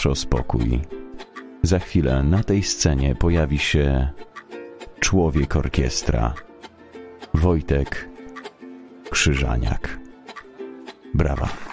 wciąż o spokój. Za chwilę na tej scenie pojawi się człowiek orkiestra Wojtek Krzyżaniak. Brawa.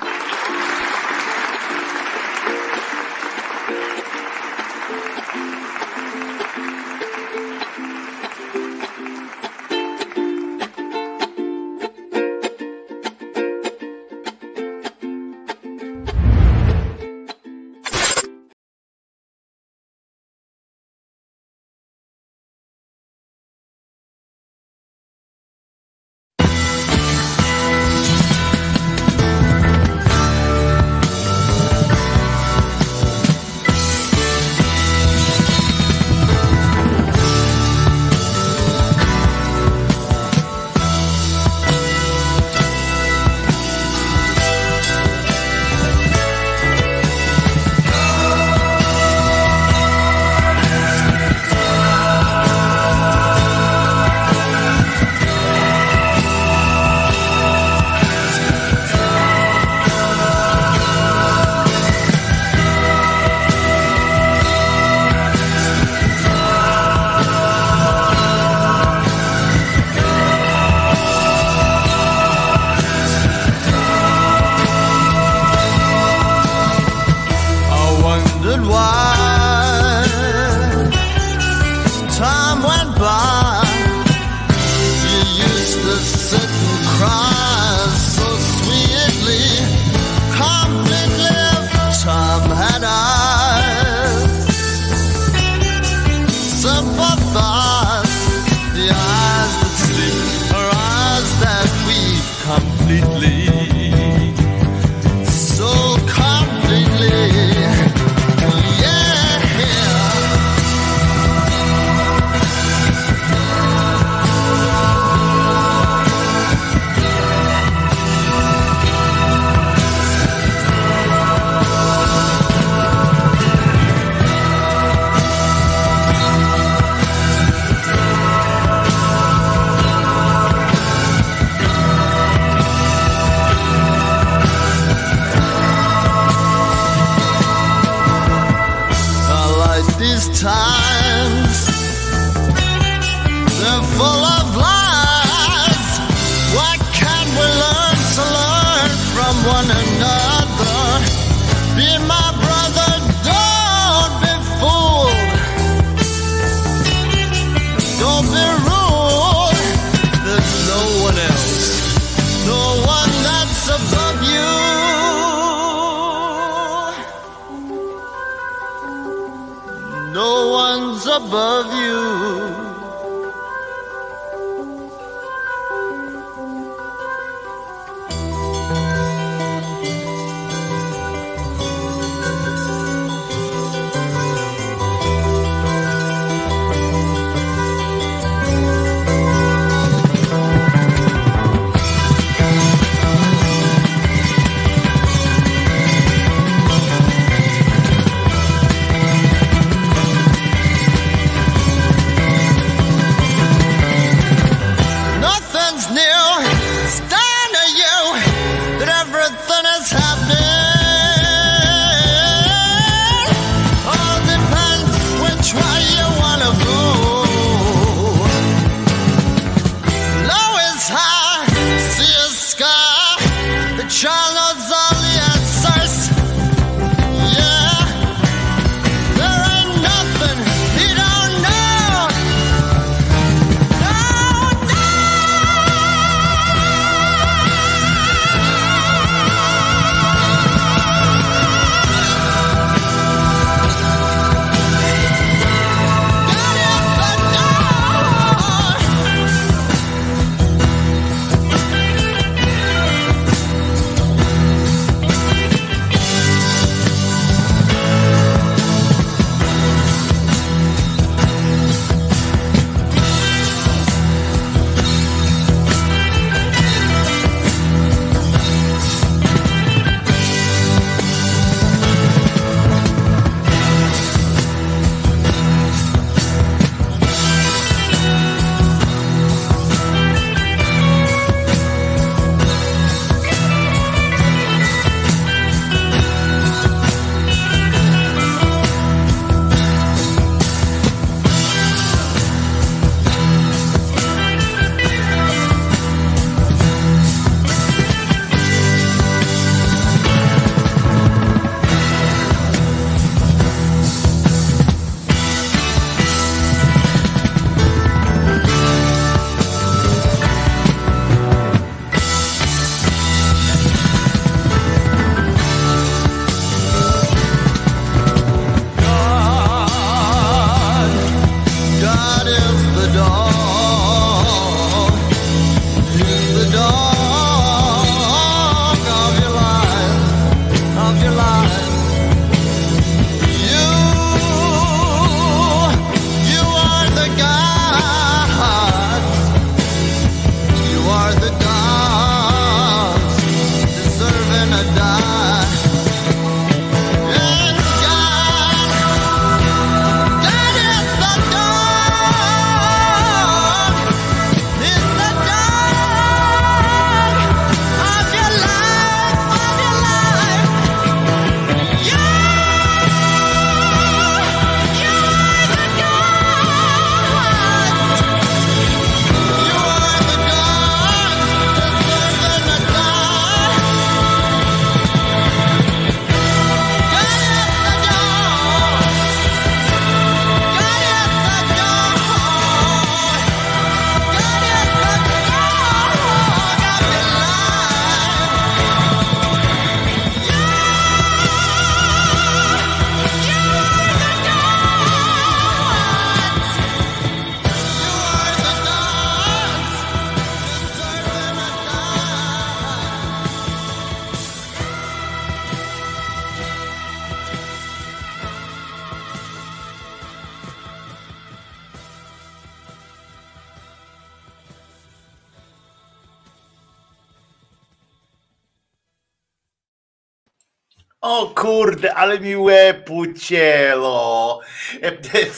Ale mi łeb ucięło.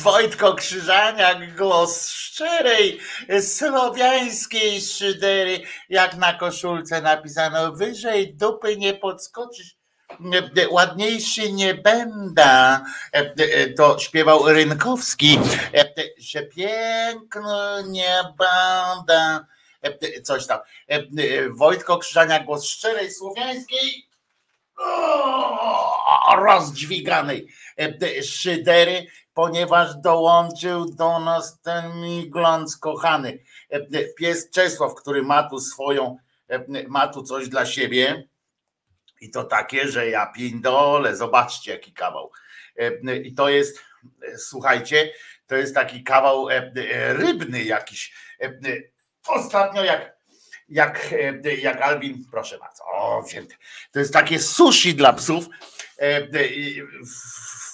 Wojtko Krzyżaniak, głos szczerej, słowiańskiej szydery, jak na koszulce napisano, wyżej dupy nie podskoczysz ładniejszy nie będę. To śpiewał Rynkowski, że piękno nie będę. Coś tam. Wojtko Krzyżania, głos szczerej słowiańskiej rozdźwiganej e, szydery, ponieważ dołączył do nas ten migląc kochany. E, pies Czesław, który ma tu swoją, e, ma tu coś dla siebie i to takie, że ja pindole, zobaczcie jaki kawał. I to jest, słuchajcie, to jest taki kawał rybny jakiś. Ostatnio jak jak, e, jak Albin, proszę bardzo, o. To jest takie sushi dla psów. E,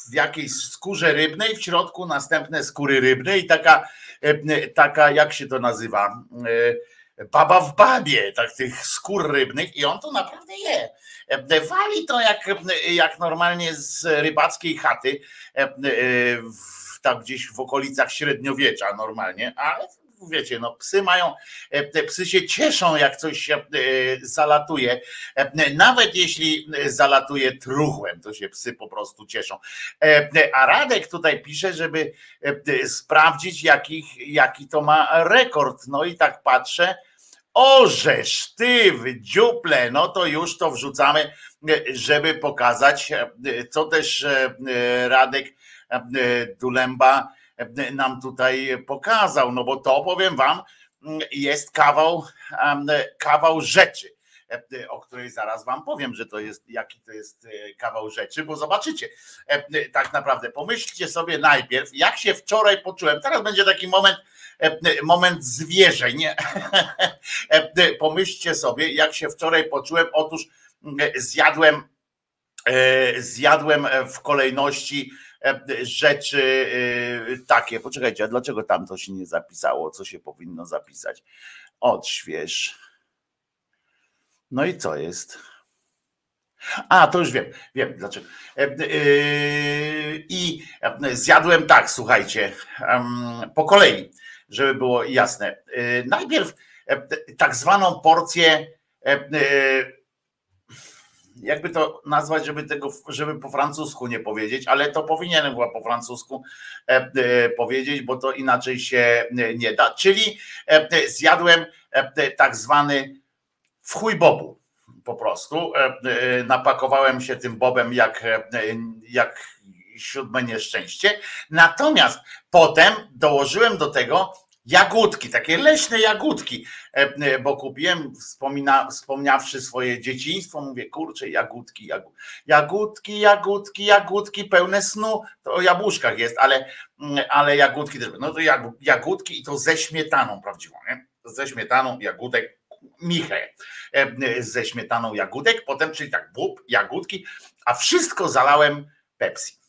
w jakiejś skórze rybnej, w środku następne skóry rybne i taka, e, taka jak się to nazywa, baba w babie, tak tych skór rybnych. I on to naprawdę je. Wali to jak, jak normalnie z rybackiej chaty, tam gdzieś w okolicach średniowiecza normalnie, ale wiecie, no psy mają, e, psy się cieszą, jak coś się e, zalatuje. E, nawet jeśli zalatuje truchłem, to się psy po prostu cieszą. A Radek tutaj pisze, żeby sprawdzić, jakich, jaki to ma rekord. No i tak patrzę. Orzesz, ty w dziuple, no to już to wrzucamy, żeby pokazać, co też Radek Dulemba nam tutaj pokazał, no bo to powiem wam, jest kawał, kawał rzeczy, o której zaraz wam powiem, że to jest, jaki to jest e, kawał rzeczy, bo zobaczycie, tak naprawdę pomyślcie sobie najpierw, jak się wczoraj poczułem, teraz będzie taki moment, moment zwierzeń, pomyślcie sobie, jak się wczoraj poczułem, otóż zjadłem e, zjadłem w kolejności rzeczy e, takie. Poczekajcie, a dlaczego tam to się nie zapisało, co się powinno zapisać? Odśwież. No i co jest? A, to już wiem, wiem dlaczego. E, I zjadłem tak, słuchajcie, po kolei, żeby było jasne. Najpierw tak zwaną porcję jakby to nazwać, żeby tego, żeby po francusku nie powiedzieć, ale to powinienem była po francusku e, e, powiedzieć, bo to inaczej się nie da. Czyli e, zjadłem tak zwany w chuj bobu po prostu. Napakowałem się tym bobem jak, jak siódme nieszczęście. Natomiast potem dołożyłem do tego jagódki, takie leśne jagódki, bo kupiłem, wspomina, wspomniawszy swoje dzieciństwo, mówię, kurczę, jagódki, jagódki, jagódki, jagódki, pełne snu, to o jabłuszkach jest, ale, mm, ale jagódki też, no to jagódki i to ze śmietaną prawdziwą, nie? Ze śmietaną, jagódek, michę ze śmietaną jagódek, potem, czyli tak, bób, jagódki, a wszystko zalałem Pepsi.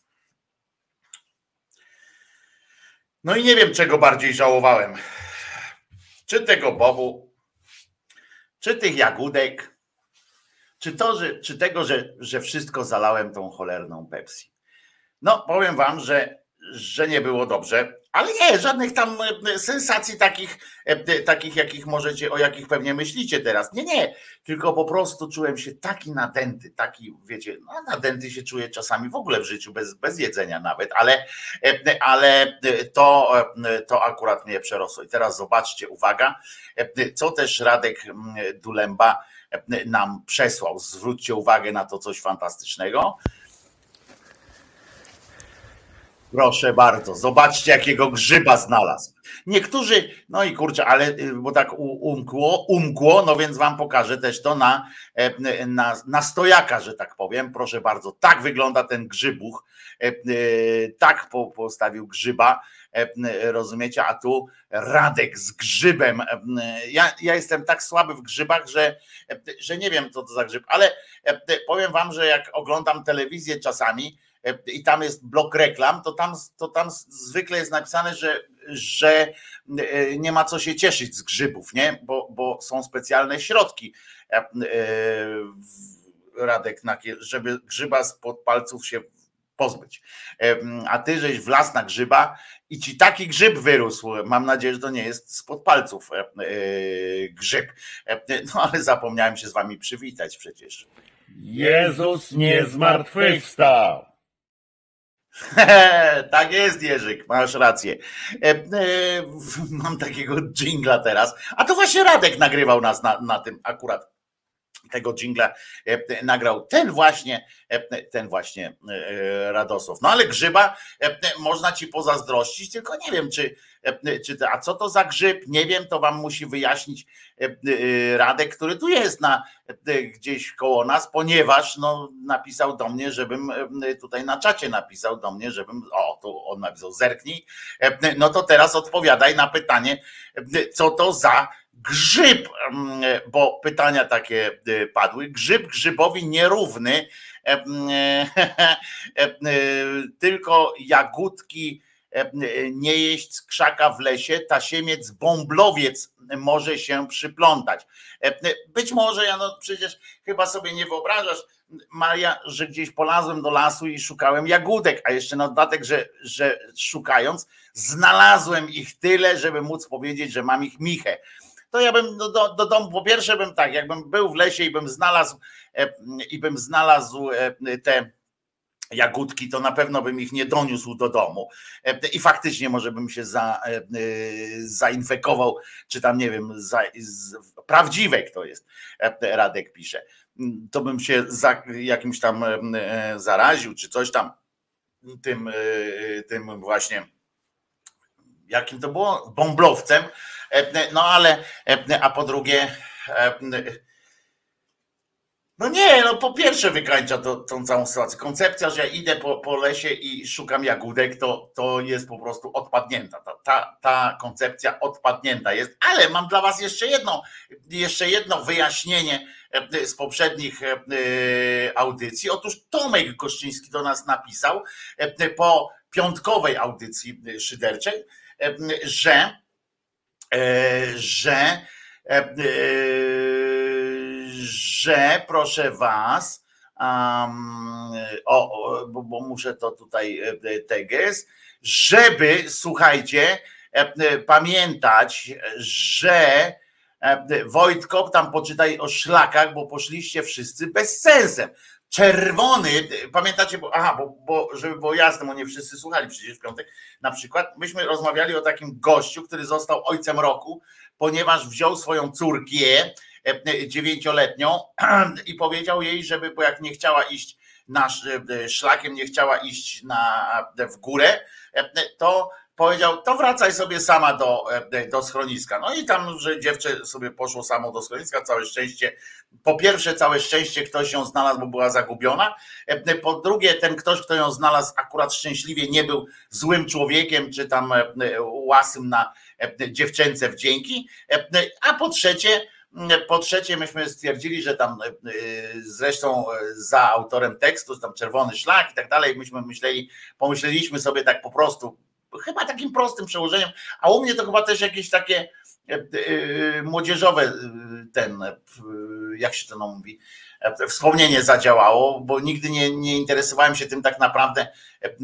No i nie wiem, czego bardziej żałowałem. Czy tego bobu, czy tych jagódek, czy, to, że, czy tego, że, że wszystko zalałem tą cholerną Pepsi. No, powiem wam, że, że nie było dobrze. Ale nie, żadnych tam e, sensacji takich, e, takich, jakich możecie, o jakich pewnie myślicie teraz. Nie, nie, tylko po prostu czułem się taki nadęty, taki, wiecie, no nadęty się czuję czasami w ogóle w życiu, bez, bez jedzenia nawet, ale, e, ale to, to akurat mnie przerosło. I teraz zobaczcie, uwaga, co też Radek Dulemba nam przesłał. Zwróćcie uwagę na to coś fantastycznego. Proszę bardzo, zobaczcie, jakiego grzyba znalazł. Niektórzy, no i kurczę, ale y, bo tak umkło, umkło, no więc wam pokażę też to na, e, na, na stojaka, że tak powiem. Proszę bardzo, tak wygląda ten grzybuch. E, e, tak postawił grzyba, rozumiecie? A tu Radek z grzybem. Ja, ja jestem tak słaby w grzybach, że, że nie wiem, co to za grzyb, ale powiem wam, że jak oglądam telewizję czasami, E, i tam jest blok reklam, to tam, to tam zwykle jest napisane, że, że e, nie ma co się cieszyć z grzybów, nie? Bo, bo są specjalne środki. E, Radek, żeby grzyba spod palców się pozbyć. A ty żeś wlazł na grzyba i ci taki grzyb wyrósł. Mam nadzieję, że to nie jest spod palców grzyb. No ale zapomniałem się z wami przywitać przecież. Jezus nie zmartwychwstał. tak jest, Jerzyk, masz rację. E, e, mam takiego jingla teraz. A to właśnie Radek nagrywał nas na, na tym akurat tego jingla e, nagrał ten właśnie, e, ten właśnie e, Radosław. No ale grzyba można ci pozazdrościć, tylko nie wiem, czy, czy a co to za grzyb? Nie wiem, to wam musi wyjaśnić Radek, który tu jest na, gdzieś koło nas, ponieważ no, napisał do mnie, żebym tutaj na czacie napisał do mnie, żebym, o, tu on napisał, zerknij. No to teraz odpowiadaj na pytanie, co to za grzyb, bo pytania takie y, padły, grzyb grzybowi nierówny, e, e, e, tylko jagódki nie jeść z krzaka w lesie, tasiemiec bąblowiec może się przyplątać. Być może, ja no przecież chyba sobie nie wyobrażasz, Maria, że gdzieś polazłem do lasu i szukałem jagódek, a jeszcze na dodatek, że, że szukając, znalazłem ich tyle, żeby móc powiedzieć, że mam ich michę to ja bym do, do, do domu, po pierwsze bym tak, jakbym był w lesie i bym znalazł e, i bym znalazł e, te jagódki, to na pewno bym ich nie doniósł do domu. E, I faktycznie może bym się za, zainfekował, czy tam nie wiem, za, z, prawdziwek to jest, Radek pisze. To bym się za, jakimś tam zaraził, czy coś tam tym, tym właśnie jakim to było? Bąblowcem. E, no ale, e, a po drugie, e, no nie, no po pierwsze wykańcza to, tą całą sytuację. Koncepcja, że ja idę po, po lesie i szukam jagódek, to, to jest po prostu odpadnięta. Ta, ta, ta koncepcja odpadnięta jest, ale mam dla Was jeszcze jedno, jeszcze jedno wyjaśnienie z poprzednich audycji. Otóż Tomek Koszczyński do nas napisał po piątkowej audycji szyderczej, że, że, e, że proszę was, um, o, bo, bo, muszę to tutaj e, teges, żeby, słuchajcie, pamiętać, że Wojtko, tam poczytaj o szlakach, bo poszliście wszyscy bez sensem. Czerwony, pamiętacie, bo, aha, bo, bo żeby było jasne, bo nie wszyscy słuchali przecież w piątek, na przykład myśmy rozmawiali o takim gościu, który został ojcem roku, ponieważ wziął swoją córkę e, dziewięcioletnią i powiedział jej, żeby, bo jak nie chciała iść na szlakiem, nie chciała iść na, w górę, e, to powiedział, to wracaj sobie sama do, do schroniska. No i tam, że dziewczę sobie poszło samo do schroniska, całe szczęście. Po pierwsze, całe szczęście ktoś ją znalazł, bo była zagubiona. Po drugie, ten ktoś, kto ją znalazł, akurat szczęśliwie nie był złym człowiekiem, czy tam łasym na dziewczęce wdzięki. A po trzecie, po trzecie, myśmy stwierdzili, że tam zresztą za autorem tekstu, tam czerwony szlak i tak dalej, myśmy myśleli, pomyśleliśmy sobie tak po prostu, chyba takim prostym przełożeniem, a u mnie to chyba też jakieś takie e, e, młodzieżowe e, ten, jak się to mówi, wspomnienie zadziałało, bo nigdy nie, nie interesowałem się tym tak naprawdę,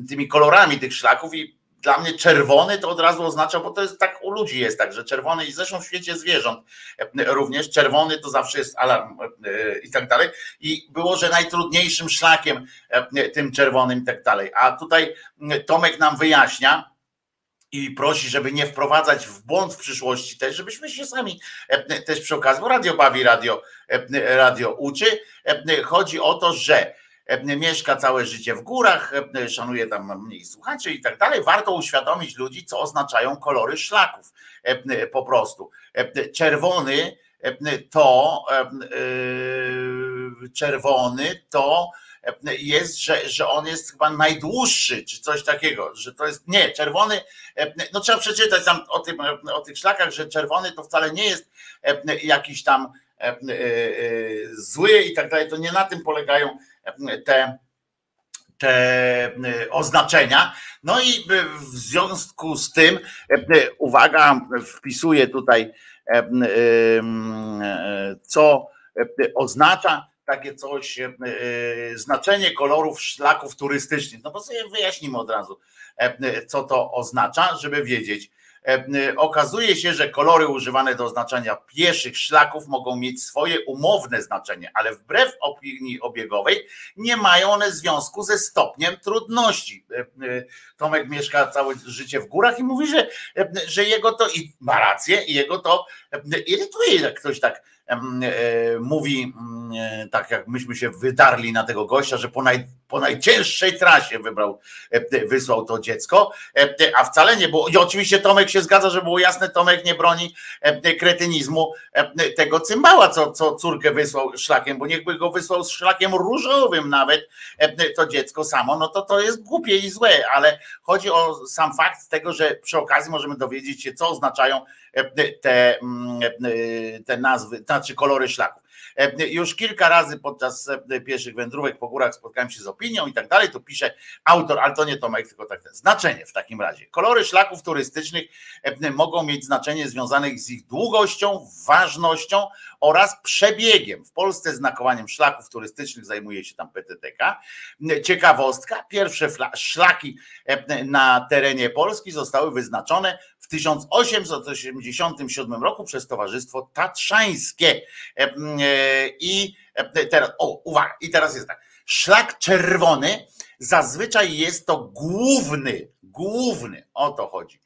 tymi kolorami tych szlaków i dla mnie czerwony to od razu oznacza, bo to jest tak u ludzi jest tak, że czerwony i zresztą w świecie zwierząt również czerwony to zawsze jest alarm i tak dalej. I było, że najtrudniejszym szlakiem tym czerwonym i tak dalej. A tutaj Tomek nam wyjaśnia, i prosi, żeby nie wprowadzać w błąd w przyszłości też, żebyśmy się sami e, też przy okazji, bo radio bawi, radio, e, radio uczy. E, chodzi o to, że mieszka całe życie w górach, szanuje tam mniej słuchaczy i tak dalej. Warto uświadomić ludzi, co oznaczają kolory szlaków. Po prostu. Czerwony to czerwony to jest, że, że on jest chyba najdłuższy, czy coś takiego, że to jest, nie, czerwony, no trzeba przeczytać tam o, tym, o tych szlakach, że czerwony to wcale nie jest jakiś tam e, e, zły i tak dalej, to nie na tym polegają te te oznaczenia. No i w związku z tym, uwaga, wpisuję tutaj, co oznacza takie coś, e, e, znaczenie kolorów szlaków turystycznych. No bo sobie wyjaśnimy od razu, e, co to oznacza, żeby wiedzieć. Okazuje się, że kolory używane do oznaczania pieszych szlaków mogą mieć swoje umowne znaczenie, ale wbrew opinii obiegowej nie mają one związku ze stopniem trudności. Tomek mieszka całe życie w górach i mówi, że, że jego to i ma rację, i jego to irytuje, jak ktoś tak mówi, mm, e, tak jak myśmy się wydarli na tego gościa, że po, naj, po najcięższej trasie wybrał, e, wysłał to dziecko, a wcale nie było. I oczywiście Tomek się zgadza, że było jasne, Tomek nie broni kretynizmu tego cymbała, co, co córkę wysłał szlakiem, bo niechby go wysłał z szlakiem różowym nawet to dziecko samo, no to to jest głupie i złe, ale chodzi o sam fakt tego, że przy okazji możemy dowiedzieć się, co oznaczają te, mm, te nazwy, znaczy kolory szlaków. Już kilka razy podczas pierwszych wędrówek po górach spotkałem się z opinią i tak dalej. Tu pisze autor, ale to nie Tomek, tylko tak. Znaczenie w takim razie. Kolory szlaków turystycznych mogą mieć znaczenie związane z ich długością, ważnością oraz przebiegiem. W Polsce znakowaniem szlaków turystycznych zajmuje się tam PTTK. Ciekawostka, pierwsze szlaki na terenie Polski zostały wyznaczone w 1887 roku przez Towarzystwo Tatrzańskie. E, I teraz, o, uwaga, i teraz jest tak. Szlak czerwony zazwyczaj jest to główny, główny, o to chodzi E,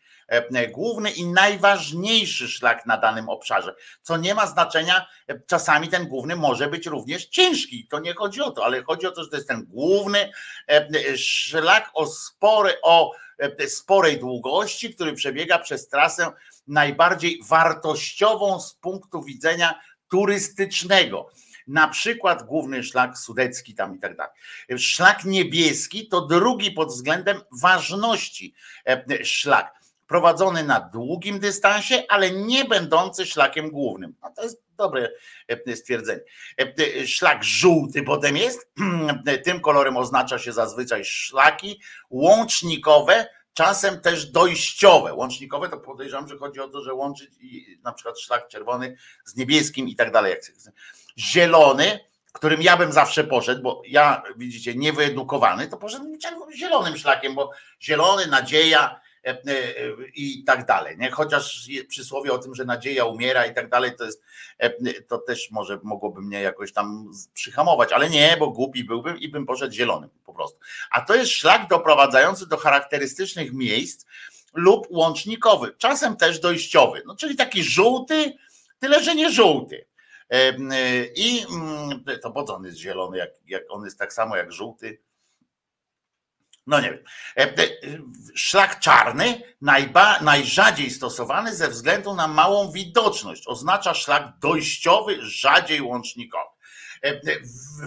główny i najważniejszy szlak na danym obszarze, co nie ma znaczenia, e, czasami ten główny może być również ciężki, to nie chodzi o to, ale chodzi o to, że to jest ten główny e, szlak o spory, o sporej długości, który przebiega przez trasę najbardziej wartościową z punktu widzenia turystycznego. Na przykład główny szlak sudecki tam i tak dalej. Szlak niebieski to drugi pod względem ważności szlak prowadzony na długim dystansie, ale nie będący szlakiem głównym. A to jest dobre e, stwierdzenie. E, e, szlak żółty potem jest, tym kolorem oznacza się zazwyczaj szlaki łącznikowe, czasem też dojściowe. Łącznikowe to podejrzewam, że chodzi o to, że łączyć na przykład szlak czerwony z niebieskim i tak dalej. Zielony, którym ja bym zawsze poszedł, bo ja widzicie, niewyedukowany, to poszedłem zielonym szlakiem, bo zielony, nadzieja, i tak dalej. Nie? Chociaż przysłowie o tym, że nadzieja umiera i tak dalej, to jest, e, to też może mogłoby mnie jakoś tam przyhamować, ale nie, bo głupi byłbym i bym poszedł zielonym po prostu. A to jest szlak doprowadzający do charakterystycznych miejsc lub łącznikowy, czasem też dojściowy, no czyli taki żółty, tyle że nie żółty. I mm, to po co on jest zielony, jak, jak on jest tak samo jak żółty, no nie wiem. Szlak czarny najba, najrzadziej stosowany ze względu na małą widoczność. Oznacza szlak dojściowy, rzadziej łącznikowy.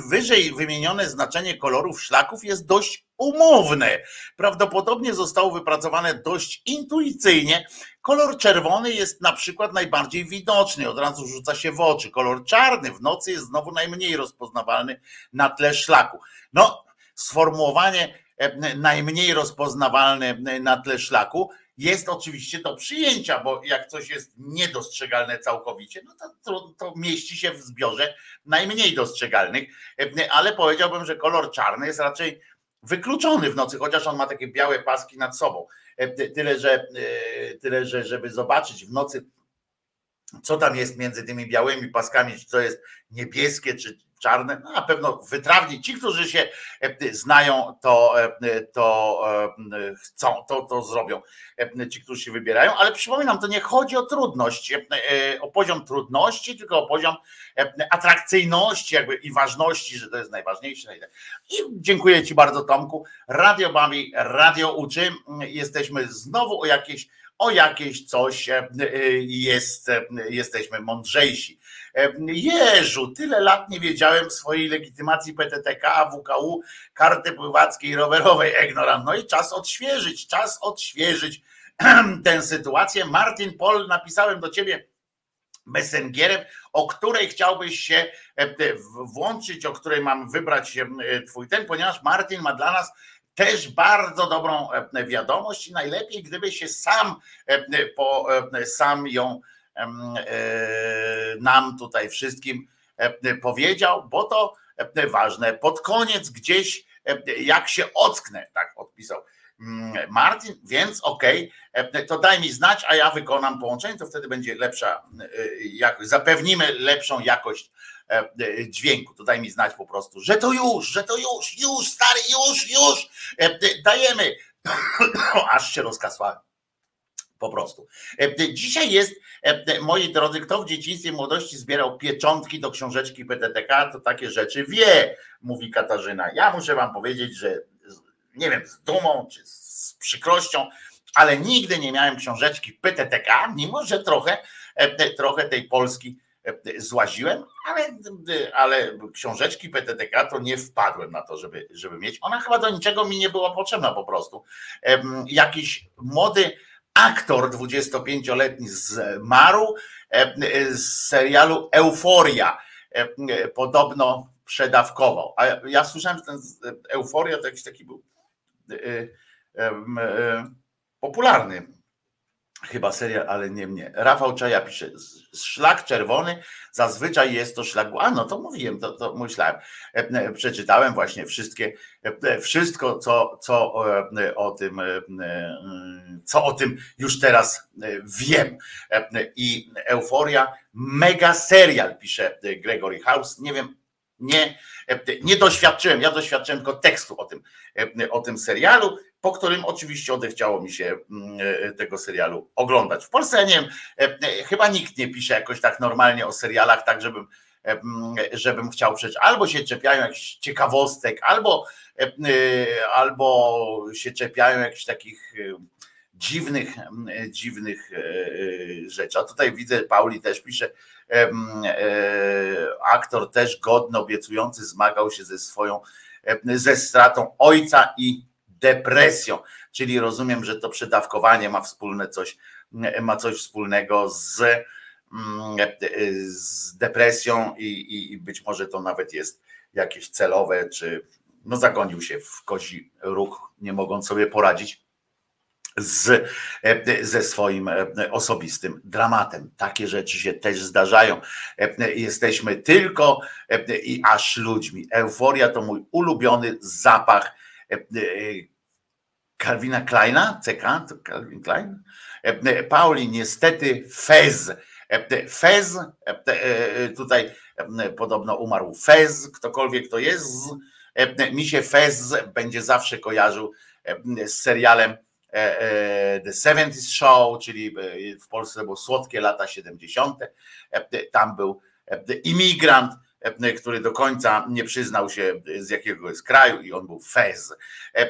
Wyżej wymienione znaczenie kolorów szlaków jest dość umowne. Prawdopodobnie zostało wypracowane dość intuicyjnie. Kolor czerwony jest na przykład najbardziej widoczny, od razu rzuca się w oczy. Kolor czarny w nocy jest znowu najmniej rozpoznawalny na tle szlaku. No, sformułowanie e, najmniej rozpoznawalne na tle szlaku jest oczywiście do przyjęcia, bo jak coś jest niedostrzegalne całkowicie, no to, to, to, mieści się w zbiorze najmniej dostrzegalnych, e, ale powiedziałbym, że kolor czarny jest raczej wykluczony w nocy, chociaż on ma takie białe paski nad sobą. E, tyle, że, e, tyle, że żeby zobaczyć w nocy, co tam jest między tymi białymi paskami, czy to jest niebieskie, czy, czarne, no na pewno wytrawni, ci, którzy się e, znają, to, e, to e, chcą, to, to zrobią, ci, którzy się wybierają, ale przypominam, to nie chodzi o trudność, o poziom trudności, tylko o poziom atrakcyjności jakby i ważności, że to jest najważniejsze. I dziękuję Ci bardzo Tomku. Radio bawi, radio uczy. Jesteśmy znowu o jakieś o jakieś coś jest, jesteśmy mądrzejsi. Jeżu, tyle lat nie wiedziałem swojej legitymacji PTTK, WKU, karty pływackiej, rowerowej, ignorant. No i czas odświeżyć, czas odświeżyć tę sytuację. Martin Pol, napisałem do ciebie messengerem, o której chciałbyś się włączyć, o której mam wybrać twój ten, ponieważ Martin ma dla nas też bardzo dobrą wiadomość i najlepiej, gdyby się sam, po, sam ją nam tutaj wszystkim e, powiedział, bo to e, ważne. Pod koniec gdzieś, jak się ocknę, tak odpisał mm, Martin, więc okej, okay, to daj mi znać, a ja wykonam połączenie, to wtedy będzie lepsza jakość, zapewnimy lepszą jakość dźwięku. To daj mi znać po prostu, że to już, że to już, już, stary, już, już, dajemy. Aż się rozkasłałem. Po prostu. E, dzisiaj jest, e, moi drodzy, kto w dzieciństwie młodości zbierał pieczątki do książeczki PTTK, to takie rzeczy wie, mówi Katarzyna. Ja muszę wam powiedzieć, że nie wiem, z dumą czy z przykrością, ale nigdy nie miałem książeczki PTTK, mimo że trochę, e, trochę tej Polski złaziłem, ale, ale książeczki PTTK to nie wpadłem na to, żeby, żeby mieć. Ona chyba do niczego mi nie była potrzebna po prostu. Jakiś młody aktor 25-letni zmarł e, z serialu Euforia. E, podobno przedawkował. A ja słyszałem, że ten Euforia to jakiś taki był e, popularny Chyba serial, ale nie mnie. Rafał Czaja pisze, szlak czerwony, zazwyczaj jest to szlak, a no to mówiłem, to, to myślałem, e, e, przeczytałem właśnie wszystkie, e, wszystko, co, co o tym, co o tym już teraz wiem. I Euforia, mega serial, pisze Gregory House, nie wiem, nie, nie doświadczyłem, ja doświadczyłem tylko tekstu o tym, o tym serialu, po którym oczywiście odechciało mi się mm, e, tego serialu oglądać. W Polsce nie wiem, e, e, chyba nikt nie pisze jakoś tak normalnie o serialach, tak żebym, żebym chciał przecież albo się czepiają jakichś ciekawostek, albo, albo się czepiają jakichś takich dziwnych, dziwnych rzeczy. A tutaj widzę, Pauli też pisze, aktor też godny, obiecujący, zmagał się ze swoją, ze stratą ojca i depresją. Czyli rozumiem, że to przedawkowanie ma wspólne coś, ma coś wspólnego z, z depresją i, i, i być może to nawet jest jakieś celowe, czy no zagonił się w kozi róg, nie mogąc sobie poradzić z, ze swoim osobistym dramatem. Takie rzeczy się też zdarzają. Jesteśmy tylko i aż ludźmi. Euforia to mój ulubiony zapach Calvina Kleina, CK, to Calvin Klein. Pauli, niestety Fez. Fez, tutaj podobno umarł Fez, ktokolwiek to jest. Mi się Fez będzie zawsze kojarzył z serialem The 70s Show, czyli w Polsce było Słodkie lata 70. Tam był imigrant, który do końca nie przyznał się z jakiego jest kraju i on był Fez.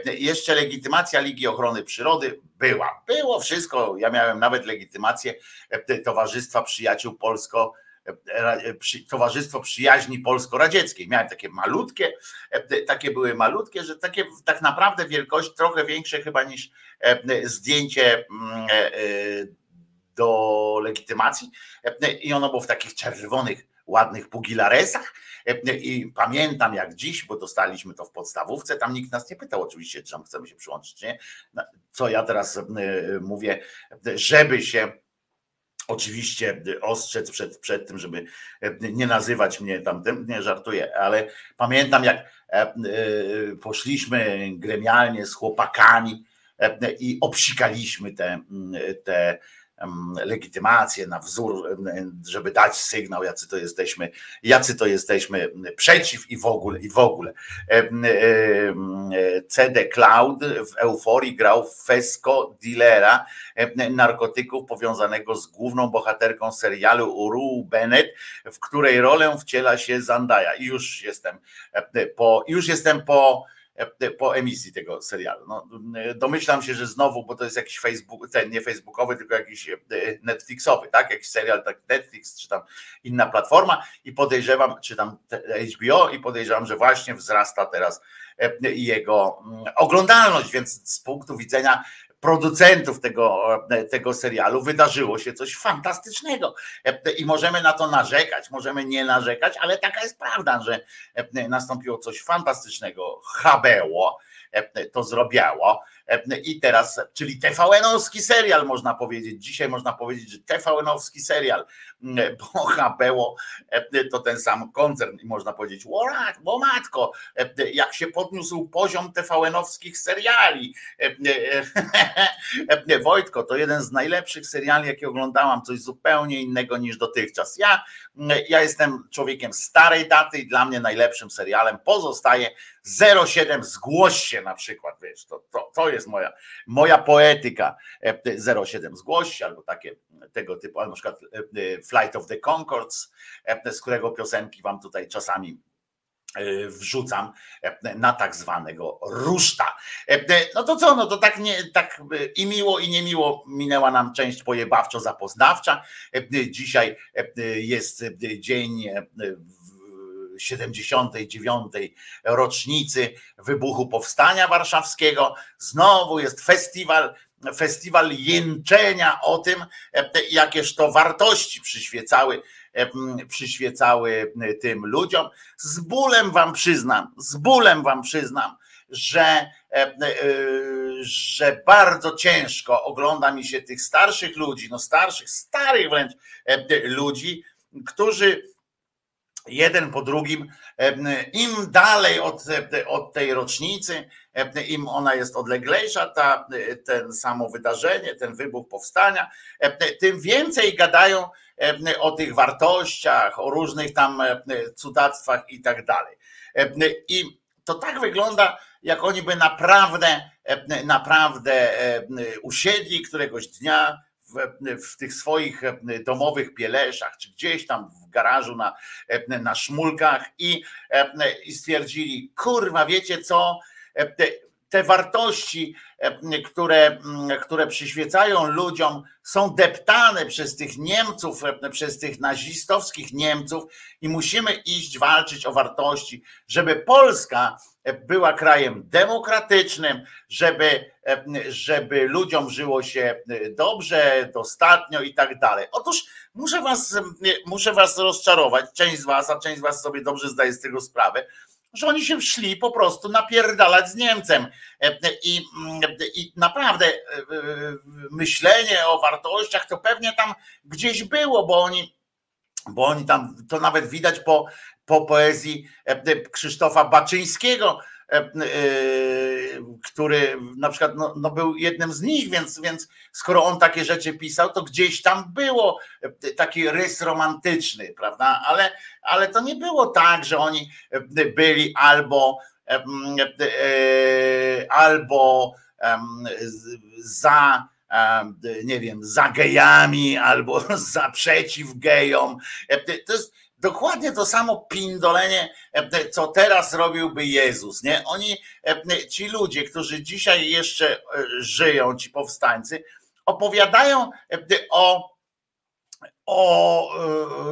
Jeszcze legitymacja Ligi Ochrony Przyrody była. Było wszystko. Ja miałem nawet legitymację Towarzystwa Przyjaciół Polsko Towarzystwo Przyjaźni Polsko-Radzieckiej. Miałem takie malutkie, takie były malutkie, że takie tak naprawdę wielkość trochę większe chyba niż zdjęcie mm, do legitymacji i ono było w takich czerwonych, ładnych pugilaresach i pamiętam jak dziś, bo dostaliśmy to w podstawówce, tam nikt nas nie pytał oczywiście, czy tam chcemy się przyłączyć, nie? Co ja teraz mówię, żeby się oczywiście ostrzec przed, przed tym, żeby nie nazywać mnie tamtym, nie żartuję, ale pamiętam jak poszliśmy gremialnie z chłopakami i obsikaliśmy te, te legitymację na wzór, żeby dać sygnał, jacy to jesteśmy, jacy to jesteśmy przeciw i w ogóle, i w ogóle. CD Cloud w euforii grał Fesco dealera narkotyków powiązanego z główną bohaterką serialu Uru Bennett, w której rolę wciela się Zandaja. I już jestem po, już jestem po po emisji tego serialu. No, domyślam się, że znowu, bo to jest jakiś Facebook, ten nie facebookowy, tylko jakiś e, Netflixowy, tak? Jakiś serial, tak Netflix, czy tam inna platforma i podejrzewam, czy tam HBO i podejrzewam, że właśnie wzrasta teraz e, jego mm, oglądalność, więc z punktu widzenia producentów tego, tego serialu wydarzyło się coś fantastycznego. I możemy na to narzekać, możemy nie narzekać, ale taka jest prawda, że nastąpiło coś fantastycznego. Habeło to zrobiało. I teraz, czyli TVN-owski serial można powiedzieć. Dzisiaj można powiedzieć, że TVN-owski serial, bo HBO to ten sam koncern i można powiedzieć, bo matko, jak się podniósł poziom TVN-owskich seriali. Wojtko, to jeden z najlepszych seriali, jakie oglądałam, coś zupełnie innego niż dotychczas. Ja, ja jestem człowiekiem starej daty i dla mnie najlepszym serialem pozostaje 07 zgłoś się na przykład, wiesz, to, to, to jest moja, moja poetyka 07 zgłoś się, albo takie tego typu, albo na przykład e, e, Flight of the Concords, e, z którego piosenki wam tutaj czasami wrzucam na tak zwanego ruszta. No to co, no to tak, nie, tak i miło i niemiło minęła nam część pojebawczo zapoznawcza. Dzisiaj jest dzień 79. rocznicy wybuchu Powstania Warszawskiego. Znowu jest festiwal, festiwal jęczenia o tym, jakież to wartości przyświecały, przyświecały tym ludziom. Z bólem wam przyznam, z bólem wam przyznam, że, że bardzo ciężko ogląda mi się tych starszych ludzi, no starszych, starych wręcz ludzi, którzy jeden po drugim, im dalej od, od tej rocznicy, im ona jest odleglejsza, ta, ten samo wydarzenie, ten wybuch powstania, tym więcej gadają o tych wartościach, o różnych tam cudactwach i tak dalej. I to tak wygląda, jak oni by naprawdę, naprawdę usiedli któregoś dnia w, w tych swoich e, domowych pieleszach, czy gdzieś tam w garażu na, e, na szmulkach i, e, i stwierdzili, kurwa, wiecie co, te, te wartości, które, które przyświecają ludziom, są deptane przez tych Niemców, przez tych nazistowskich Niemców i musimy iść walczyć o wartości, żeby Polska była krajem demokratycznym, żeby, żeby ludziom żyło się dobrze, dostatnio i tak dalej. Otóż muszę was, muszę was rozczarować, część z was, a część z was sobie dobrze zdaje z tego sprawę, że oni się szli po prostu napierdalać z Niemcem. I, I naprawdę myślenie o wartościach to pewnie tam gdzieś było, bo oni, bo oni tam, to nawet widać po, po poezji Krzysztofa Baczyńskiego, E, e, który na przykład no, no, był jednym z nich, więc, więc skoro on takie rzeczy pisał, to gdzieś tam było e, taki rys romantyczny, prawda? Ale, ale to nie było tak, że oni byli albo albo za nie wiem, za gejami albo za przeciw gejom. To jest, dokładnie to samo pindolenie, co teraz robiłby Jezus, nie? Oni, ci ludzie, którzy dzisiaj jeszcze żyją, ci powstańcy, opowiadają o o,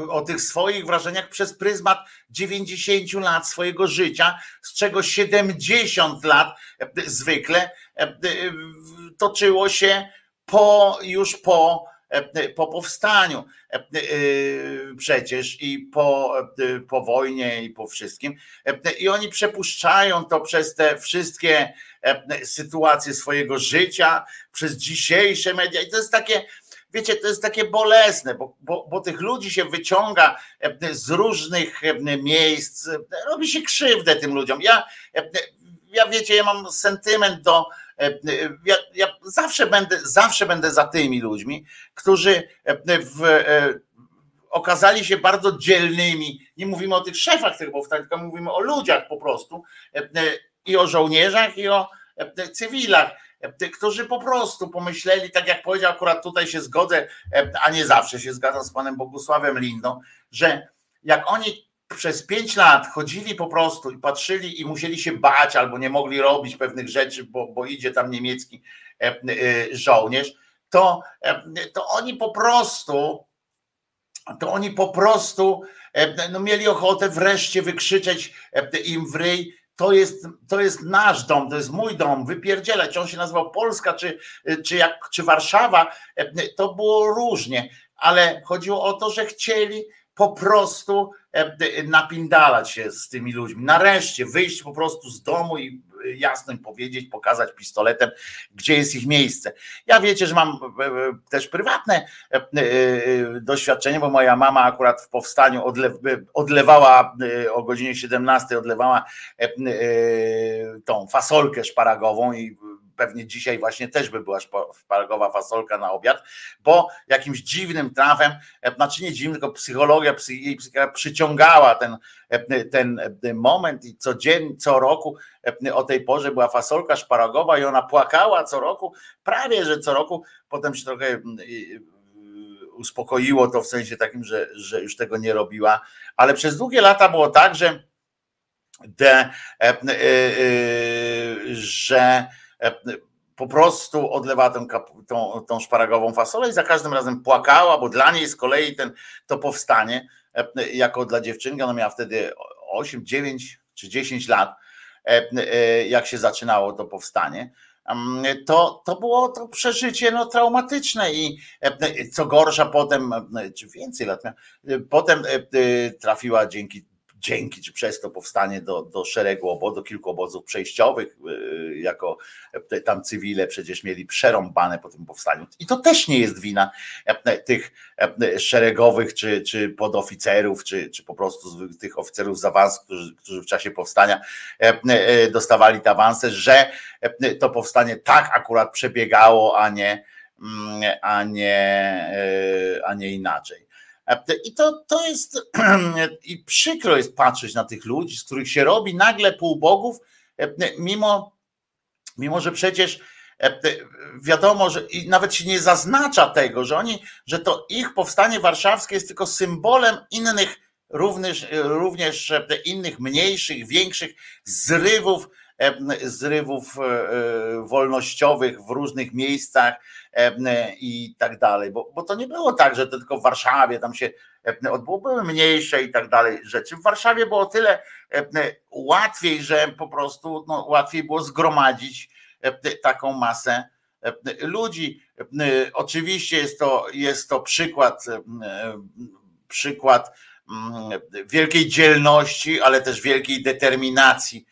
e, o tych swoich wrażeniach przez pryzmat 90 lat swojego życia, z czego 70 lat e, zwykle e, toczyło się po, już po, po powstaniu przecież i po, po wojnie i po wszystkim. I oni przepuszczają to przez te wszystkie sytuacje swojego życia, przez dzisiejsze media. I to jest takie, wiecie, to jest takie bolesne, bo, bo, bo tych ludzi się wyciąga e, z różnych e, miejsc, robi się krzywdę tym ludziom. Ja, e, ja wiecie, ja mam sentyment do. Ja, ja zawsze będę, zawsze będę za tymi ludźmi, którzy w, okazali się bardzo dzielnymi. Nie mówimy o tych szefach tych powstań, tylko mówimy o ludziach po prostu i o żołnierzach, i o cywilach którzy po prostu pomyśleli, tak jak powiedział, akurat tutaj się zgodzę, a nie zawsze się zgadzam z panem Bogusławem Lindą, że jak oni przez pięć lat chodzili po prostu i patrzyli i musieli się bać albo nie mogli robić pewnych rzeczy, bo, bo idzie tam niemiecki żołnierz, to, to oni po prostu to oni po prostu no, mieli ochotę wreszcie wykrzyczeć im w ryj, to jest, to jest nasz dom, to jest mój dom, wypierdzielać. Czy on się nazywał Polska, czy, czy, jak, czy Warszawa, to było różnie, ale chodziło o to, że chcieli po prostu napindalać się z tymi ludźmi. Nareszcie wyjść po prostu z domu i jasno im powiedzieć, pokazać pistoletem, gdzie jest ich miejsce. Ja wiecie, że mam e, e, też prywatne e, doświadczenie, bo moja mama akurat w powstaniu odlewała o godzinie 17 odlewała tą fasolkę szparagową i pewnie dzisiaj właśnie też by była szpargowa fasolka na obiad, bo jakimś dziwnym trafem, e, znaczy nie dziwnym, tylko psychologia, jej psychologia przyciągała ten, e, ten e, moment i codziennie, co roku o tej porze była fasolka szparagowa i ona płakała co roku, prawie że co roku, potem się trochę uspokoiło to w sensie takim, że, że już tego nie robiła, ale przez długie lata było tak, że, de, że E, po prostu odlewała tą, tą, tą szparagową fasolę i za każdym razem płakała, bo dla niej z kolei ten, to powstanie, e, jako dla dziewczynki, ona miała wtedy 8, 9 czy 10 lat, e, jak się zaczynało to powstanie, to, to było to przeżycie no, traumatyczne i co gorsza potem, czy więcej lat, potem trafiła dzięki dzięki czy przez to powstanie do, do szeregu obozów, do kilku obozów przejściowych, y, jako tam cywile przecież mieli przerąbane po tym powstaniu. I to też nie jest wina e, tych e, szeregowych, czy, czy podoficerów, czy, czy po prostu tych oficerów z awansu, którzy, którzy w czasie powstania e, dostawali te awanse, że to powstanie tak akurat przebiegało, a nie, mm, a nie, a nie inaczej. I to, to jest i przykro jest patrzeć na tych ludzi, z których się robi nagle półbogów, mimo, mimo że przecież wiadomo, że i nawet się nie zaznacza tego, że oni, że to ich powstanie warszawskie jest tylko symbolem innych, również, również innych mniejszych, większych zrywów zrywów e, e, wolnościowych w różnych miejscach i tak dalej, bo, bo to nie było tak, że to tylko w Warszawie tam się odbyło, były mniejsze i tak dalej rzeczy. W Warszawie było tyle łatwiej, że po prostu no, łatwiej było zgromadzić taką masę ludzi. Oczywiście jest to, jest to przykład, przykład mm, wielkiej dzielności, ale też wielkiej determinacji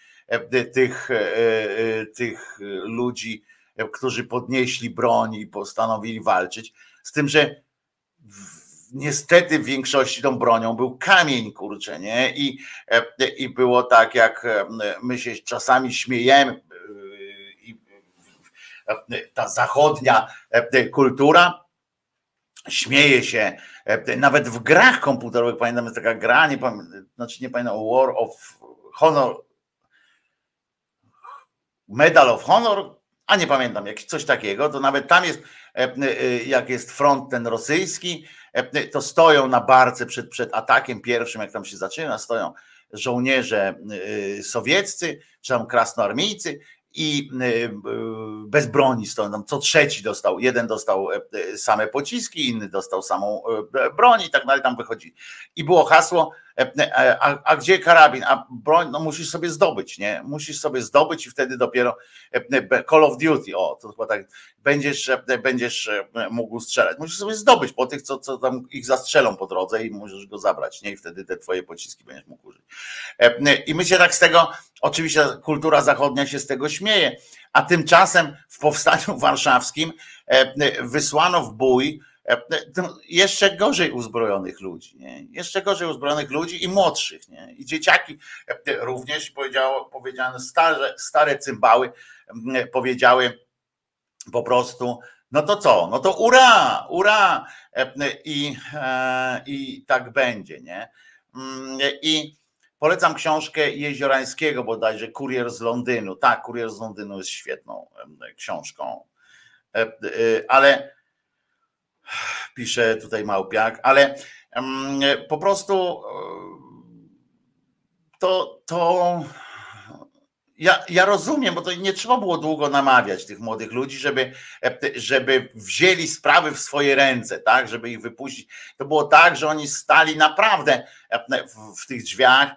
tych, e, e, tych ludzi, którzy podnieśli broń i postanowili walczyć. Z tym, że niestety w większości tą bronią był kamień, kurczę, nie? I, i było tak, jak my się czasami śmiejemy, ta zachodnia kultura śmieje się, nawet w grach komputerowych, pamiętam, jest taka gra, nie pamiętam, znaczy nie pamiętam, War of Honor, Medal of Honor a nie pamiętam, jak coś takiego, to nawet tam jest, jak jest front ten rosyjski, to stoją na barce przed, przed atakiem pierwszym, jak tam się zaczyna, stoją żołnierze sowieccy, czy tam krasnoarmijcy i bez broni stoją tam, co trzeci dostał, jeden dostał e, e, same pociski, inny dostał samą e, broń i tak dalej, tam wychodzi. I było hasło, a, a, gdzie karabin? A broń, no musisz sobie zdobyć, nie? Musisz sobie zdobyć i wtedy dopiero Call of Duty, o, to chyba tak, będziesz, będziesz mógł strzelać. Musisz sobie zdobyć po tych, co, co tam ich zastrzelą po drodze i możesz go zabrać, nie? I wtedy te twoje pociski będziesz mógł użyć. I my się tak z tego, oczywiście kultura zachodnia się z tego śmieje, a tymczasem w powstaniu warszawskim wysłano w bój jeszcze gorzej uzbrojonych ludzi, nie? jeszcze gorzej uzbrojonych ludzi i młodszych, nie? i dzieciaki również powiedziało, powiedziano, stare, stare cymbały powiedziały po prostu, no to co, no to ura, ura i, e, i tak będzie, nie? I polecam książkę Jeziorańskiego bodajże, Kurier z Londynu, tak, Kurier z Londynu jest świetną książką, e, e, ale pisze tutaj Małpiak, ale po prostu e, to, to ja, ja rozumiem, bo to nie trzeba było długo namawiać tych młodych ludzi, żeby, żeby wzięli sprawy w swoje ręce, tak, żeby ich wypuścić. To było tak, że oni stali naprawdę w, w tych drzwiach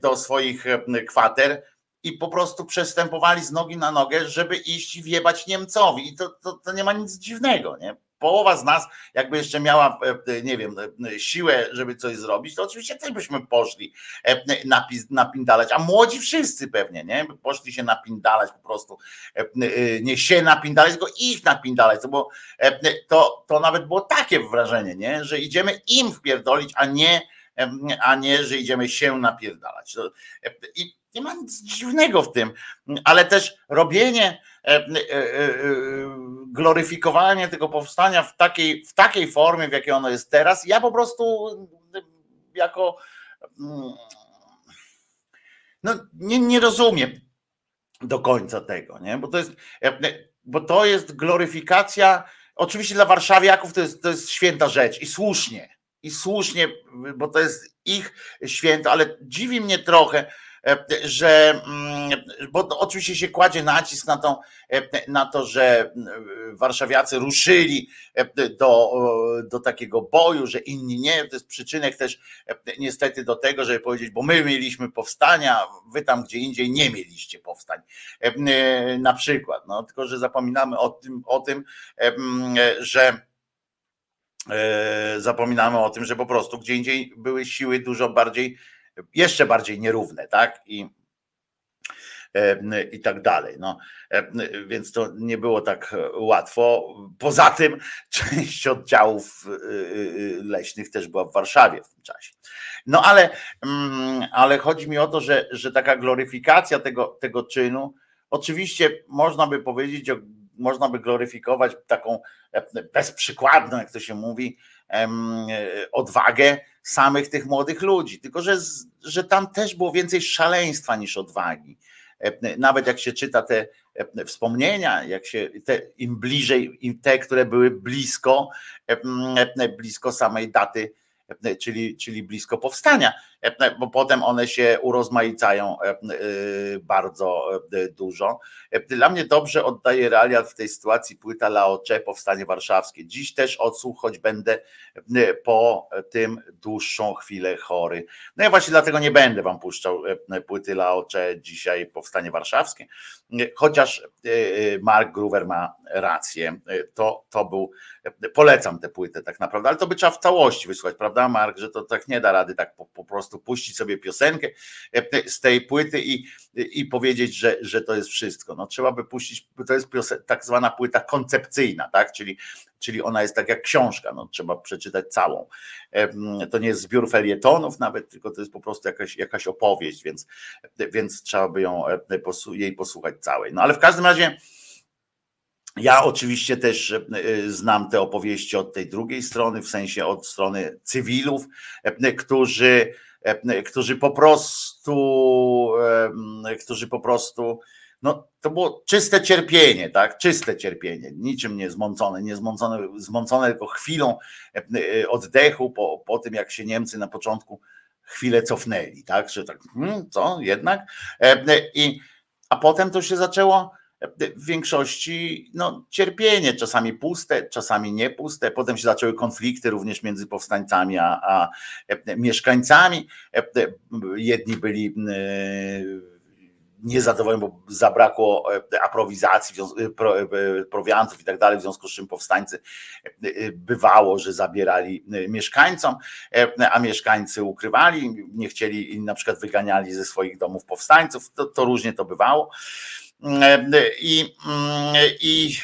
do swoich kwater i po prostu przestępowali z nogi na nogę, żeby iść i wjebać Niemcowi. I to, to, to nie ma nic dziwnego, nie? Połowa z nas, jakby jeszcze miała, e, nie wiem, e, siłę, żeby coś zrobić, to oczywiście też byśmy poszli e, napindalać, a młodzi wszyscy pewnie, nie? Poszli się napindalać po prostu, nie się napindalać, tylko ich napindalać, to, było, to, to nawet było takie wrażenie, nie? Że idziemy im wpierdolić, a nie, a nie, że idziemy się napierdalać. I nie ma nic dziwnego w tym, ale też robienie, e, e, e, gloryfikowanie tego powstania w takiej, w takiej formie, w jakiej ono jest teraz, ja po prostu jako mm, no, nie, nie rozumiem do końca tego, nie? Bo to jest, bo to jest gloryfikacja. Oczywiście dla warszawiaków to jest, to jest święta rzecz i słusznie, i słusznie, bo to jest ich święto, ale dziwi mnie trochę, E, że, mm, bo oczywiście się kładzie nacisk na to, e, na to, że mm, warszawiacy ruszyli e, do, do takiego boju, że inni nie. To jest przyczynek też niestety do tego, żeby powiedzieć, bo my mieliśmy powstania, wy tam gdzie indziej nie mieliście powstań. Na przykład, no, tylko że zapominamy o tym, o tym że zapominamy o tym, że po prostu gdzie indziej były siły dużo bardziej jeszcze bardziej nierówne, tak? I, e, i tak dalej. No, e, więc to nie było tak łatwo. Poza tym część oddziałów e, leśnych też była w Warszawie w tym czasie. No ale, mm, ale chodzi mi o to, że, że taka gloryfikacja tego, tego czynu, oczywiście można by powiedzieć, można by gloryfikować taką bezprzykładną, jak to się mówi, odwagę samych tych młodych ludzi. Tylko, że, że tam też było więcej szaleństwa niż odwagi. Nawet jak się czyta te wspomnienia, jak się te, im bliżej, im te, które były blisko, blisko samej daty czyli, czyli blisko powstania, bo potem one się urozmaicają e, e, bardzo e, dużo. Dla mnie dobrze oddaje realia w tej sytuacji płyta Laocze, Powstanie Warszawskie. Dziś też odsłuch, choć będę po tym dłuższą chwilę chory. No ja właśnie dlatego nie będę wam puszczał płyty Laocze dzisiaj, Powstanie Warszawskie, chociaż Mark Gruver ma rację. To, to był, polecam tę płytę tak naprawdę, ale to by trzeba w całości wysłać, prawda Mark, że to tak nie da rady tak po, po prostu puścić sobie piosenkę e, z tej płyty i, i powiedzieć, że, że to jest wszystko. No trzeba by puścić, to jest piosen, tak zwana płyta koncepcyjna, tak? Czyli, czyli ona jest tak jak książka, no trzeba przeczytać całą. E, to nie jest zbiór felietonów nawet, tylko to jest po prostu jakaś, jakaś opowieść, więc, więc trzeba by ją, e, jej posłuchać całej. No ale w każdym razie ja oczywiście też znam te opowieści od tej drugiej strony, w sensie od strony cywilów, którzy, którzy po prostu, którzy po prostu no to było czyste cierpienie, tak? Czyste cierpienie, niczym nie zmącone, nie zmącone, zmącone tylko chwilą oddechu po, po tym, jak się Niemcy na początku chwilę cofnęli, tak? Że tak, hmm, co, jednak? I, a potem to się zaczęło w większości no, cierpienie, czasami puste, czasami nie puste. Potem się zaczęły konflikty również między powstańcami a, a mieszkańcami. Jedni byli niezadowoleni, bo zabrakło aprowizacji, prowiantów i tak dalej, w związku z czym powstańcy bywało, że zabierali mieszkańcom, a mieszkańcy ukrywali, nie chcieli, na przykład wyganiali ze swoich domów powstańców, to, to różnie to bywało. I, i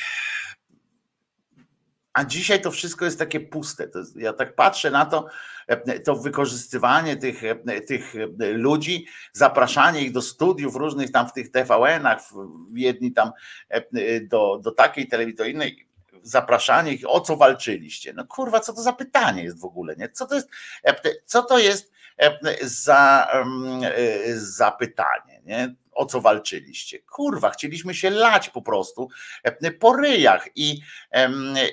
a dzisiaj to wszystko jest takie puste. Jest, ja tak patrzę na to, to wykorzystywanie tych, tych ludzi, zapraszanie ich do studiów różnych tam w tych TVN-ach, jedni tam do, do takiej telewizji, do innej, zapraszanie ich, o co walczyliście? No kurwa, co to za pytanie jest w ogóle, nie? Co to jest, co to jest za, za pytanie, nie? o co walczyliście. Kurwa, chcieliśmy się lać po prostu po ryjach i,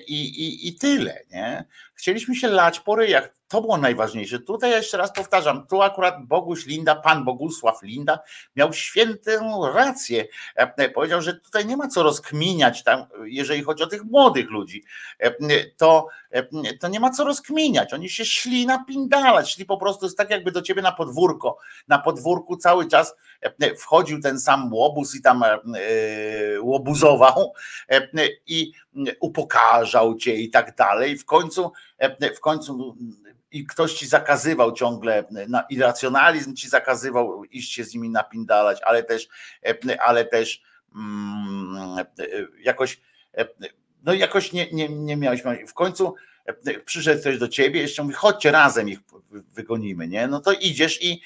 i, i, i tyle, nie? Chcieliśmy się lać po ryjach. To było najważniejsze. Tutaj jeszcze raz powtarzam, tu akurat Boguś Linda, pan Bogusław Linda miał świętą rację. E, powiedział, że tutaj nie ma co rozkminiać tam, jeżeli chodzi o tych młodych ludzi. E, to, to nie ma co rozkminiać. Oni się szli napindalać, szli po prostu, jest tak jakby do ciebie na podwórko. Na podwórku cały czas wchodził ten sam łobuz i tam łobuzował i upokarzał cię i tak dalej. W końcu, w końcu i ktoś ci zakazywał ciągle, na irracjonalizm ci zakazywał iść się z nimi napindalać, ale też, ale też mm, jakoś, no jakoś nie, nie, nie miałeś. W końcu przyszedł ktoś do ciebie, jeszcze mówi, chodźcie razem ich wygonimy, nie? No to idziesz i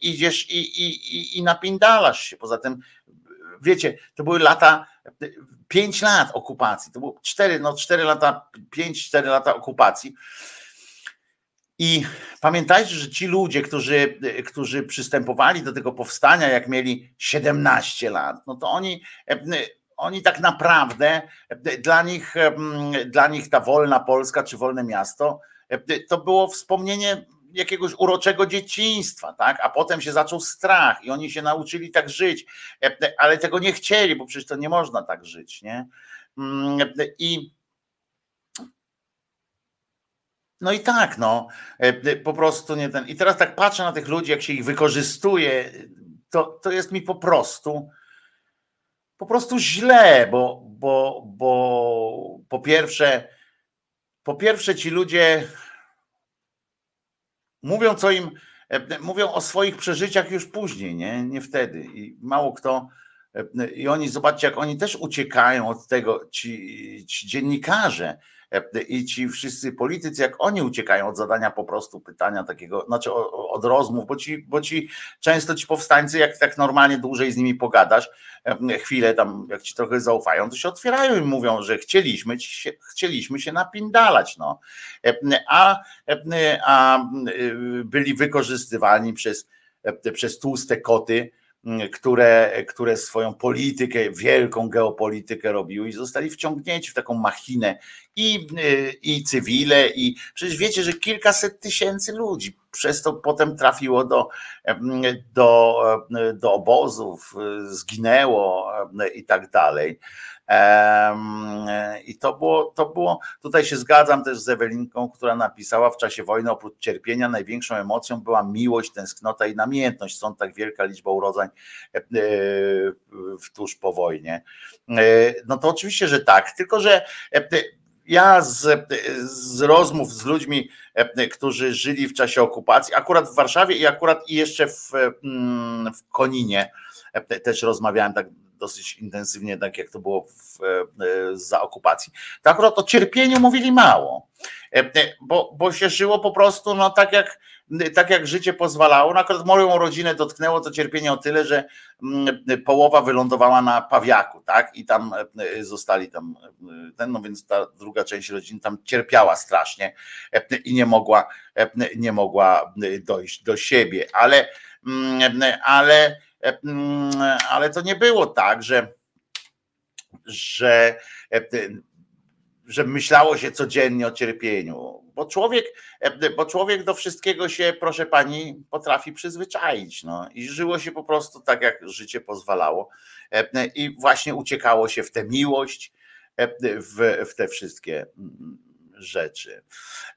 idziesz i, i, i, i napindalasz się. Poza tym, wiecie, to były lata pięć lat okupacji, to było cztery, no cztery lata, pięć, cztery lata okupacji. I pamiętajcie, że ci ludzie, którzy, którzy przystępowali do tego powstania, jak mieli 17 lat, no to oni, oni tak naprawdę, dla nich, dla nich ta wolna Polska czy wolne miasto, to było wspomnienie jakiegoś uroczego dzieciństwa, tak? A potem się zaczął strach i oni się nauczyli tak żyć, ale tego nie chcieli, bo przecież to nie można tak żyć, nie? I no i tak, no, po prostu nie ten. I teraz tak patrzę na tych ludzi, jak się ich wykorzystuje, to, to jest mi po prostu po prostu źle, bo, bo, bo po pierwsze, po pierwsze ci ludzie Mówią, co im, e, mówią o swoich przeżyciach już później, nie, nie wtedy. I mało kto. E, I oni, zobaczcie, jak oni też uciekają od tego, ci, ci dziennikarze, E, i ci wszyscy politycy, jak oni uciekają od zadania po prostu pytania takiego, znaczy od rozmów, bo ci, bo ci często ci powstańcy, jak tak normalnie dłużej z nimi pogadasz, e, chwilę tam, jak ci trochę zaufają, to się otwierają i mówią, że chcieliśmy, się, chcieliśmy się napindalać, no. E, a, a byli wykorzystywani przez, przez tłuste koty, które, które swoją politykę, wielką geopolitykę robiły i zostali wciągnięci w taką machinę i, i cywile, i przecież wiecie, że kilkaset tysięcy ludzi przez to potem trafiło do, do, do obozów, zginęło i tak dalej. I to było, to było, tutaj się zgadzam też z Ewelinką, która napisała w czasie wojny oprócz cierpienia największą emocją była miłość, tęsknota i namiętność. Stąd tak wielka liczba urodzeń e, tuż po wojnie. E, no to oczywiście, że tak, tylko że e, ja z, z rozmów z ludźmi, którzy żyli w czasie okupacji, akurat w Warszawie i akurat i jeszcze w, mm, w Koninie, też rozmawiałem tak dosyć intensywnie, tak jak to było w, e, za okupacji. To akurat o cierpieniu mówili mało, e, e, bo, bo się żyło po prostu no, tak, jak, tak jak życie pozwalało. No, akurat moją rodzinę dotknęło to cierpienie o tyle, że mm, połowa wylądowała na Pawiaku, tak? I tam zostali tam, ten, no więc ta druga część rodziny tam cierpiała strasznie i nie mogła, nie mogła dojść do siebie, ale, mm, ale ale to nie było tak, że, że że myślało się codziennie o cierpieniu, bo człowiek, bo człowiek do wszystkiego się, proszę pani, potrafi przyzwyczaić. No. I żyło się po prostu tak, jak życie pozwalało. I właśnie uciekało się w tę miłość, w, w te wszystkie rzeczy.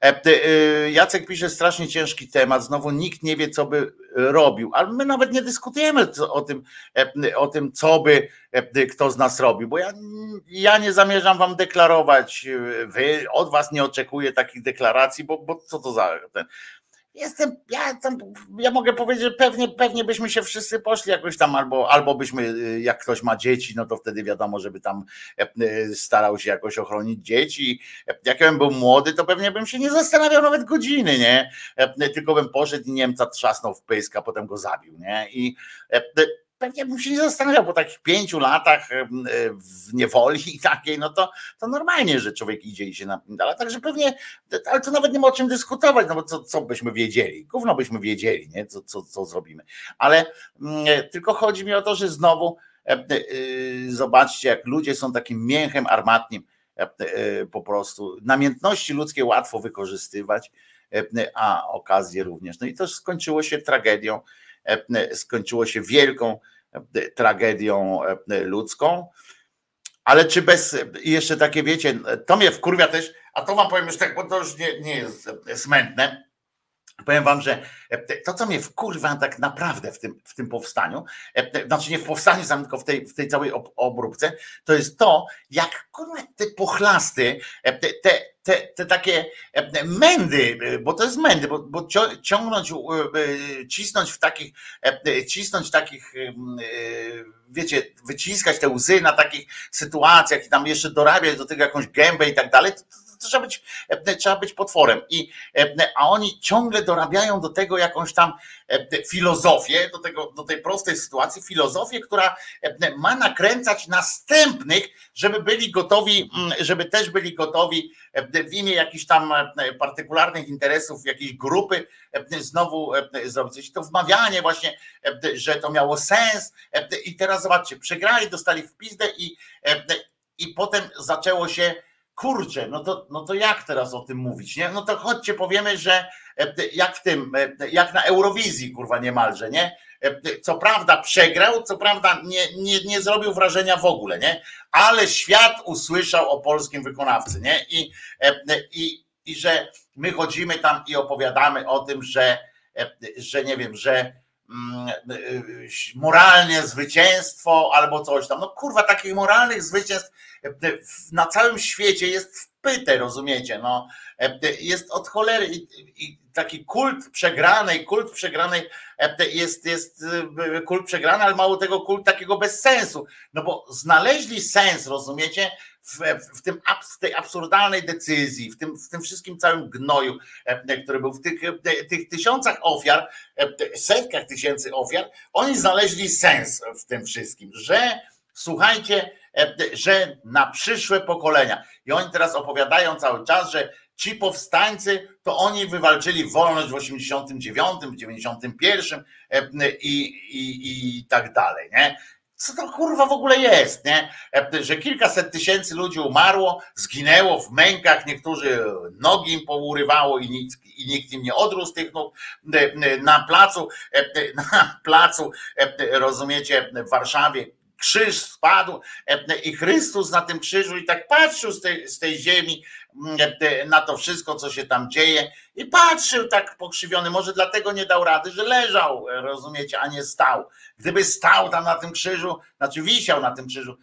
E, y, Jacek pisze strasznie ciężki temat, znowu nikt nie wie, co by robił, ale my nawet nie dyskutujemy o tym, e, o tym co by e, kto z nas robił, bo ja, ja nie zamierzam wam deklarować, wy, od was nie oczekuję takich deklaracji, bo, bo co to za ten. Jestem, ja, tam, ja mogę powiedzieć, że pewnie, pewnie byśmy się wszyscy poszli jakoś tam, albo, albo byśmy, y, jak ktoś ma dzieci, no to wtedy wiadomo, żeby tam e, y, starał się jakoś ochronić dzieci. E, jak ja bym był młody, to pewnie bym się nie zastanawiał nawet godziny, nie? E, tylko bym poszedł i Niemca trzasnął w pysk, a potem go zabił, nie? I pewnie bym się nie zastanawiał po takich pięciu latach e, w niewoli i takiej, no to, to normalnie, że człowiek idzie i się napindala. Także pewnie, ale to nawet nie ma o czym dyskutować, no bo co, co byśmy wiedzieli? Gówno byśmy wiedzieli, nie? Co, co, co zrobimy. Ale mm, e, tylko chodzi mi o to, że znowu e, zobaczcie, jak ludzie są takim mięchem armatnim po prostu. Namiętności ludzkie łatwo wykorzystywać, a okazje również. No i to skończyło się tragedią E, skończyło się wielką e, tragedią e, ludzką. Ale czy bez, jeszcze takie wiecie, to mnie wkurwia też, a to wam powiem już tak, bo to już nie, nie jest smętne. Powiem wam, że to, co mnie wkurwa tak naprawdę w tym, w tym powstaniu, znaczy nie w powstaniu sam, tylko w tej, w tej całej obróbce, to jest to, jak kurwa te pochlasty, te, te te, te takie e, mędy, e, bo to jest mędy, bo, bo ciągnąć, e, cisnąć w takich, cisnąć takich, wiecie, wyciskać te łzy na takich sytuacjach i tam jeszcze dorabiać do tego jakąś gębę i tak dalej, to trzeba być, trzeba być potworem. I, a oni ciągle dorabiają do tego jakąś tam filozofię, do, tego, do tej prostej sytuacji, filozofię, która ma nakręcać następnych, żeby byli gotowi, żeby też byli gotowi w imię jakichś tam e, partykularnych interesów jakiejś grupy e, znowu e, zrobić to wmawianie właśnie, że to miało sens i teraz zobaczcie, przegrali, dostali w pizdę i, i potem zaczęło się kurczę, no to, no to jak teraz o tym mówić, nie? No to chodźcie, powiemy, że jak w tym, jak na Eurowizji, kurwa niemalże, nie? Co prawda przegrał, co prawda nie, nie, nie zrobił wrażenia w ogóle, nie? Ale świat usłyszał o polskim wykonawcy, nie? I, i, i że my chodzimy tam i opowiadamy o tym, że, że nie wiem, że mm, moralnie zwycięstwo albo coś tam. No kurwa, takich moralnych zwycięstw na całym świecie jest w pytę, rozumiecie? No, jest od cholery i, i taki kult przegranej, kult przegranej jest, jest y, kult przegrany, ale mało tego kult takiego bez sensu. No bo znaleźli sens, rozumiecie, w, w, tym, w tej absurdalnej decyzji, w tym, w tym wszystkim całym gnoju, który był w tych, tych tysiącach ofiar, setkach tysięcy ofiar, oni znaleźli sens w tym wszystkim, że słuchajcie, że na przyszłe pokolenia. I oni teraz opowiadają cały czas, że ci powstańcy, to oni wywalczyli wolność w 89, w 91 e, i, i, i tak dalej, nie? Co to kurwa w ogóle jest, nie? E, że kilkaset tysięcy ludzi umarło, zginęło w mękach, niektórzy nogi im pourywało i nikt, i nikt im nie odrósł tych nóg e, na placu, na placu, rozumiecie, w Warszawie krzyż spadł i Chrystus na tym krzyżu i tak patrzył z tej, z tej ziemi na to wszystko, co się tam dzieje i patrzył tak pokrzywiony. Może dlatego nie dał rady, że leżał, rozumiecie, a nie stał. Gdyby stał tam na tym krzyżu, znaczy wisiał na tym krzyżu,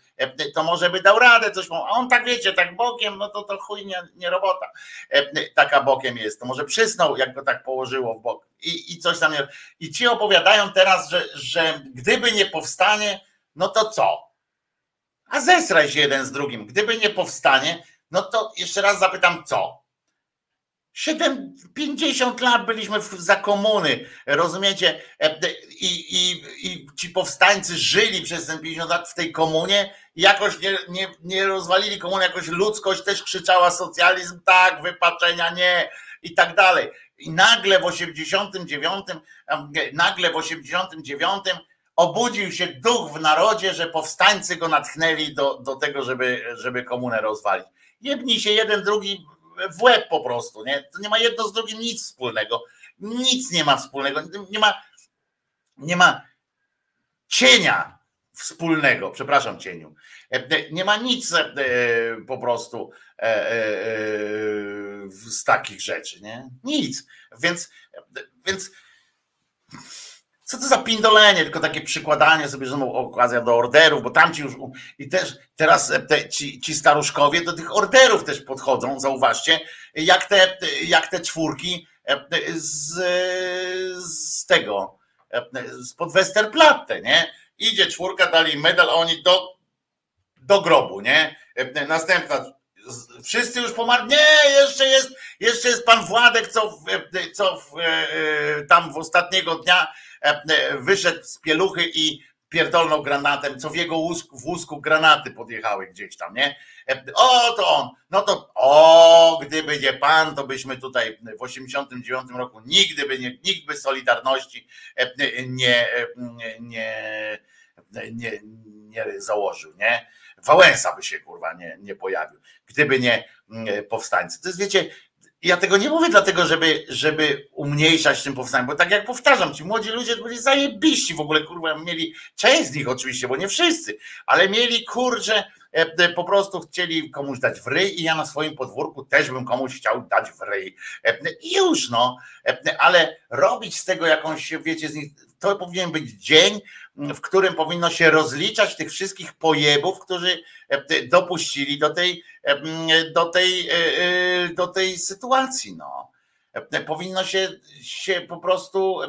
to może by dał radę coś, a on tak wiecie, tak bokiem, no to to chuj nie, nie robota. Taka bokiem jest, to może przysnął, jak go tak położyło w bok i, i coś tam. I ci opowiadają teraz, że, że gdyby nie powstanie, no to co? A zesraj się jeden z drugim. Gdyby nie powstanie, no to jeszcze raz zapytam, co? 7, 50 lat byliśmy za komuny, rozumiecie? E, I, i, I ci powstańcy żyli przez ten 50 lat w tej komunie jakoś nie, nie, nie rozwalili komuny, jakoś ludzkość też krzyczała socjalizm, tak, wypaczenia nie i tak dalej. I nagle w 89, nagle w 89 obudził się duch w narodzie, że powstańcy go natchnęli do, do tego, żeby, żeby komunę rozwalić. Jebnij się jeden, drugi w łeb po prostu, nie? To nie ma jedno z drugim nic wspólnego. Nic nie ma wspólnego. Nie ma, nie ma cienia wspólnego, przepraszam cieniu. Nie ma nic e, po prostu e, e, z takich rzeczy, nie? Nic. Więc, więc co to za pindolenie, tylko takie przykładanie sobie, że okazja do orderów, bo tamci już i też teraz te, ci, ci staruszkowie do tych orderów też podchodzą, zauważcie, jak te, jak te czwórki z, z tego, spod Westerplatte, nie? Idzie czwórka, dali medal, a oni do, do grobu, nie? Następna, wszyscy już pomarli, nie, jeszcze jest, jeszcze jest pan Władek, co, co w, tam w ostatniego dnia wyszedł z pieluchy i pierdolną granatem, co w jego w wózku granaty podjechały gdzieś tam, nie? O, to on. No to, o, gdyby nie pan, to byśmy tutaj w 89 roku nigdy by nie, nikt by Solidarności nie, nie, nie, nie założył, nie? Wałęsa by się kurwa nie, nie pojawił, gdyby nie powstańcy. To jest, wiecie, ja tego nie mówię dlatego, żeby, żeby umniejszać tym powstaniem, bo tak jak powtarzam, ci młodzi ludzie byli zajebiści w ogóle, kurwa, mieli, część z nich oczywiście, bo nie wszyscy, ale mieli, kurczę, e, po prostu chcieli komuś dać w ryj i ja na swoim podwórku też bym komuś chciał dać w ryj. E, I już no, e, ale robić z tego jakąś, wiecie, to powinien być dzień, w którym powinno się rozliczać tych wszystkich pojebów, którzy e, dopuścili do tej, e, do tej, e, do tej sytuacji. No. Powinno się, się po prostu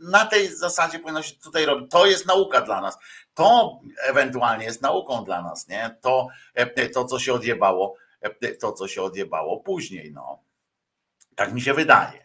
na tej zasadzie powinno się tutaj robić. To jest nauka dla nas. To ewentualnie jest nauką dla nas, nie? To, to co się odjebało, to, co się odjebało później. No. Tak mi się wydaje.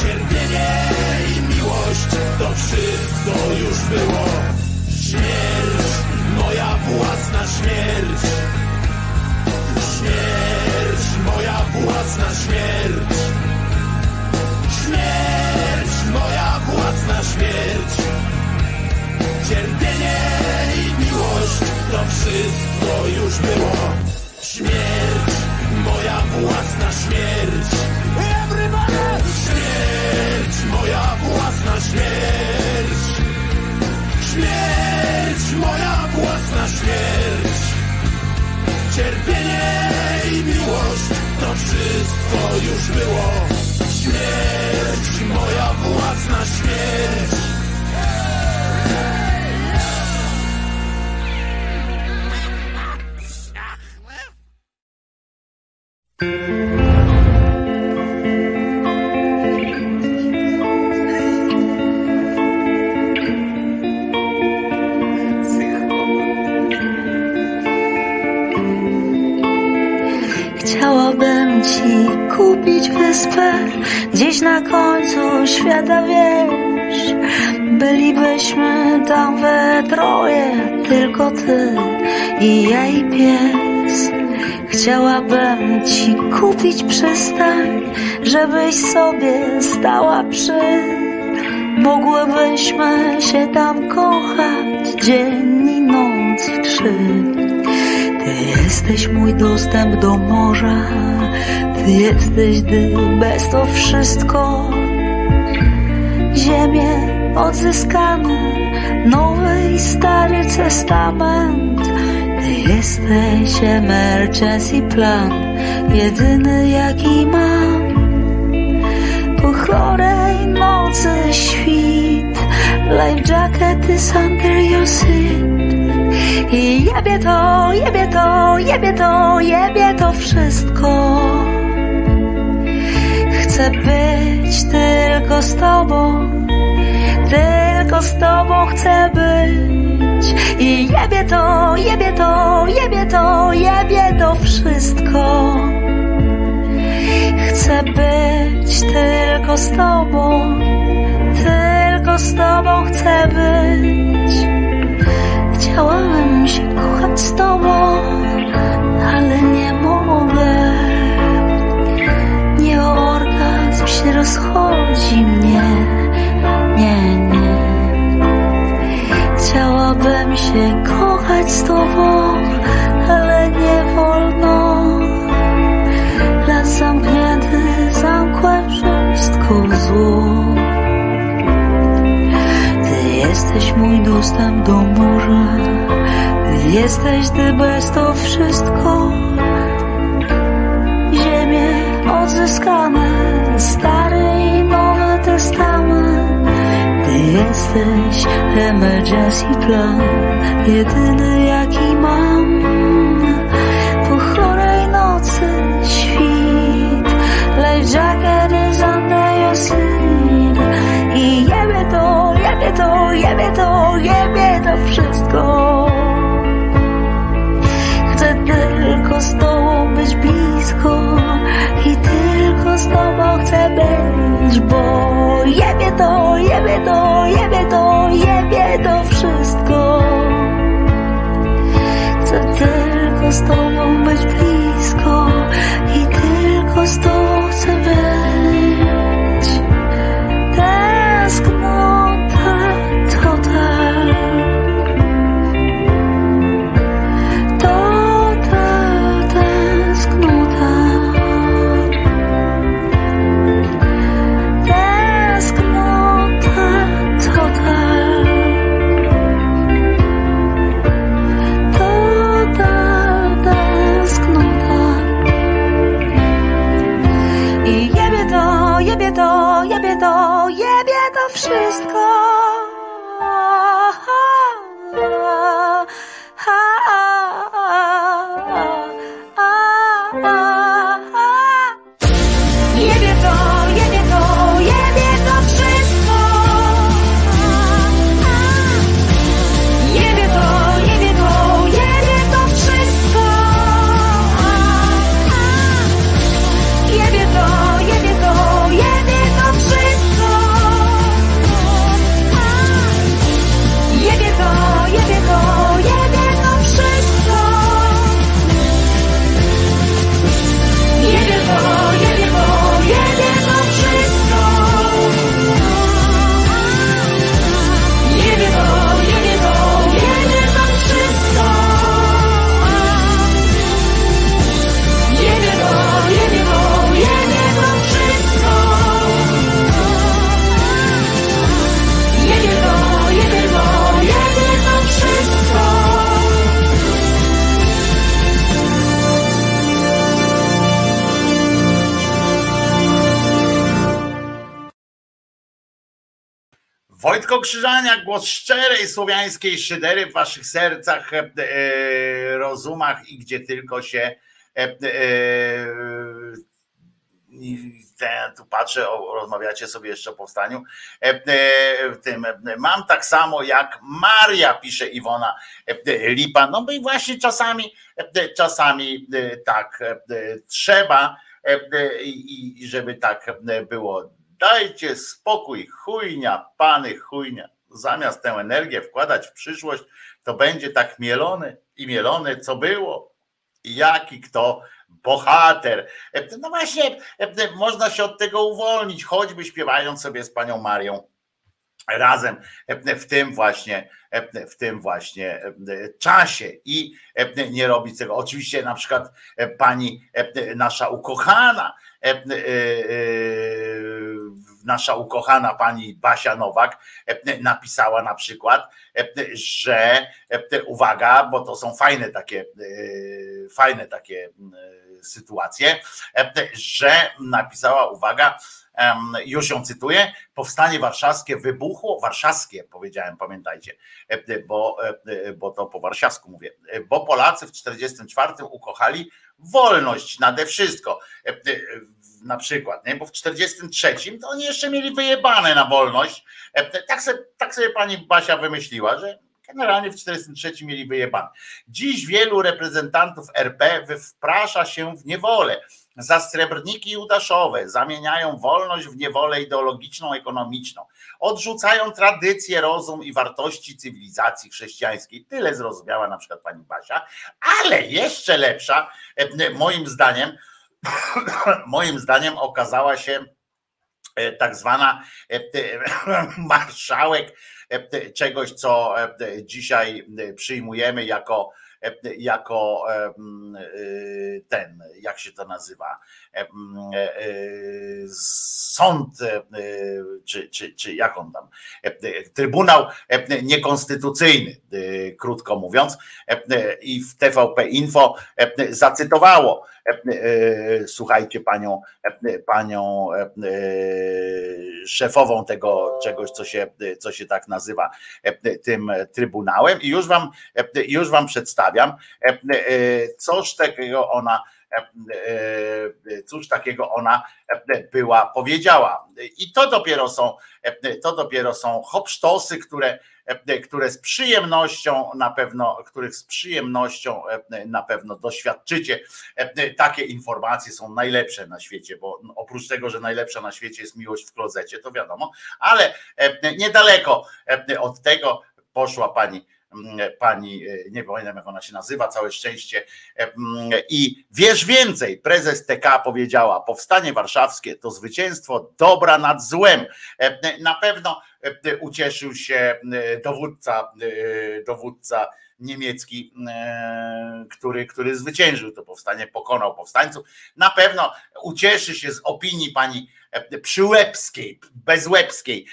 Cierpienie i miłość to wszystko. było. Śmierć, moja własna śmierć. Śmierć, moja własna śmierć. Śmierć, moja własna śmierć. Cierpienie i miłość To wszystko już było. Śmierć, moja własna śmierć! Śmierć, moja własna śmierć. Śmierć, moja własna śmierć. Cierpienie i miłość To wszystko już było. Śmierć, tam we troje, tylko ty i i pies. Chciałabym ci kupić przystań, żebyś sobie stała przy. Mogłybyśmy się tam kochać dzień i noc i trzy. Ty jesteś mój dostęp do morza, Ty jesteś gdy bez to wszystko. Ziemię odzyskane, Nowy i Stary Testament. Ty jesteś emergency plan, jedyny jaki mam. Po chorej nocy świt, life jacket is under your seat. I jebie to, jebie to, jebie to, jebie to wszystko. Chcę być tylko z tobą, tylko z tobą chcę być. I jebie to, jebie to, jebie to, jebie to wszystko. Chcę być tylko z tobą, tylko z tobą chcę być. Chciałam się kochać z tobą, ale nie mogę. Nie orgazm się rozchodzi mnie, nie, nie. Chciałabym się kochać z tobą, ale nie wolno. Las zamknięty zamkłem wszystko zło. Ty jesteś mój dostęp do morza. Jesteś ty bez to wszystko. Ziemię odzyskane, stary i nowy testament. Jesteś emergency plan, jedyny jaki mam. Po chorej nocy świt, life jacket is under your. I jebie to, jebie to, jebie to, jebie to wszystko. Chcę tylko z tobą być blisko i tylko z tobą chcę być, bo jebie to, jebie to, wszystko. Chcę tylko z tobą być blisko i tylko z tobą chcę być. Krzyżania, głos szczerej słowiańskiej szydery w waszych sercach, e, e, rozumach i gdzie tylko się e, te, tu patrzę, o, rozmawiacie sobie jeszcze o powstaniu. W tym, mam tak samo jak Maria, pisze Iwona Lipa. No i właśnie czasami, czasami tak trzeba i żeby tak było. Dajcie spokój, chujnia, pany, chujnia. Zamiast tę energię wkładać w przyszłość, to będzie tak mielony i mielone, co było. I jaki kto bohater. E, No właśnie, e, można się od tego uwolnić, choćby śpiewając sobie z panią Marią razem e, w tym właśnie e, w tym właśnie e, czasie i e, nie robić tego. Oczywiście na przykład e, pani e, nasza ukochana e, e, e, nasza ukochana pani Basia Nowak e, napisała na przykład, e, że e, uwaga, bo to są fajne takie e, fajne takie e, sytuacje, e, że napisała uwaga, już ją cytuję, powstanie warszawskie wybuchło, warszawskie powiedziałem, pamiętajcie, e, bo, e, bo to po warszawsku mówię, e, bo Polacy w 44 ukochali wolność nade wszystko. E, e, Na przykład, nie? bo w 43 to oni jeszcze mieli wyjebane na wolność. E, Tak sobie, tak sobie pani Basia wymyśliła, że generalnie w 43 mieli wyjebane. Dziś wielu reprezentantów RP wprasza się w niewolę. Za srebrniki judaszowe zamieniają wolność w niewolę ideologiczną, ekonomiczną. Odrzucają tradycję, rozum i wartości cywilizacji chrześcijańskiej. Tyle zrozumiała na przykład pani Basia, ale jeszcze lepsza, e, moim zdaniem, moim zdaniem okazała się e, tak zwana e, marszałek czegoś, co dzisiaj przyjmujemy jako, jako e, m, e, ten, jak się to nazywa, e, m, e, e, sąd, e, czy, czy, czy jak on tam, e, e, Trybunał e, Niekonstytucyjny, e, krótko mówiąc, e, e, i w TVP Info e, zacytowało, e, e, słuchajcie, panią, e, panią e, e, szefową tego czegoś, co się, co się tak nazywa e, tym Trybunałem i już wam, e, już wam przedstawiam, e, e, coś takiego ona e, cóż takiego ona e, była powiedziała. I to dopiero są, e, to dopiero są hopsztosy, które, e, które z przyjemnością na pewno, których z przyjemnością e, na pewno doświadczycie. E, Takie informacje są najlepsze na świecie, bo oprócz tego, że najlepsza na świecie jest miłość w klozecie, to wiadomo, ale e, niedaleko e, od tego poszła pani pani, e, nie pamiętam jak ona się nazywa, całe szczęście. e, I wiesz więcej, prezes TK powiedziała, powstanie warszawskie to zwycięstwo dobra nad złem. E, Na pewno e, ucieszył się e, dowódca, e, dowódca niemiecki, e, który, który zwyciężył to powstanie, pokonał powstańców. Na pewno ucieszy się z opinii pani e, Przyłębskiej, Bezłębskiej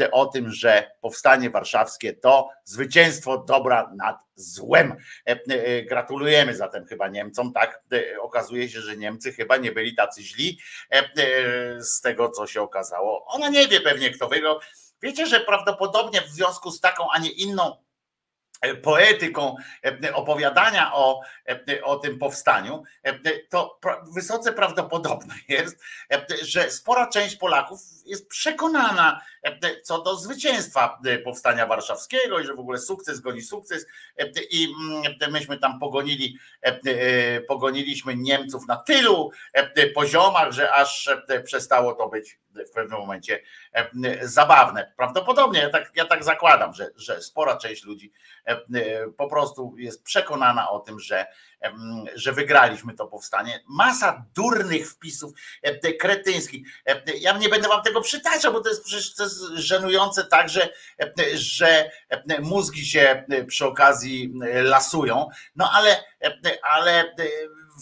e, o tym, że powstanie warszawskie to zwycięstwo dobra nad złem. E, e, Gratulujemy zatem chyba Niemcom, tak? E, Okazuje się, że Niemcy chyba nie byli tacy źli e, e, z tego, co się okazało. Ona nie wie pewnie, kto wygrał. Wiecie, że prawdopodobnie w związku z taką, a nie inną e, poetyką e, opowiadania o, e, o tym powstaniu, to wysoce prawdopodobne jest, że spora część Polaków jest przekonana co do zwycięstwa e, powstania warszawskiego i że w ogóle sukces goni sukces e, i mm, myśmy tam pogonili, e, e, pogoniliśmy Niemców na tylu e, poziomach, że aż e, przestało to być w pewnym momencie e, zabawne. Prawdopodobnie, ja tak, ja tak zakładam, że, że spora część ludzi e, e, po prostu jest przekonana o tym, że, że wygraliśmy to powstanie. Masa durnych wpisów, kretyńskich. Ja nie będę wam tego przytaczał, bo to jest przecież to jest żenujące tak, że, mózgi się przy okazji lasują. No ale, ale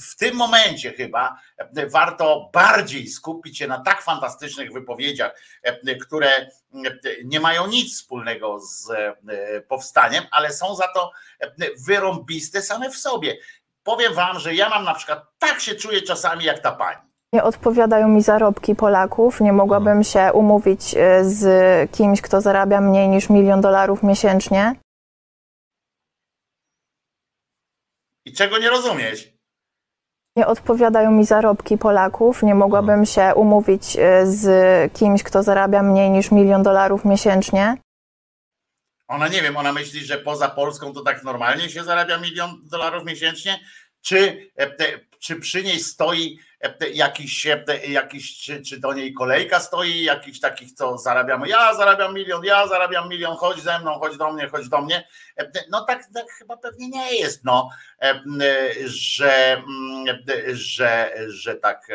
w tym momencie chyba warto bardziej skupić się na tak fantastycznych wypowiedziach, które nie mają nic wspólnego z powstaniem, ale są za to wyrąbiste same w sobie. Powiem wam, że ja mam na przykład tak się czuję czasami jak ta pani. Nie odpowiadają mi zarobki Polaków. Nie mogłabym się umówić y, z kimś, kto zarabia mniej niż milion dolarów miesięcznie. I czego nie rozumiesz? Nie odpowiadają mi zarobki Polaków. Nie mogłabym się umówić y, z kimś, kto zarabia mniej niż milion dolarów miesięcznie. Ona nie wiem, ona myśli, że poza Polską to tak normalnie się zarabia milion dolarów miesięcznie, czy, e, czy przy niej stoi e, jakiś, e, jakiś czy, czy do niej kolejka stoi, jakiś takich, co zarabiamy, ja zarabiam milion, ja zarabiam milion, chodź ze mną, chodź do mnie, chodź do mnie. No tak, tak chyba pewnie nie jest, no, że, że, że tak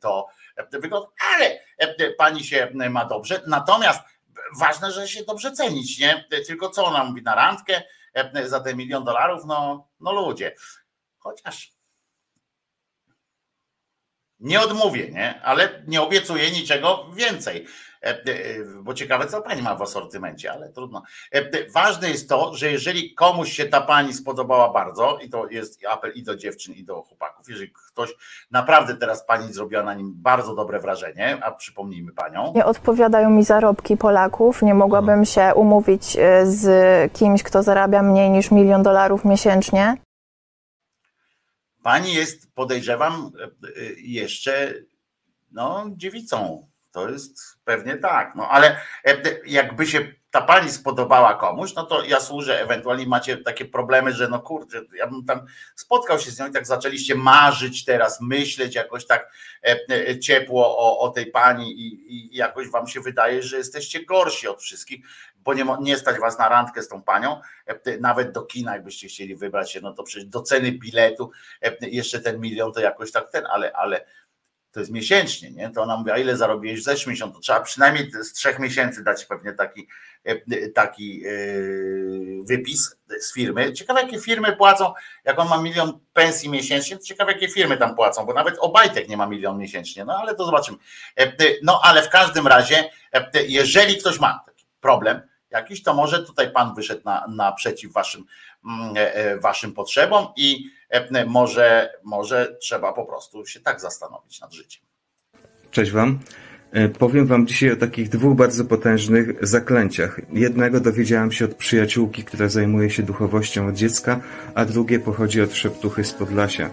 to wygląda, ale pani się ma dobrze, natomiast ważne, że się dobrze cenić, nie? Tylko co ona mówi na randkę e, za ten milion dolarów? No, no ludzie. Chociaż nie odmówię, nie? Ale nie obiecuję niczego więcej. E, e, Bo ciekawe, co pani ma w asortymencie, ale trudno. E, Ważne jest to, że jeżeli komuś się ta pani spodobała bardzo, i to jest apel i do dziewczyn, i do chłopaków, jeżeli ktoś naprawdę teraz pani zrobiła na nim bardzo dobre wrażenie, a przypomnijmy panią, Nie odpowiadają mi zarobki Polaków. Nie mogłabym się umówić z kimś, kto zarabia mniej niż milion dolarów miesięcznie. Pani jest, podejrzewam, jeszcze no, dziewicą. To jest pewnie tak. No ale e, jakby się ta pani spodobała komuś, no to ja służę, ewentualnie macie takie problemy, że no kurczę, ja bym tam spotkał się z nią i tak zaczęliście marzyć teraz, myśleć jakoś tak e, e, ciepło o, o tej pani i, i jakoś wam się wydaje, że jesteście gorsi od wszystkich, bo nie, nie stać was na randkę z tą panią, e, nawet do kina jakbyście chcieli wybrać się, no to przecież do ceny biletu e, jeszcze ten milion to jakoś tak ten, ale, ale to jest miesięcznie, nie? To ona mówi, a ile zarobiłeś w zeszłym miesiącu? To trzeba przynajmniej z trzech miesięcy dać pewnie taki, e, taki e, wypis z firmy. Ciekawe, jakie firmy płacą, jak on ma milion pensji miesięcznie, to ciekawe, jakie firmy tam płacą, bo nawet Obajtek nie ma milion miesięcznie, no ale to zobaczymy. E, No ale w każdym razie, jeżeli ktoś ma taki problem jakiś, to może tutaj pan wyszedł na, naprzeciw waszym, mm, waszym potrzebom i może, może trzeba po prostu się tak zastanowić nad życiem. Cześć Wam. E, Powiem Wam dzisiaj o takich dwóch bardzo potężnych zaklęciach. Jednego dowiedziałem się od przyjaciółki, która zajmuje się duchowością od dziecka, a drugie pochodzi od szeptuchy z Podlasia.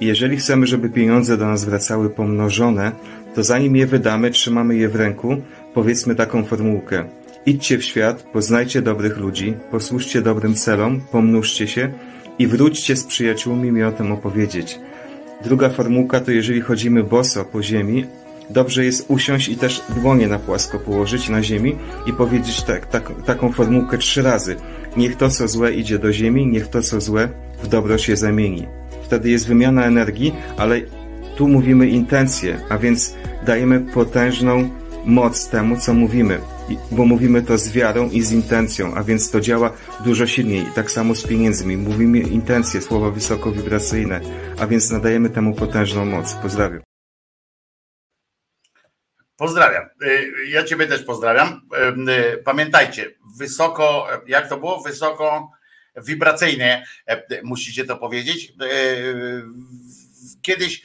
Jeżeli chcemy, żeby pieniądze do nas wracały pomnożone, to zanim je wydamy, trzymamy je w ręku, powiedzmy taką formułkę. Idźcie w świat, poznajcie dobrych ludzi, posłuszcie dobrym celom, pomnóżcie się i wróćcie z przyjaciółmi mi o tym opowiedzieć. Druga formułka to jeżeli chodzimy boso po ziemi, dobrze jest usiąść i też dłonie na płasko położyć na ziemi i powiedzieć tak, tak, taką formułkę trzy razy. Niech to, co złe idzie do ziemi, niech to, co złe w dobro się zamieni. Wtedy jest wymiana energii, ale tu mówimy intencje, a więc dajemy potężną moc temu, co mówimy. Bo mówimy to z wiarą i z intencją, a więc to działa dużo silniej. Tak samo z pieniędzmi. Mówimy intencje, słowa wysokowibracyjne, a więc nadajemy temu potężną moc. Pozdrawiam. Pozdrawiam. Y, Ja Ciebie też pozdrawiam. Ym, y, Pamiętajcie, wysoko, jak to było? Wysoko wibracyjnie y, musicie to powiedzieć. Y, Kiedyś y,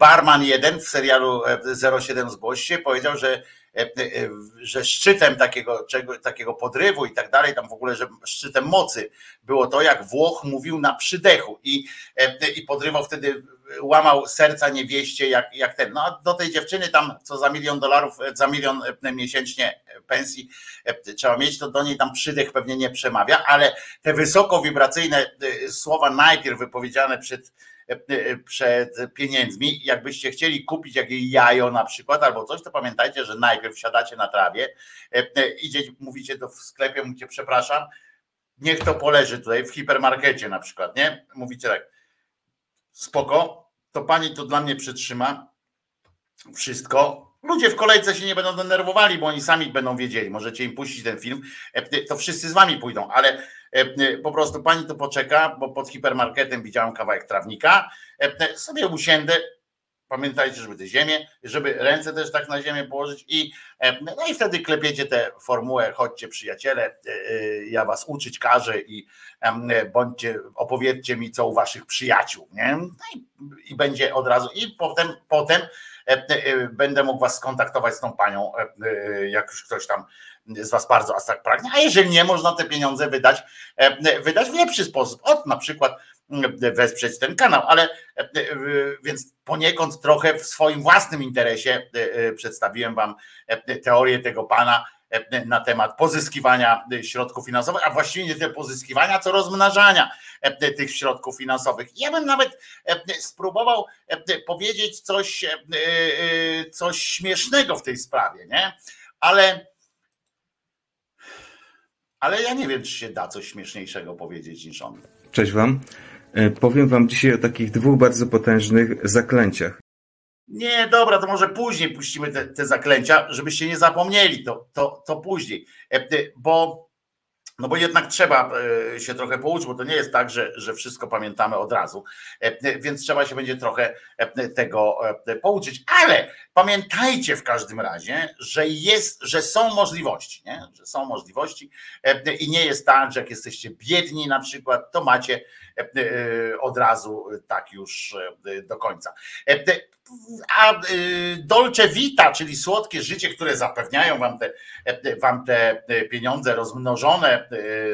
barman jeden w serialu y, 07 Zgłoś się powiedział, że y, że szczytem takiego, czego, takiego podrywu i tak dalej, tam w ogóle, że szczytem mocy było to, jak Włoch mówił na przydechu i, i podrywał wtedy łamał serca niewieście jak, jak ten. No a do tej dziewczyny tam, co za milion dolarów, za milion e, miesięcznie pensji e, trzeba mieć, to do niej tam przydech pewnie nie przemawia, ale te wysokowibracyjne e, słowa najpierw wypowiedziane przed, e, przed pieniędzmi, jakbyście chcieli kupić jakieś jajo na przykład albo coś, to pamiętajcie, że najpierw siadacie na trawie, e, idziecie, mówicie do w sklepie, mówicie przepraszam, niech to poleży tutaj w hipermarkecie na przykład, nie? Mówicie tak, spoko, to pani to dla mnie przytrzyma wszystko. Ludzie w kolejce się nie będą denerwowali, bo oni sami będą wiedzieli. Możecie im puścić ten film, e, to wszyscy z wami pójdą, ale e, po prostu pani to poczeka, bo pod hipermarketem widziałem kawałek trawnika. E, Sobie usiędę. Pamiętajcie, żeby te ziemię, żeby ręce też tak na ziemię położyć i no i wtedy klepiecie tę formułę, chodźcie przyjaciele, ja was uczyć każę i bądźcie, opowiedzcie mi co u waszych przyjaciół, nie? No i, i będzie od razu i potem, potem będę mógł was skontaktować z tą panią, jak już ktoś tam z was bardzo aż tak pragnie, a jeżeli nie, można te pieniądze wydać, wydać w lepszy sposób, od na przykład wesprzeć ten kanał, ale więc poniekąd trochę w swoim własnym interesie przedstawiłem wam teorię tego pana, E, na temat pozyskiwania e, środków finansowych, a właściwie nie tyle pozyskiwania, co rozmnażania e, tych środków finansowych. Ja bym nawet spróbował powiedzieć coś, coś śmiesznego w tej sprawie, nie? Ale, ale ja nie wiem, czy się da coś śmieszniejszego powiedzieć niż on. Cześć Wam. Powiem Wam dzisiaj o takich dwóch bardzo potężnych zaklęciach. Nie, dobra, to może później puścimy te, te zaklęcia, żebyście nie zapomnieli, to, to, to później, e, bo no bo jednak trzeba e, się trochę pouczyć, bo to nie jest tak, że, że wszystko pamiętamy od razu, e, więc trzeba się będzie trochę tego pouczyć. Ale pamiętajcie w każdym razie, że jest, że są możliwości, nie? że są możliwości i nie jest tak, że jak jesteście biedni na przykład, to macie od razu tak już do końca. A Dolce Vita, czyli słodkie życie, które zapewniają wam te, wam te pieniądze rozmnożone,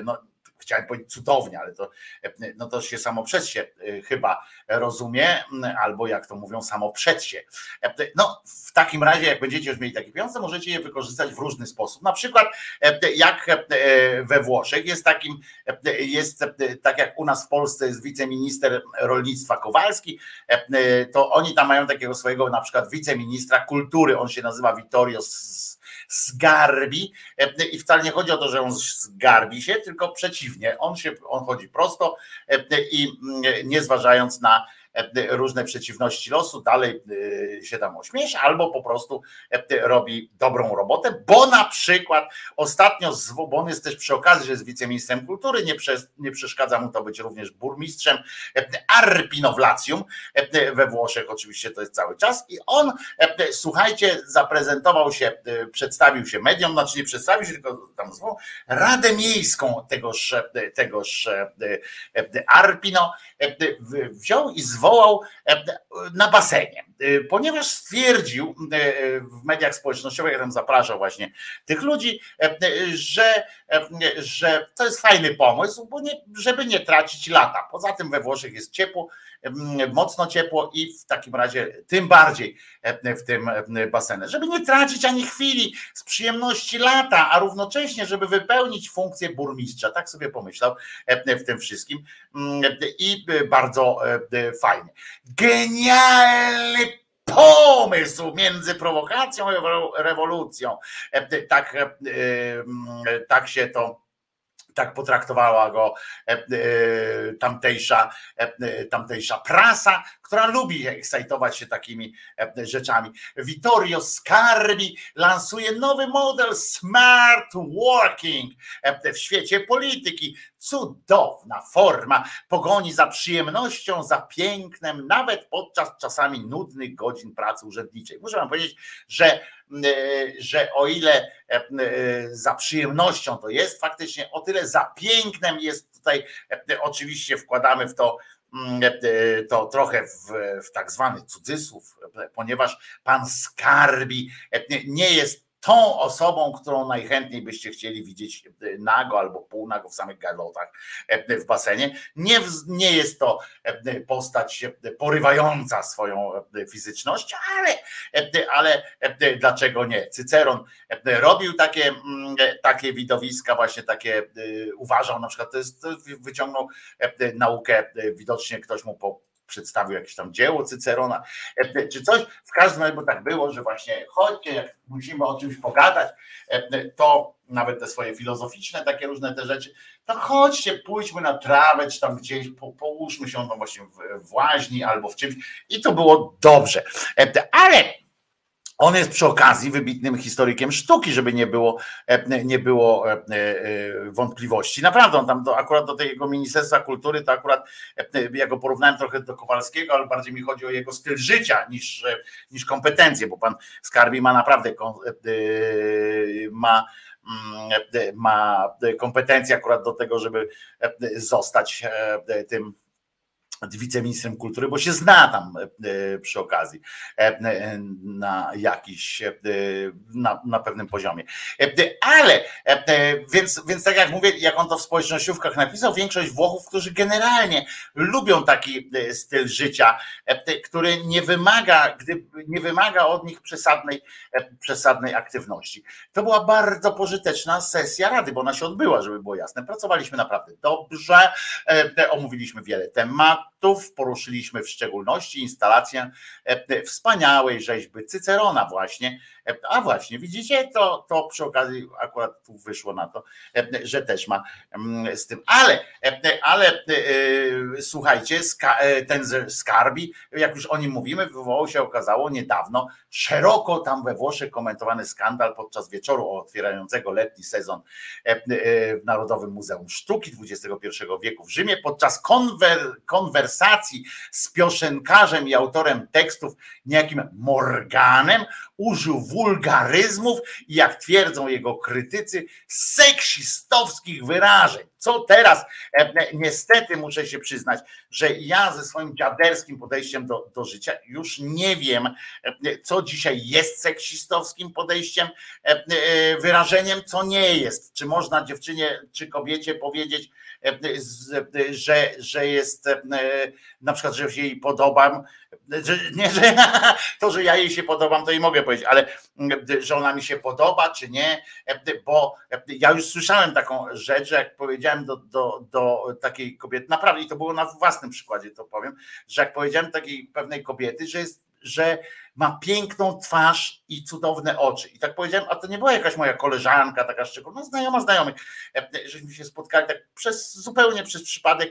no, chciałem powiedzieć cudownie, ale to, no to się samo przez się y, chyba rozumie, albo jak to mówią, samo przed się. No, w takim razie, jak będziecie już mieli takie pieniądze, możecie je wykorzystać w różny sposób. Na przykład, jak we Włoszech jest takim, jest tak jak u nas w Polsce jest wiceminister rolnictwa Kowalski, to oni tam mają takiego swojego na przykład wiceministra kultury, on się nazywa Vittorio zgarbi. I wcale nie chodzi o to, że on zgarbi się, tylko przeciwnie, on się, on chodzi prosto i nie zważając na E, różne przeciwności losu, dalej e, się tam ośmiesza, albo po prostu e, robi dobrą robotę, bo na przykład ostatnio, bo on jest też przy okazji, że jest wiceministrem kultury, nie, przez, nie przeszkadza mu to być również burmistrzem Arpinowlacjum we Włoszech, oczywiście to jest cały czas i on, słuchajcie, zaprezentował się, przedstawił się mediom, znaczy nie przedstawił się, tylko tam zwołał Radę Miejską tegoż, tegoż Arpino, wziął i zwołał zwołał e, na basenie, e, ponieważ stwierdził e, w mediach społecznościowych, ja tam zapraszał właśnie tych ludzi, że, że to jest fajny pomysł, bo nie, żeby nie tracić lata. Poza tym we Włoszech jest ciepło, mocno ciepło i w takim razie tym bardziej w tym basenę, żeby nie tracić ani chwili z przyjemności lata, a równocześnie, żeby wypełnić funkcję burmistrza. Tak sobie pomyślał w tym wszystkim i bardzo fajnie. Genialny pomysł między prowokacją a rewolucją. Tak, tak się to tak potraktowała go e, e, tamtejsza, e, tamtejsza prasa, która lubi ekscytować się takimi rzeczami. Vittorio Scarbi lansuje nowy model smart working w świecie polityki. Cudowna forma pogoni za przyjemnością, za pięknem, nawet podczas czasami nudnych godzin pracy urzędniczej. Muszę wam powiedzieć, że że o ile za przyjemnością to jest, faktycznie o tyle za pięknem jest tutaj, oczywiście wkładamy w to to trochę w, w tak zwany cudzysłów, ponieważ pan Skarbi nie jest tą osobą, którą najchętniej byście chcieli widzieć e, nago albo półnago w samych galotach e, w basenie. Nie, nie jest to e, postać porywająca swoją fizycznością, ale, ale dlaczego nie? Cyceron robił takie, mm, takie widowiska, właśnie takie uważał, na przykład to jest, wyciągnął naukę, widocznie ktoś mu po przedstawił jakieś tam dzieło Cycerona, e, czy coś. W każdym razie, bo tak było, że właśnie chodźcie, jak musimy o czymś pogadać, e, to nawet te swoje filozoficzne, takie różne te rzeczy, to chodźcie, pójdźmy na trawę, czy tam gdzieś, po, połóżmy się no właśnie w, w łaźni albo w czymś i to było dobrze. E, ale on jest przy okazji wybitnym historykiem sztuki, żeby nie było, e, nie było e, e, wątpliwości. Naprawdę, on tam do, akurat do tego Ministerstwa Kultury, to akurat ja go porównałem trochę do Kowalskiego, ale bardziej mi chodzi o jego styl życia niż, niż kompetencje, bo pan Skarbi ma naprawdę ma mm, ma kompetencje akurat do tego, żeby zostać tym wiceministrem kultury, bo się zna tam e, przy okazji e, na jakiś, na, na pewnym poziomie. Ale, więc, więc tak jak mówię, jak on to w społecznościówkach napisał, większość Włochów, którzy generalnie lubią taki styl życia, który nie wymaga, gdy, nie wymaga od nich przesadnej, przesadnej aktywności. To była bardzo pożyteczna sesja Rady, bo ona się odbyła, żeby było jasne. Pracowaliśmy naprawdę dobrze, omówiliśmy wiele tematów, poruszyliśmy w szczególności instalację e, wspaniałej rzeźby Cycerona właśnie. E, a właśnie, widzicie, to, to przy okazji akurat tu wyszło na to, e, że też ma mm, z tym. Ale, ale słuchajcie, ten Skarbi, jak już o nim mówimy, wywołał się okazało niedawno szeroko tam we Włoszech komentowany skandal podczas wieczoru otwierającego letni sezon w Narodowym Muzeum Sztuki XXI wieku w Rzymie podczas konwer, konwersacji konwersacji z piosenkarzem i autorem tekstów, niejakim Morganem, użył wulgaryzmów i jak twierdzą jego krytycy, seksistowskich wyrażeń. Co teraz? E, niestety muszę się przyznać, że ja ze swoim dziaderskim podejściem do, do życia już nie wiem, e, co dzisiaj jest seksistowskim podejściem, e, wyrażeniem, co nie jest. Czy można dziewczynie czy kobiecie powiedzieć, że, że jest na przykład, że się jej podobam, że, nie, że to, że ja jej się podobam, to jej mogę powiedzieć, ale że ona mi się podoba, czy nie, bo ja już słyszałem taką rzecz, że jak powiedziałem do, do, do takiej kobiety, naprawdę i to było na własnym przykładzie, to powiem, że jak powiedziałem takiej pewnej kobiety, że jest że ma piękną twarz i cudowne oczy. I tak powiedziałem, a to nie była jakaś moja koleżanka, taka szczególna, znajoma znajomych, żeśmy się spotkali tak przez, zupełnie przez przypadek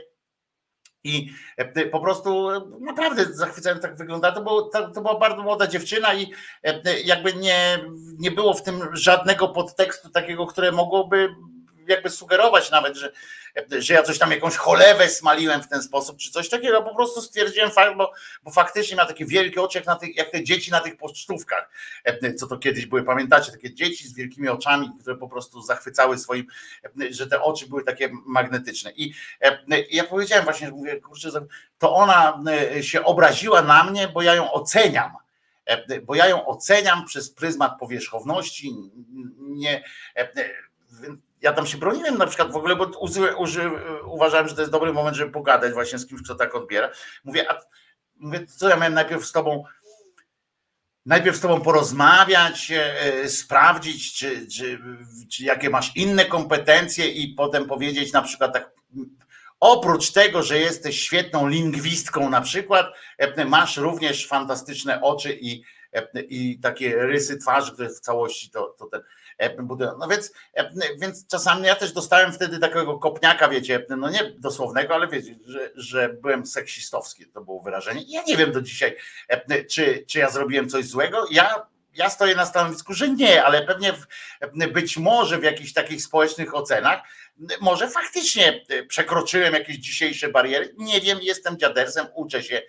i e, po prostu e, naprawdę zachwycając tak wygląda. To, było, to, była bardzo młoda dziewczyna i e, jakby nie, nie było w tym żadnego podtekstu takiego, które mogłoby jakby sugerować nawet, że, że ja coś tam jakąś cholewę smaliłem w ten sposób, czy coś takiego. Po prostu stwierdziłem fakt, bo, bo faktycznie ma takie wielkie oczy, jak, na tych, jak te dzieci na tych pocztówkach, co to kiedyś były, pamiętacie, takie dzieci z wielkimi oczami, które po prostu zachwycały swoim, że te oczy były takie magnetyczne. I ja powiedziałem właśnie, że mówię, kurczę, to ona się obraziła na mnie, bo ja ją oceniam bo ja ją oceniam przez pryzmat powierzchowności, nie, ja tam się broniłem na przykład w ogóle, bo uży, uży, uważałem, że to jest dobry moment, żeby pogadać właśnie z kimś, kto tak odbiera. Mówię, a mówię, co ja miałem najpierw z tobą najpierw z tobą porozmawiać, e, sprawdzić, czy, czy, czy jakie masz inne kompetencje i potem powiedzieć na przykład tak, oprócz tego, że jesteś świetną lingwistką na przykład, e, masz również fantastyczne oczy i, e, i takie rysy twarzy, które w całości to, to ten E, no więc, e, więc czasami ja też dostałem wtedy takiego kopniaka, wiecie, no nie dosłownego, ale wiecie, że, że byłem seksistowski, to było wyrażenie. Ja nie wiem do dzisiaj, e, czy, czy ja zrobiłem coś złego. Ja ja stoję na stanowisku, że nie, ale pewnie w, być może w jakichś takich społecznych ocenach, może faktycznie przekroczyłem jakieś dzisiejsze bariery. Nie wiem, jestem dziadersem, uczę się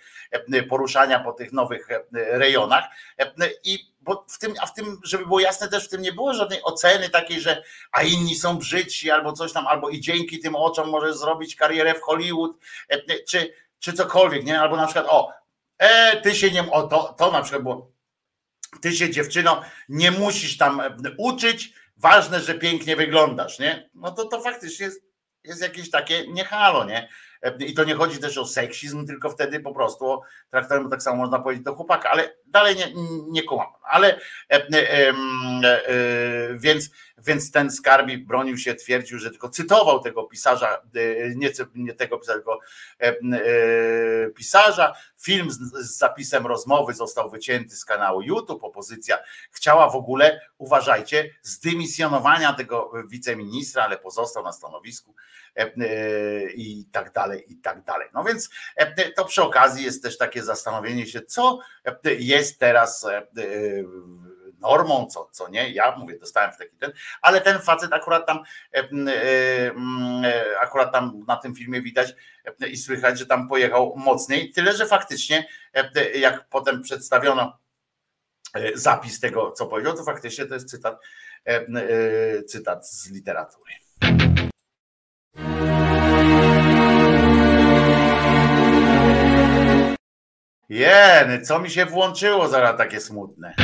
poruszania po tych nowych rejonach i bo w tym, a w tym, żeby było jasne, też w tym nie było żadnej oceny takiej, że a inni są brzydsi albo coś tam, albo i dzięki tym oczom możesz zrobić karierę w Hollywood, e, czy, czy cokolwiek, nie? Albo na przykład, o, e, ty się nie, o, to, to na przykład było, ty się dziewczyno nie musisz tam e, uczyć, ważne, że pięknie wyglądasz, nie? No to to faktycznie jest, jest jakieś takie niehalo, nie? I to nie chodzi też o seksizm, tylko wtedy po prostu traktujemy tak samo można powiedzieć do chłopaka, ale dalej nie, nie. Ale e, e, e, więc, więc ten skarbi bronił się, twierdził, że tylko cytował tego pisarza, nie, nie tego pisarza, tylko pisarza. Film z, z zapisem rozmowy został wycięty z kanału YouTube. Opozycja chciała w ogóle, uważajcie, zdymisjonowania tego wiceministra, ale pozostał na stanowisku i tak dalej, i tak dalej. No więc to przy okazji jest też takie zastanowienie się, co jest teraz e, e, normą, co, co nie. Ja mówię, dostałem w taki ten, ale ten facet akurat tam, e, akurat tam na tym filmie widać i słychać, że tam pojechał mocniej. Tyle, że faktycznie, jak potem przedstawiono zapis tego, co powiedział, to faktycznie to jest cytat, cytat z literatury. Jeny, co mi się włączyło zaraz takie smutne.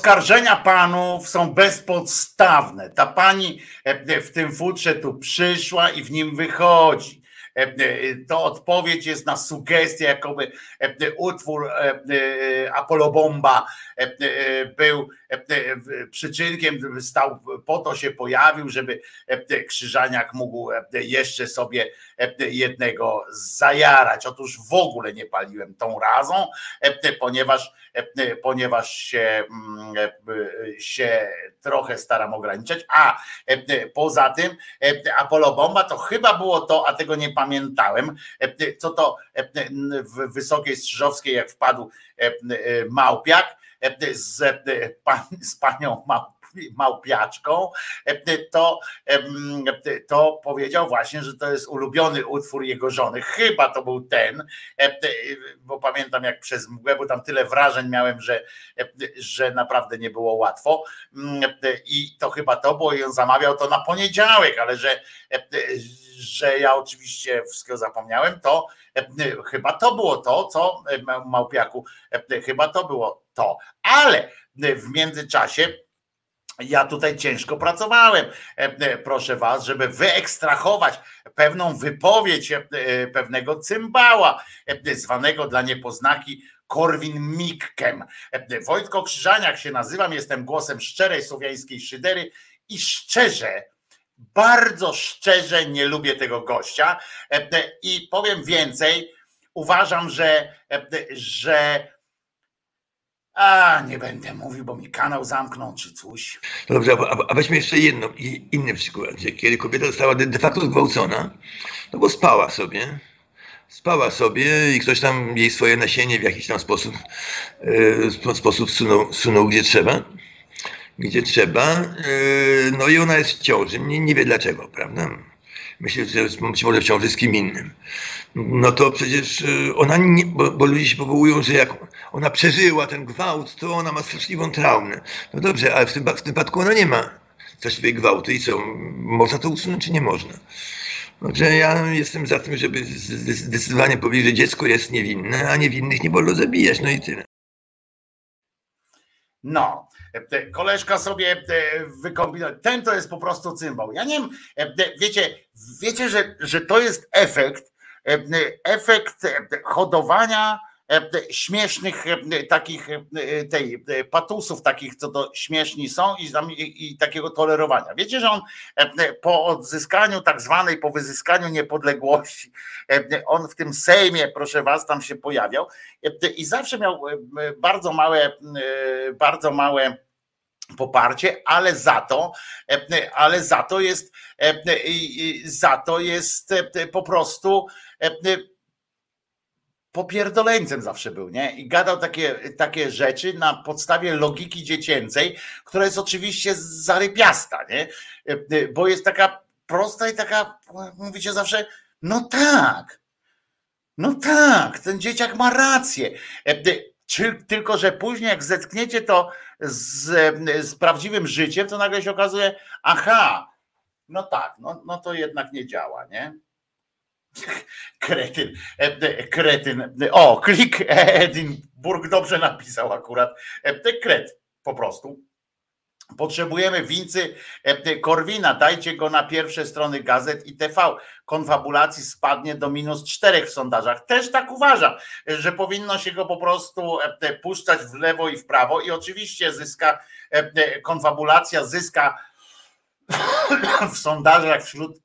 Oskarżenia panów są bezpodstawne. Ta pani w tym futrze tu przyszła i w nim wychodzi. To odpowiedź jest na sugestię, jakoby utwór Apolobomba był przyczynkiem, stał, po to się pojawił, żeby Krzyżaniak mógł jeszcze sobie jednego zajarać. Otóż w ogóle nie paliłem tą razą, ponieważ, ponieważ się, się trochę staram ograniczać. A poza tym Apollo Bomba to chyba było to, a tego nie pamiętałem, co to w Wysokiej Strzyżowskiej, jak wpadł Małpiak z, z panią Małpiak małpiaczką, to, to powiedział właśnie, że to jest ulubiony utwór jego żony. Chyba to był ten, bo pamiętam jak przez mgłę, bo tam tyle wrażeń miałem, że, że naprawdę nie było łatwo. I to chyba to było i on zamawiał to na poniedziałek, ale że, że ja oczywiście wszystkiego zapomniałem, to chyba to było to, co Małpiaku, chyba to było to. Ale w międzyczasie ja tutaj ciężko pracowałem, proszę Was, żeby wyekstrahować pewną wypowiedź pewnego cymbała, zwanego dla niepoznaki Korwin Mikkem. Wojtko Krzyżaniak się nazywam, jestem głosem szczerej słowiańskiej szydery i szczerze, bardzo szczerze nie lubię tego gościa i powiem więcej, uważam, że, że a, nie będę mówił, bo mi kanał zamknął czy coś. No dobrze, a, weźmy jeszcze jedno, inny przykład, kiedy kobieta została de, facto zgwałcona, no bo spała sobie, spała sobie i ktoś tam jej swoje nasienie w jakiś tam sposób, e, sposób sunął, sunął gdzie trzeba, gdzie trzeba, e, no i ona jest w ciąży, nie, nie wie dlaczego, prawda? Myślę, że może w ciąży z kim innym. No to przecież e, ona, nie, bo, bo ludzie się powołują, że jak ona przeżyła ten gwałt, to ona ma straszliwą traumę. No dobrze, ale w tym, w tym wypadku ona nie ma straszliwej gwałtu i co, można to usunąć czy nie można? Także ja jestem za tym, żeby zdecydowanie powiedzieć, że dziecko jest niewinne, a niewinnych nie wolno zabijać, no i tyle. No, koleżka sobie wykombinował. Ten to jest po prostu cymbał. Ja nie wiem, wiecie, wiecie, że, że to jest efekt, efekt hodowania śmiesznych takich tej patusów takich, co to śmieszni są i, i, i, takiego tolerowania. Wiecie, że on po odzyskaniu tak zwanej, po wyzyskaniu niepodległości, on w tym Sejmie, proszę was, tam się pojawiał i zawsze miał bardzo małe, bardzo małe poparcie, ale za to, ale za to jest, za to jest po prostu popierdoleńcem zawsze był, nie? I gadał takie, takie rzeczy na podstawie logiki dziecięcej, która jest oczywiście zarypiasta, nie? Bo jest taka prosta i taka, mówicie zawsze, no tak, no tak, ten dzieciak ma rację. Tylko, że później jak zetkniecie to z, z prawdziwym życiem, to nagle się okazuje, aha, no tak, no, no to jednak nie działa, nie? Kretyn, e, e, kretyn. O, klik Edinburgh dobrze napisał akurat. E, kret po prostu. Potrzebujemy wincy Korwina, dajcie go na pierwsze strony gazet i TV. Konfabulacji spadnie do minus czterech w sondażach. Też tak uważam, że powinno się go po prostu puszczać w lewo i w prawo i oczywiście zyska, konfabulacja zyska w sondażach wśród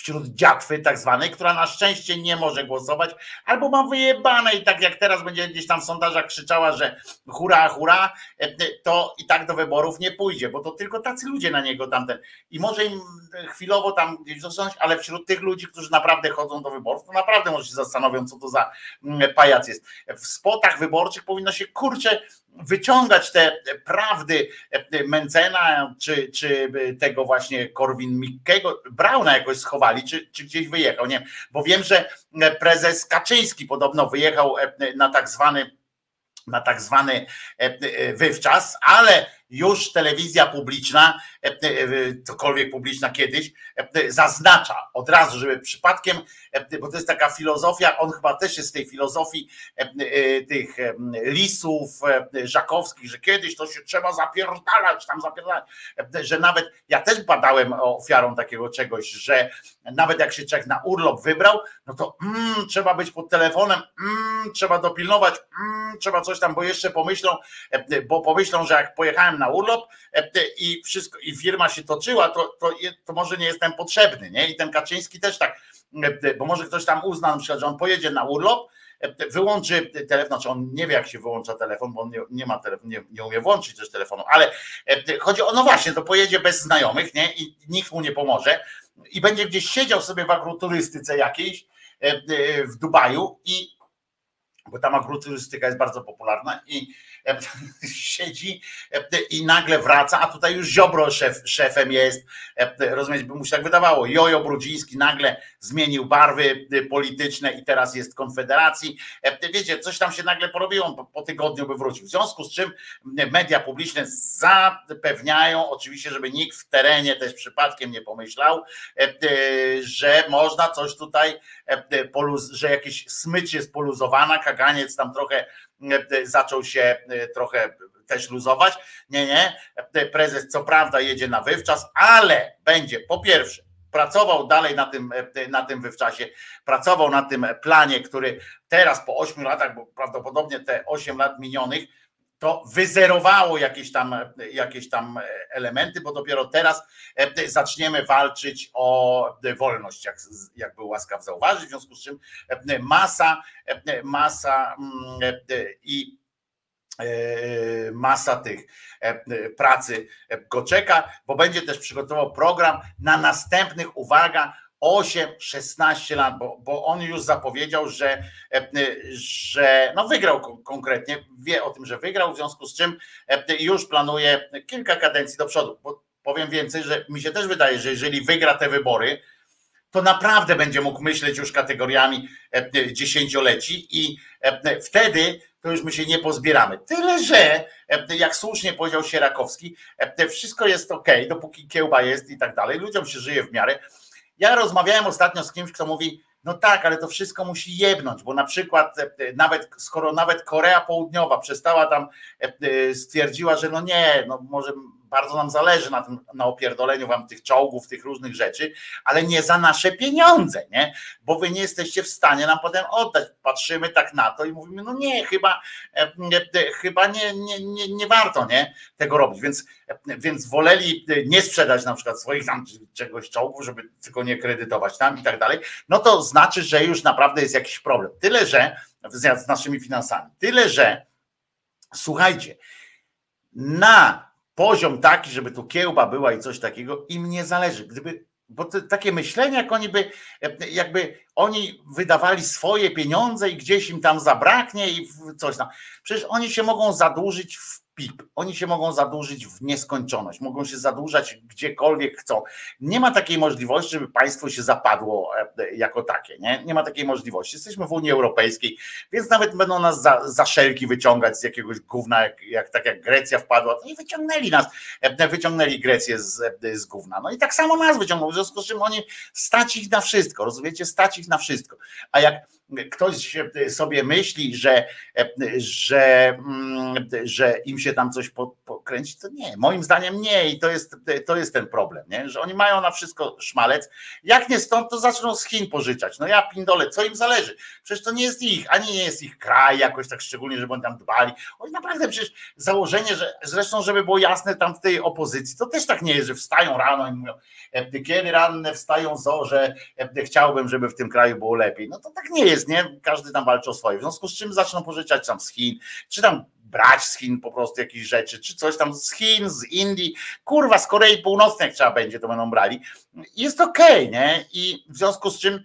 wśród dziatwy tak zwanej, która na szczęście nie może głosować, albo ma wyjebane i tak jak teraz będzie gdzieś tam w sondażach krzyczała, że hura, hura, e, to i tak do wyborów nie pójdzie, bo to tylko tacy ludzie na niego tamten. I może im chwilowo tam gdzieś zostać, ale wśród tych ludzi, którzy naprawdę chodzą do wyborów, to naprawdę może się zastanowią, co to za mm, pajac jest. W spotach wyborczych powinno się kurczę wyciągać te prawdy Mencena czy, czy tego właśnie Korwin Mikkego, Brauna jakoś schowali, czy, czy gdzieś wyjechał, nie bo wiem, że prezes Kaczyński podobno wyjechał na tak zwany na tak zwany wywczas, ale już telewizja publiczna, cokolwiek publiczna kiedyś, zaznacza od razu, żeby przypadkiem, bo to jest taka filozofia, on chyba też jest z tej filozofii tych lisów żakowskich, że kiedyś to się trzeba zapierdalać, tam zapierdalać, że nawet ja też badałem ofiarą takiego czegoś, że nawet jak się człowiek na urlop wybrał, no to mm, trzeba być pod telefonem, mm, trzeba dopilnować, mm, trzeba coś tam, bo jeszcze pomyślą, bo pomyślą, że jak pojechałem na urlop i wszystko, i firma się toczyła, to, to, to może nie jestem potrzebny, nie? I ten Kaczyński też tak, bo może ktoś tam uzna na przykład, że on pojedzie na urlop, wyłączy telefon, znaczy on nie wie jak się wyłącza telefon, bo on nie, nie ma telefonu, nie, nie, umie włączyć też telefonu, ale chodzi o, no właśnie, to pojedzie bez znajomych, nie? I nikt mu nie pomoże i będzie gdzieś siedział sobie w agroturystyce jakiejś w Dubaju i bo tam agroturystyka jest bardzo popularna i siedzi i nagle wraca, a tutaj już Ziobro szef, szefem jest, rozumieć, by mu się tak wydawało, Jojo Brudziński nagle zmienił barwy polityczne i teraz jest Konfederacji, wiecie, coś tam się nagle porobiło, po, tygodniu by wrócił, w związku z czym media publiczne zapewniają oczywiście, żeby nikt w terenie też przypadkiem nie pomyślał, że można coś tutaj, że jakieś smycz jest poluzowana, kaganiec tam trochę zaczął się e, trochę też luzować. Nie, nie. Prezes co prawda jedzie na wywczas, ale będzie po pierwsze pracował dalej na tym, e, na tym wywczasie, pracował na tym planie, który teraz po 8 latach, bo prawdopodobnie te 8 lat minionych, to wyzerowało jakieś tam, jakieś tam elementy, bo dopiero teraz e, zaczniemy walczyć o wolność, jak, jak był łaskaw zauważyć, w związku z czym masa, masa mm, i masa tych pracy go czeka, bo będzie też przygotował program na następnych, uwaga, 8-16 lat, bo, bo on już zapowiedział, że, że no wygrał konkretnie, wie o tym, że wygrał, w związku z czym już planuje kilka kadencji do przodu. Bo powiem więcej, że mi się też wydaje, że jeżeli wygra te wybory, to naprawdę będzie mógł myśleć już kategoriami dziesięcioleci i wtedy to już my się nie pozbieramy. Tyle, że jak słusznie powiedział Sierakowski, wszystko jest ok, dopóki kiełba jest i tak dalej, ludziom się żyje w miarę, ja rozmawiałem ostatnio z kimś, kto mówi, no tak, ale to wszystko musi jebnąć, bo na przykład e, nawet skoro nawet Korea Południowa przestała tam, e, e, stwierdziła, że no nie, no może bardzo nam zależy na tym, na opierdoleniu wam tych czołgów, tych różnych rzeczy, ale nie za nasze pieniądze, nie? Bo wy nie jesteście w stanie nam potem oddać. Patrzymy tak na to i mówimy, no nie, chyba, nie, chyba nie, nie, nie, nie warto, nie? Tego robić, więc, więc woleli nie sprzedać na przykład swoich tam czegoś czołgów, żeby tylko nie kredytować tam i tak dalej, no to znaczy, że już naprawdę jest jakiś problem. Tyle, że z naszymi finansami, tyle, że słuchajcie, na poziom taki, żeby tu kiełba była i coś takiego, im nie zależy. Gdyby, bo te, takie myślenie, jak oni by, jakby oni wydawali swoje pieniądze i gdzieś im tam zabraknie i coś tam. Przecież oni się mogą zadłużyć w PIP. Oni się mogą zadłużyć w nieskończoność, mogą się zadłużać gdziekolwiek chcą. Nie ma takiej możliwości, żeby państwo się zapadło e, jako takie. Nie, nie ma takiej możliwości. Jesteśmy w Unii Europejskiej, więc nawet będą nas za, za szelki wyciągać z jakiegoś gówna, jak, jak tak jak Grecja wpadła, to nie wyciągnęli nas, e, wyciągnęli Grecję z, e, z gówna. No i tak samo nas wyciągną, w związku z czym oni stać ich na wszystko, rozumiecie, stać ich na wszystko. A jak ktoś sobie myśli, że, że, mm, że im się tam coś pokręci, to nie. Moim zdaniem nie i to jest, to jest ten problem, nie? że oni mają na wszystko szmalec. Jak nie stąd, to zaczną z Chin pożyczać. No ja pindole, co im zależy? Przecież to nie jest ich, ani nie jest ich kraj jakoś tak szczególnie, żeby oni tam dbali. Oni naprawdę przecież założenie, że zresztą, żeby było jasne tam w tej opozycji, to też tak nie jest, że wstają rano i mówią, kiedy ranne wstają zo, że chciałbym, żeby w tym kraju było lepiej. No to tak nie jest jest, nie? Każdy tam walczy o swoje. W związku z czym zaczną pożyczać tam z Chin, czy tam brać z Chin po prostu jakieś rzeczy, czy coś tam z Chin, z Indii, kurwa, z Korei Północnej jak trzeba będzie, to będą brali. Jest okej, okay, nie? I w związku z czym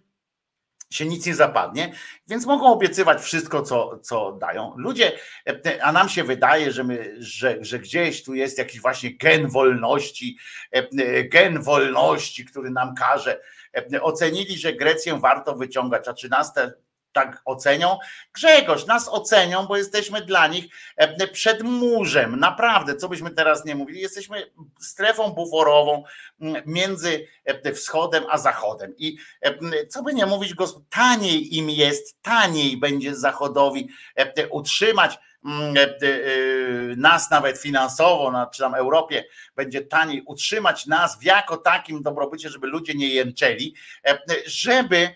się nic nie zapadnie, więc mogą obiecywać wszystko, co, co dają. Ludzie, a nam się wydaje, że, my, że, że gdzieś tu jest jakiś właśnie gen wolności, gen wolności, który nam każe. Ocenili, że Grecję warto wyciągać, a 13 tak ocenią. Grzegorz, nas ocenią, bo jesteśmy dla nich e, przed murzem. Naprawdę, co byśmy teraz nie mówili, jesteśmy strefą buforową między wschodem a zachodem. I co by nie mówić, taniej im jest, taniej będzie zachodowi utrzymać nas nawet finansowo, czy tam Europie będzie taniej utrzymać nas w jako takim dobrobycie, żeby ludzie nie jęczeli, żeby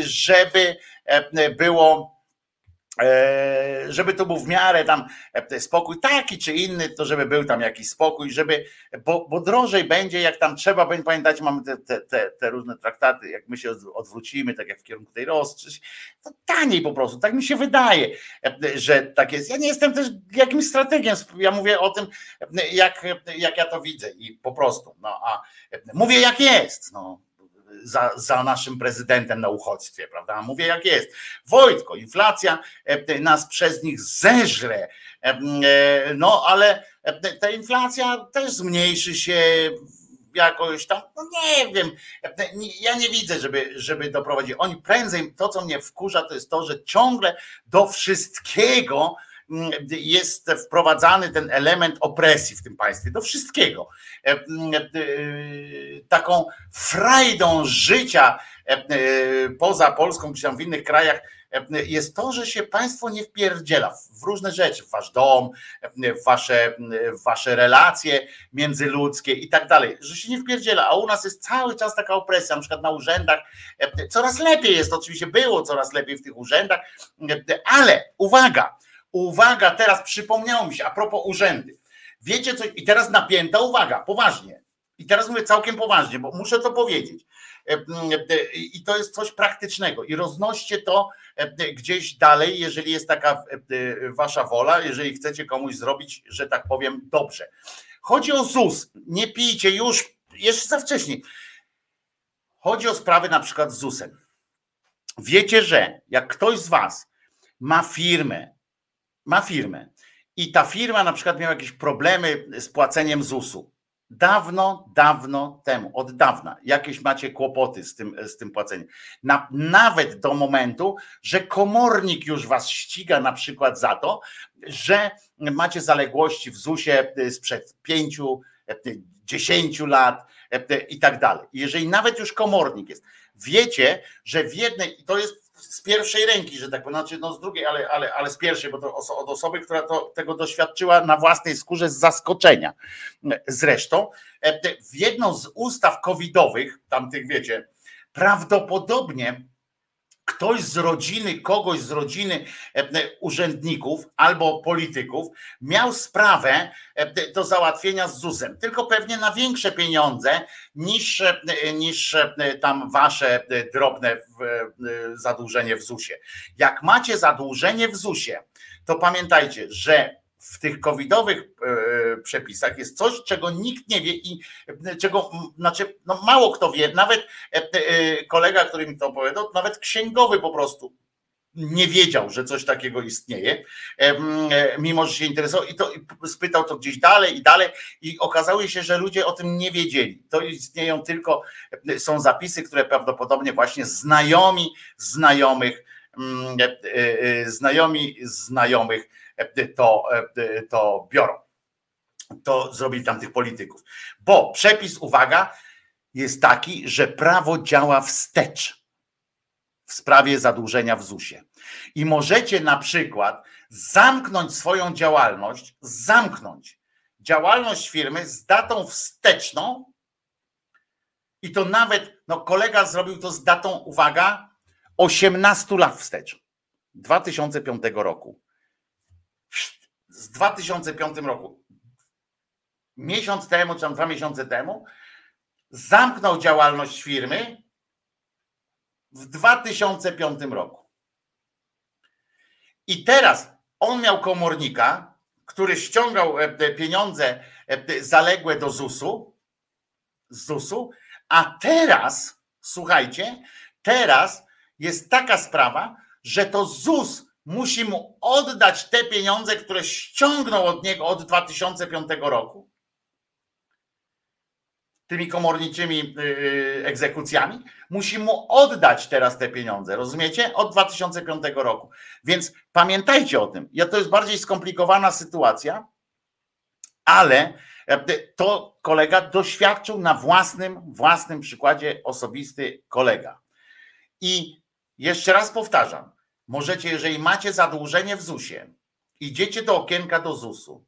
żeby e, było e, żeby to był w miarę tam e, spokój taki czy inny, to żeby był tam jakiś spokój, żeby, bo, bo drożej będzie, jak tam trzeba będzie, pamiętajcie, mamy te, te, te, te, różne traktaty, jak my się odwrócimy, tak jak w kierunku tej Rosji, to taniej po prostu, tak mi się wydaje, że tak jest. Ja nie jestem też jakimś strategiem, ja mówię o tym, jak, jak ja to widzę i po prostu, no a mówię jak jest, no za, za naszym prezydentem na uchodźstwie, prawda? Mówię jak jest. Wojtko, inflacja e, nas przez nich zeżre, e, e, no ale ta inflacja też zmniejszy się jakoś tam, no nie wiem, ja nie widzę, żeby, żeby doprowadzić. Oni prędzej, to co mnie wkurza, to jest to, że ciągle do wszystkiego jest wprowadzany ten element opresji w tym państwie, do wszystkiego. E, e, taką frajdą życia e, poza Polską, czy tam w innych krajach, jest to, że się państwo nie wpierdziela w różne rzeczy, w wasz dom, w wasze, w wasze relacje międzyludzkie i tak dalej, że się nie wpierdziela, a u nas jest cały czas taka opresja, na przykład na urzędach, coraz lepiej jest, oczywiście było coraz lepiej w tych urzędach, ale uwaga, Uwaga, teraz przypomniało mi się, a propos urzędy. Wiecie co, i teraz napięta uwaga, poważnie. I teraz mówię całkiem poważnie, bo muszę to powiedzieć. E, e, I to jest coś praktycznego. I roznoście to e, gdzieś dalej, jeżeli jest taka wasza wola, jeżeli chcecie komuś zrobić, że tak powiem, dobrze. Chodzi o ZUS. Nie pijcie już, jeszcze za wcześnie. Chodzi o sprawy na przykład z ZUS-em. Wiecie, że jak ktoś z was ma firmę, ma firmę i ta firma na przykład miała jakieś problemy z płaceniem ZUS-u. Dawno, dawno temu, od dawna, jakieś macie kłopoty z tym, z tym płaceniem. Na, nawet do momentu, że komornik już was ściga na przykład za to, że macie zaległości w ZUS-ie sprzed pięciu, dziesięciu lat i tak dalej. Jeżeli nawet już komornik jest, wiecie, że w jednej, to jest z pierwszej ręki, że tak powiem, znaczy no z drugiej, ale, ale, ale z pierwszej, bo to od osoby, która to, tego doświadczyła na własnej skórze z zaskoczenia. Zresztą e, w jedną z ustaw covidowych, tamtych wiecie, prawdopodobnie ktoś z rodziny, kogoś z rodziny e, e, urzędników albo polityków miał sprawę e, do załatwienia z ZUS-em, tylko pewnie na większe pieniądze niż, niż tam wasze drobne zadłużenie w ZUS-ie. Jak macie zadłużenie w ZUS-ie, to pamiętajcie, że w tych covidowych przepisach jest coś, czego nikt nie wie i e, czego, znaczy, no mało kto wie, nawet e, kolega, który mi to opowiadał, nawet księgowy po prostu nie wiedział, że coś takiego istnieje, mimo że się interesował i to spytał to gdzieś dalej i dalej i okazało się, że ludzie o tym nie wiedzieli. To istnieją tylko, są zapisy, które prawdopodobnie właśnie znajomi znajomych, znajomi znajomych to, to biorą. To zrobili tam tych polityków. Bo przepis, uwaga, jest taki, że prawo działa wstecz w sprawie zadłużenia w ZUS-ie. I możecie na przykład zamknąć swoją działalność, zamknąć działalność firmy z datą wsteczną i to nawet, no kolega zrobił to z datą, uwaga, 18 lat wstecz, 2005 roku z 2005 roku, miesiąc temu, czy tam dwa miesiące temu, zamknął działalność firmy w 2005 roku. I teraz on miał komornika, który ściągał e, pieniądze e, zaległe do ZUS-u, z ZUS-u, a teraz, słuchajcie, teraz jest taka sprawa, że to ZUS musi mu oddać te pieniądze, które ściągnął od niego od 2005 roku. Tymi komorniczymi yy, egzekucjami, musi mu oddać teraz te pieniądze, rozumiecie? Od 2005 roku. Więc pamiętajcie o tym. Ja, to jest bardziej skomplikowana sytuacja, ale e, to kolega doświadczył na własnym, własnym przykładzie osobisty kolega. I jeszcze raz powtarzam, możecie, jeżeli macie zadłużenie w ZUS-ie, idziecie do okienka do ZUS-u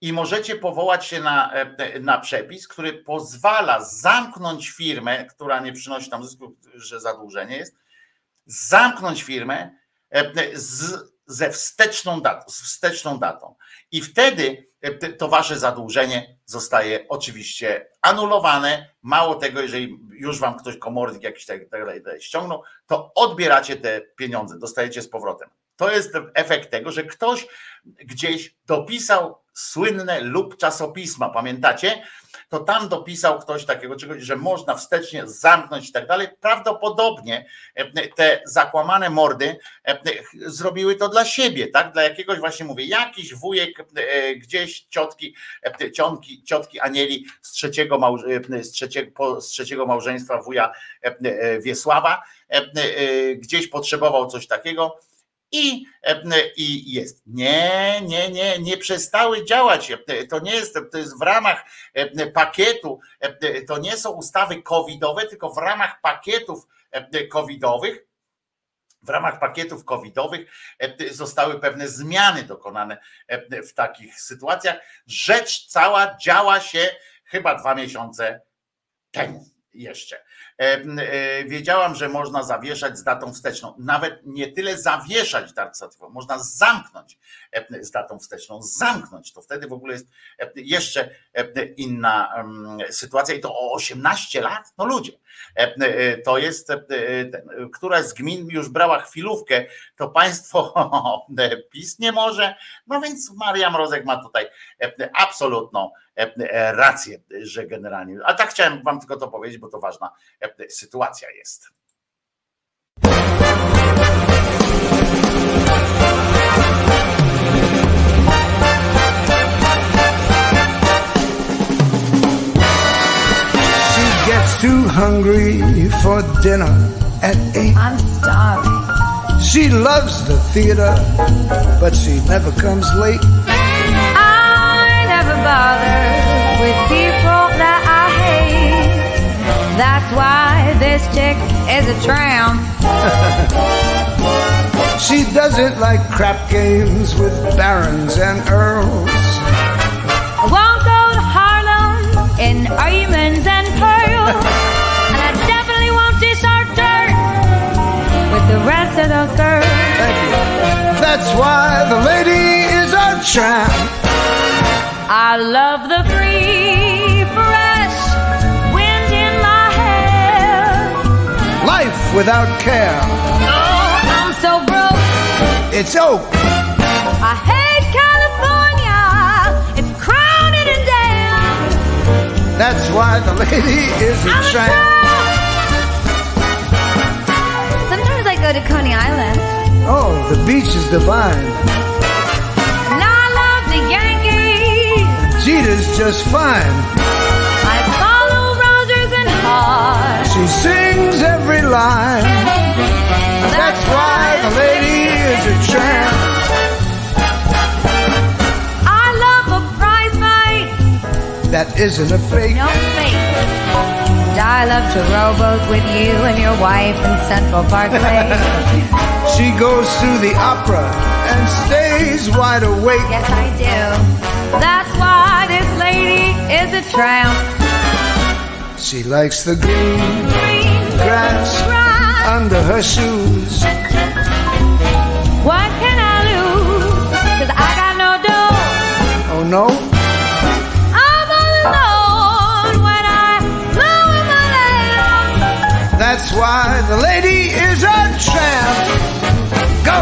i możecie powołać się na, e, na przepis, który pozwala zamknąć firmę, która nie przynosi tam zysku, że zadłużenie jest, zamknąć firmę e, z, ze wsteczną datą, z wsteczną datą. I wtedy e, to wasze zadłużenie zostaje oczywiście anulowane. Mało tego, jeżeli już wam ktoś komornik jakiś tak, tak dalej ściągnął, to odbieracie te pieniądze, dostajecie z powrotem. To jest efekt tego, że ktoś gdzieś dopisał słynne lub czasopisma, pamiętacie? To tam dopisał ktoś takiego czegoś, że można wstecznie zamknąć i tak dalej. Prawdopodobnie e, te zakłamane mordy e, zrobiły to dla siebie, tak? Dla jakiegoś właśnie mówię, jakiś wujek e, gdzieś ciotki, ciotki, ciotki Anieli z trzeciego, z, trzeciego, z trzeciego małżeństwa wuja Wiesława, gdzieś potrzebował coś takiego i, i jest. Nie, nie, nie, nie przestały działać. To nie jest, to jest w ramach pakietu, to nie są ustawy covidowe, tylko w ramach pakietów covidowych w ramach pakietów covidowych zostały pewne zmiany dokonane w takich sytuacjach. Rzecz cała działa się chyba dwa miesiące temu jeszcze. E, wiedziałam, że można zawieszać z datą wsteczną. Nawet nie tyle zawieszać datę można zamknąć z datą wsteczną. Zamknąć to wtedy w ogóle jest jeszcze inna sytuacja i to o 18 lat. No ludzie, e, to jest, któraś z gmin już brała chwilówkę, to państwo PiS nie może. No więc Maria Mrozek ma tutaj absolutną rację, że generalnie. A tak chciałem wam tylko to powiedzieć, bo to ważna sytuacja jest. She gets too hungry for dinner at eight. I'm starving. She loves the theater, but she never comes late. I never bother with people that I hate. That's why this chick is a tramp. She doesn't like crap games with barons and earls. I won't go to Harlem in diamonds and pearls. and I definitely won't dish our dirt with the rest of those girls. That's why the lady is a tramp. I love the free, without care. Oh, I'm so broke. It's oak. I hate California. It's crowded and damn. That's why the lady is a I'm tramp. Sometimes I go to Coney Island. Oh, the beach is divine. And I love the Yankees. Jeter's just fine. She sings every line. That's why the lady is a tramp. I love a prize fight. That isn't a fake. No fake. And I love to rowboat with you and your wife in Central Park Lake. She goes to the opera and stays wide awake. yes, I do. That's why this lady is a tramp. She likes the green Green grass grass. under her shoes. What can I lose? Cause I got no dough. Oh no, I'm all alone when I move my lamb. that's why the lady is a tramp. Go!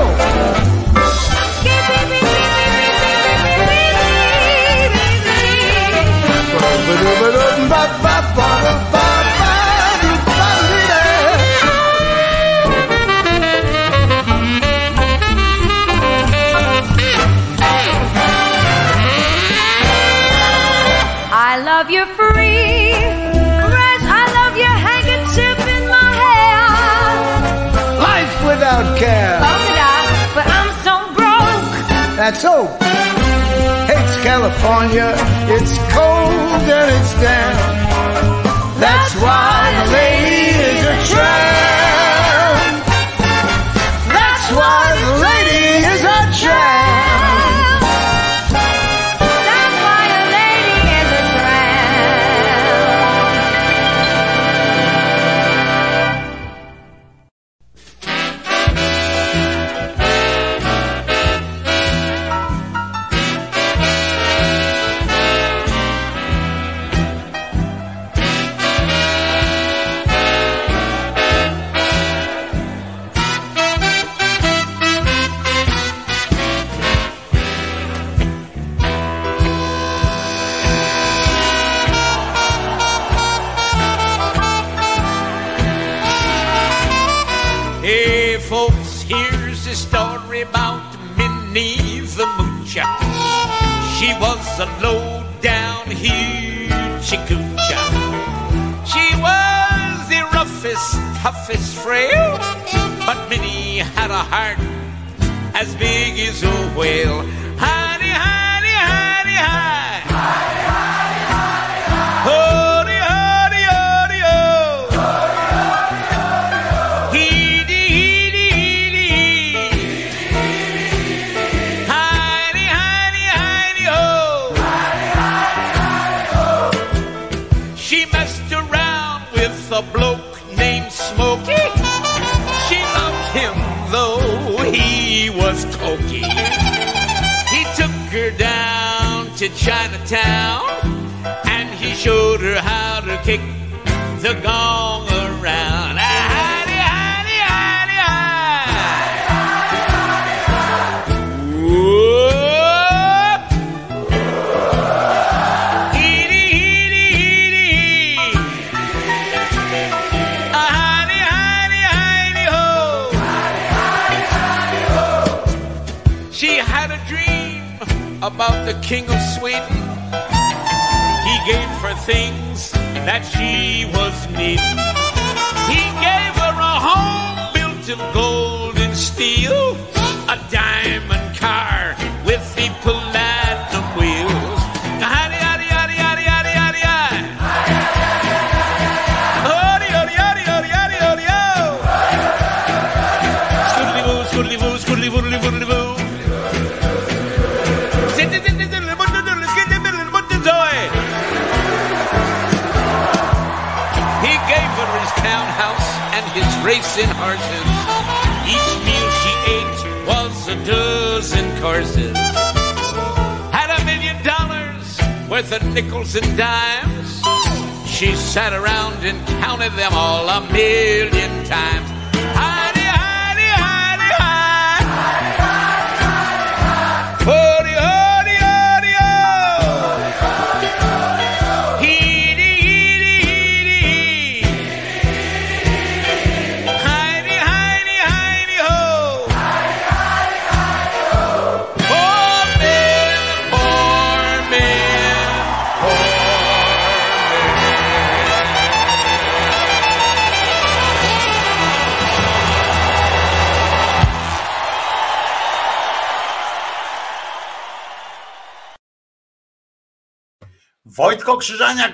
so. It's California, it's cold and it's damp. That's why.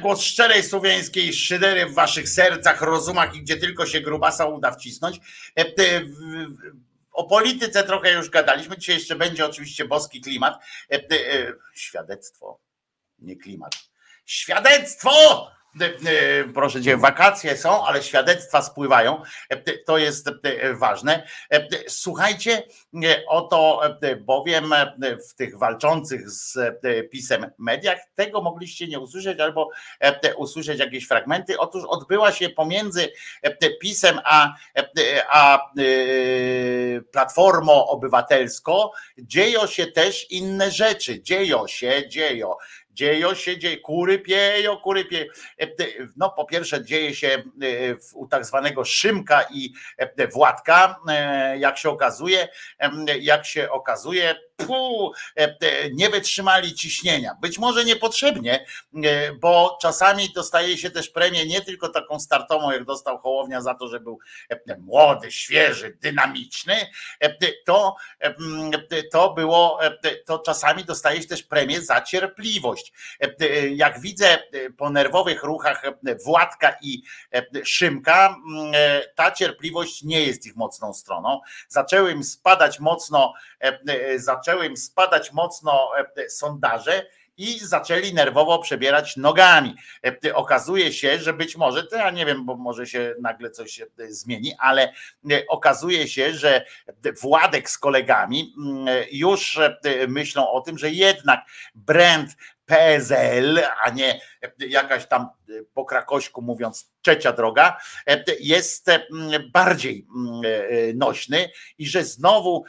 głos szczerej słowiańskiej szydery w waszych sercach, rozumach i gdzie tylko się grubasa uda wcisnąć. E, o polityce trochę już gadaliśmy. Dzisiaj jeszcze będzie oczywiście boski klimat. E, e, świadectwo, nie klimat. Świadectwo! E, e, proszę cię, wakacje są, ale świadectwa spływają. E, to jest ważne. Słuchajcie, oto bowiem w tych walczących z pisem mediach tego mogliście nie usłyszeć albo usłyszeć jakieś fragmenty. Otóż odbyła się pomiędzy pisem a, a Platformą Obywatelską dzieją się też inne rzeczy. Dzieją się, dzieją. Dzieją się, dzieje, kury pieją, kury pieją. E, no po pierwsze dzieje się e, u tak zwanego Szymka i e, Władka, jak się okazuje, jak się okazuje, pu, nie wytrzymali ciśnienia. Być może niepotrzebnie, bo czasami dostaje się też premię nie tylko taką startową, jak dostał Hołownia za to, że był młody, świeży, dynamiczny, to, to było, to czasami dostaje się też premię za cierpliwość. Jak widzę po nerwowych ruchach Władka i Szymka, ta cierpliwość nie jest ich mocną stroną. Zaczęły im spadać mocno, zaczęły im spadać mocno sondaże i zaczęli nerwowo przebierać nogami. Okazuje się, że być może, to ja nie wiem, bo może się nagle coś zmieni, ale okazuje się, że Władek z kolegami już myślą o tym, że jednak brand PSL, a nie jakaś tam po krakośku mówiąc trzecia droga, jest bardziej nośny i że znowu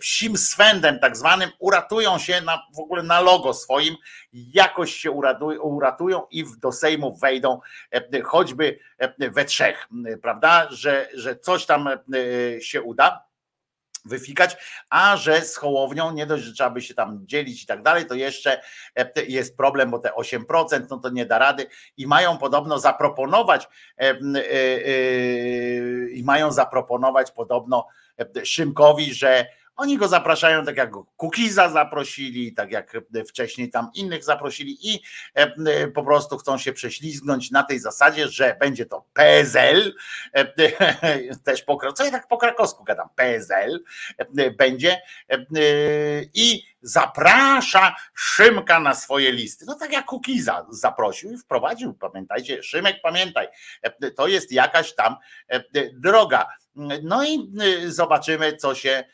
psim swędem tak zwanym uratują się na, w ogóle na logo swoim, jakoś się uratują, uratują i do Sejmu wejdą choćby we trzech, prawda, że, że coś tam się uda wyfikać, a że z Hołownią nie dość, że trzeba by się tam dzielić i tak dalej, to jeszcze e, jest problem, bo te 8% no to nie da rady i mają podobno zaproponować e, e, i mają zaproponować podobno Szymkowi, że oni go zapraszają tak jak Kukiza zaprosili, tak jak wcześniej tam innych zaprosili i e, e, po prostu chcą się prześlizgnąć na tej zasadzie, że będzie to PSL, e, też po, co ja tak po krakowsku gadam, PSL będzie i zaprasza Szymka na swoje listy. No tak jak Kukiza zaprosił i wprowadził, pamiętajcie, Szymek pamiętaj, to jest jakaś tam droga. No i zobaczymy, co się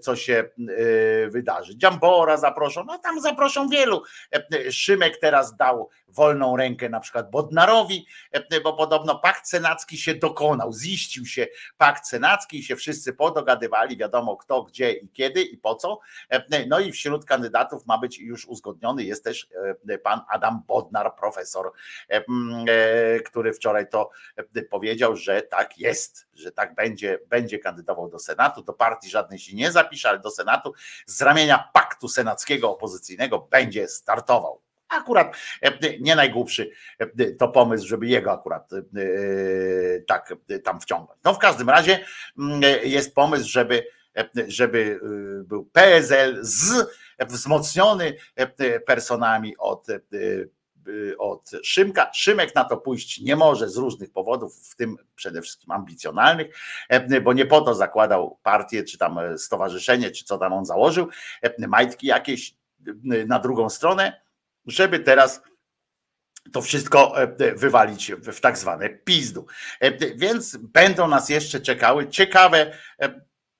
co się e, wydarzy. Dziambora zaproszą, no tam zaproszą wielu. E, Szymek teraz dał wolną rękę na przykład Bodnarowi, e, bo podobno pakt senacki się dokonał, ziścił się pakt senacki i się wszyscy podogadywali, wiadomo kto, gdzie i kiedy i po co. No i wśród kandydatów ma być już uzgodniony jest też pan Adam Bodnar, profesor, który wczoraj to powiedział, że tak jest, że tak będzie, będzie kandydował do Senatu, do partii żadnej się nie zapisze, ale do Senatu z ramienia paktu senackiego opozycyjnego będzie startował. Akurat e, nie najgłupszy e, to pomysł, żeby jego akurat e, tak tam wciągnąć. No w każdym razie mm, jest pomysł, żeby, żeby był PSL z wzmocniony personami od od Szymka. Szymek na to pójść nie może z różnych powodów, w tym przede wszystkim ambicjonalnych, e, bo nie po to zakładał partię, czy tam e, stowarzyszenie, czy co tam on założył, e, majtki jakieś na drugą stronę, żeby teraz to wszystko wywalić w tak zwane pizdu. Więc będą nas jeszcze czekały ciekawe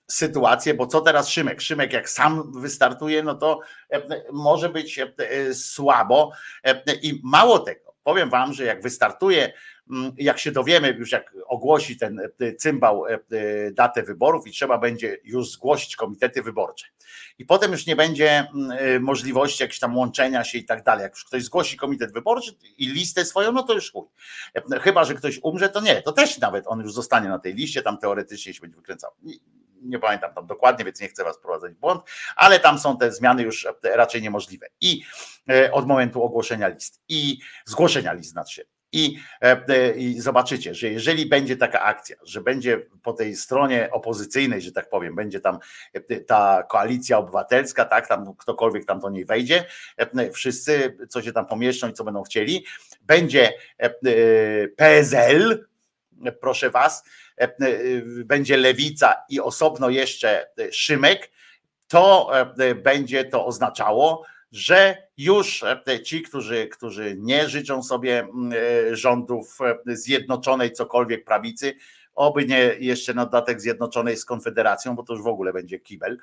sytuację, bo co teraz Szymek? Szymek jak sam wystartuje, no to e, może być e, słabo e, i mało tego, powiem wam, że jak wystartuje, mm, jak się dowiemy, już jak ogłosi ten cymbał datę wyborów i trzeba będzie już zgłosić komitety wyborcze. I potem już nie będzie mm, możliwości jakiegoś tam łączenia się i tak dalej. Jak już ktoś zgłosi komitet wyborczy i listę swoją, no to już chuj. Chyba, że ktoś umrze, to nie, to też nawet on już zostanie na tej liście, tam teoretycznie się będzie wykręcał nie pamiętam tam dokładnie, więc nie chcę was prowadzić w błąd, ale tam są te zmiany już raczej niemożliwe. I e, od momentu ogłoszenia list i zgłoszenia list znaczy I, e, I, zobaczycie, że jeżeli będzie taka akcja, że będzie po tej stronie opozycyjnej, że tak powiem, będzie tam e, ta koalicja obywatelska, tak, tam ktokolwiek tam do niej wejdzie, wszyscy, co się tam pomieszczą i co będą chcieli, będzie PSL, proszę was, E, e, będzie lewica i osobno jeszcze Szymek, to e, będzie to oznaczało, że już ci, którzy, którzy nie życzą sobie rządów zjednoczonej cokolwiek prawicy, oby nie jeszcze na dodatek zjednoczonej z Konfederacją, bo to już w ogóle będzie kibel,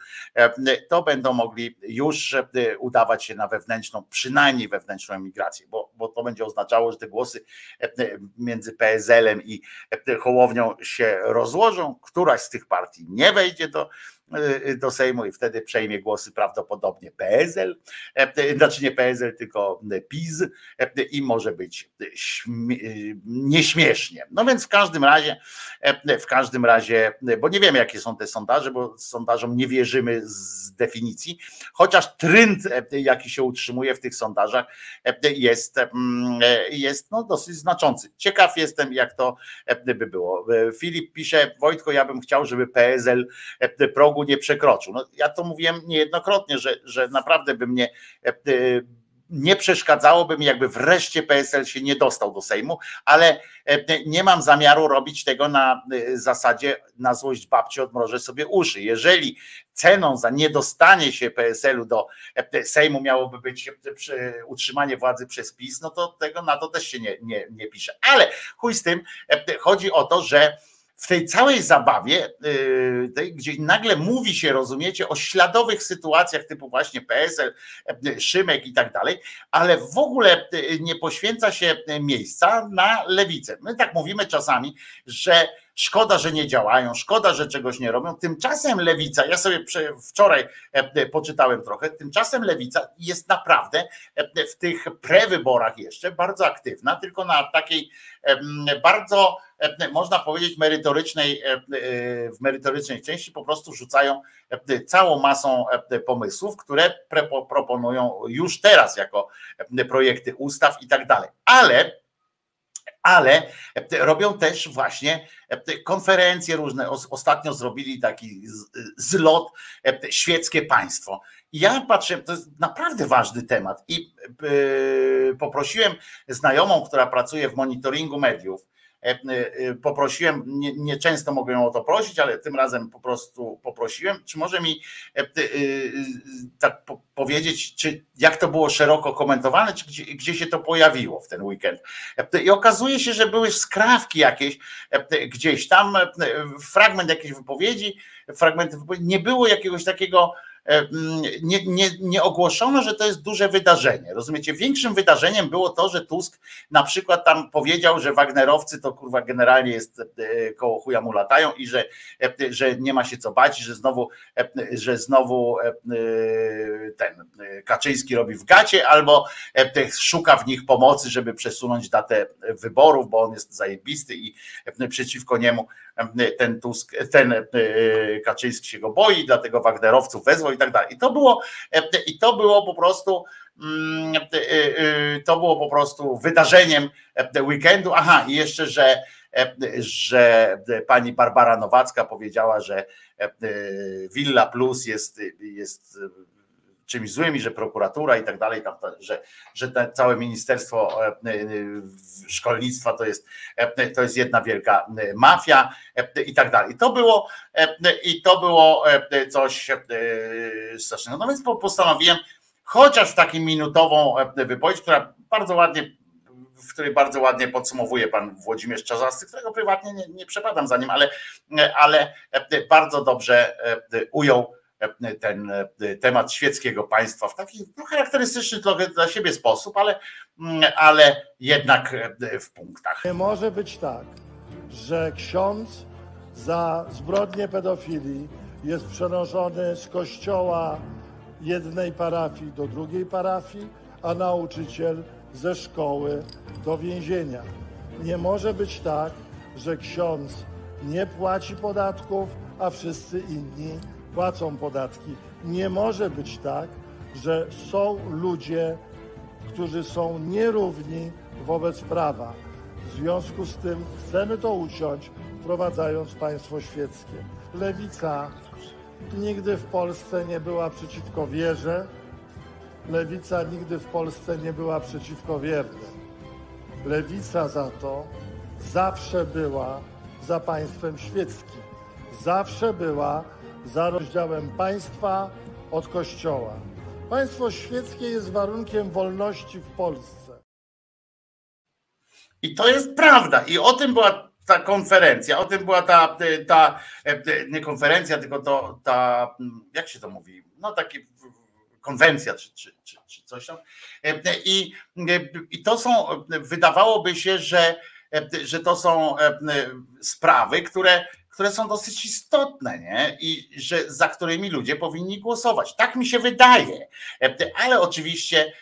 to będą mogli już udawać się na wewnętrzną, przynajmniej wewnętrzną emigrację, bo, bo to będzie oznaczało, że te głosy między PSL-em i Hołownią się rozłożą, któraś z tych partii nie wejdzie do do Sejmu i wtedy przejmie głosy prawdopodobnie PSL, znaczy nie PSL, tylko PiS i może być nieśmiesznie. No więc w każdym razie, w każdym razie, bo nie wiemy jakie są te sondaże, bo sondażom nie wierzymy z definicji, chociaż trend jaki się utrzymuje w tych sondażach jest, jest no dosyć znaczący. Ciekaw jestem jak to by było. Filip pisze, Wojtko, ja bym chciał, żeby PSL progu nie przekroczył. No, ja to mówiłem niejednokrotnie, że, że naprawdę by mnie nie przeszkadzałoby mi, jakby wreszcie PSL się nie dostał do Sejmu, ale nie mam zamiaru robić tego na zasadzie na złość babci odmrożę sobie uszy. Jeżeli ceną za niedostanie się PSL-u do Sejmu miałoby być utrzymanie władzy przez PiS, no to tego na to też się nie, nie, nie pisze. Ale chuj z tym, chodzi o to, że w tej całej zabawie, y, tej, gdzie nagle mówi się, rozumiecie, o śladowych sytuacjach typu właśnie PSL, Szymek i tak dalej, ale w ogóle y, nie poświęca się miejsca na lewicę. My tak mówimy czasami, że Szkoda, że nie działają, szkoda, że czegoś nie robią. Tymczasem lewica, ja sobie wczoraj poczytałem trochę, tymczasem lewica jest naprawdę w tych prewyborach jeszcze bardzo aktywna, tylko na takiej bardzo E, można powiedzieć, merytorycznej, e, e, w merytorycznej części po prostu rzucają całą masą pomysłów, które proponują już teraz jako projekty ustaw i tak dalej. Ale ale robią też właśnie konferencje różne. Ostatnio zrobili taki zlot świeckie państwo. I ja patrzę, to jest naprawdę ważny temat i poprosiłem znajomą, która pracuje w monitoringu mediów, E, e, poprosiłem, nieczęsto nie mogę ją o to prosić, ale tym razem po prostu poprosiłem, czy może mi e, tak powiedzieć, czy jak to było szeroko komentowane, czy gdzie, gdzie się to pojawiło w ten weekend. I okazuje się, że były skrawki jakieś gdzieś tam, fragment jakiejś wypowiedzi, fragmenty wypowiedzi, nie było jakiegoś takiego E, nie, nie, nie ogłoszono, że to jest duże wydarzenie. Rozumiecie? Większym wydarzeniem było to, że Tusk na przykład tam powiedział, że Wagnerowcy to kurwa generalnie jest e, koło chuja mu latają i że, e, że nie ma się co bać, że znowu, że znowu ten Kaczyński robi w gacie albo szuka w nich pomocy, żeby przesunąć datę wyborów, bo on jest zajebisty i przeciwko niemu ten Tusk, ten Kaczyński się go boi, dlatego Wagnerowców wezwał i tak dalej. I to było, i to było po prostu mm, to było po prostu wydarzeniem weekendu. Aha, i jeszcze, że, że pani Barbara Nowacka powiedziała, że Villa Plus jest, jest czymś złym i że prokuratura i tak dalej, że, że całe Ministerstwo e, e, Szkolnictwa to jest, e, to jest jedna wielka mafia i tak dalej. To było, I to było coś strasznego. No więc postanowiłem, chociaż w takim minutową wypowiedź, która bardzo ładnie w której bardzo ładnie podsumowuje pan Włodzimierz Czarzasty, którego prywatnie nie, nie przepadam za nim, ale, ale bardzo dobrze ujął ten e, temat świeckiego państwa w taki no, charakterystyczny trochę dla siebie sposób, ale, mm, ale jednak e, w punktach. Nie może być tak, że ksiądz za zbrodnię pedofilii jest przenoszony z kościoła jednej parafii do drugiej parafii, a nauczyciel ze szkoły do więzienia. Nie może być tak, że ksiądz nie płaci podatków, a wszyscy inni płacą podatki. Nie może być tak, że są ludzie, którzy są nierówni wobec prawa. W związku z tym chcemy to uciąć, wprowadzając państwo świeckie. Lewica nigdy w Polsce nie była przeciwko wierze. Lewica nigdy w Polsce nie była przeciwko wiernym. Lewica za to zawsze była za państwem świeckim. Zawsze była za rozdziałem państwa od Kościoła. Państwo świeckie jest warunkiem wolności w Polsce. I to jest prawda. I o tym była ta konferencja, o tym była ta, ta nie konferencja, tylko to, ta, jak się to mówi, no taki konwencja czy, czy, czy, czy coś tam. I, I to są, wydawałoby się, że, że to są sprawy, które które są dosyć istotne, nie? I że za którymi ludzie powinni głosować. Tak mi się wydaje. Ale oczywiście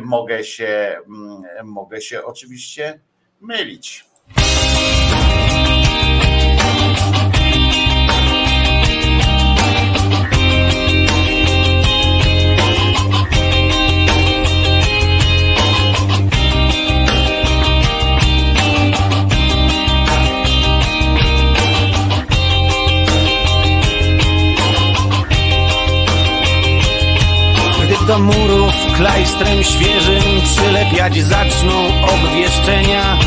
mogę się, mm, mogę się oczywiście mylić. Do murów klajstrem świeżym przylepiać zaczną obwieszczenia,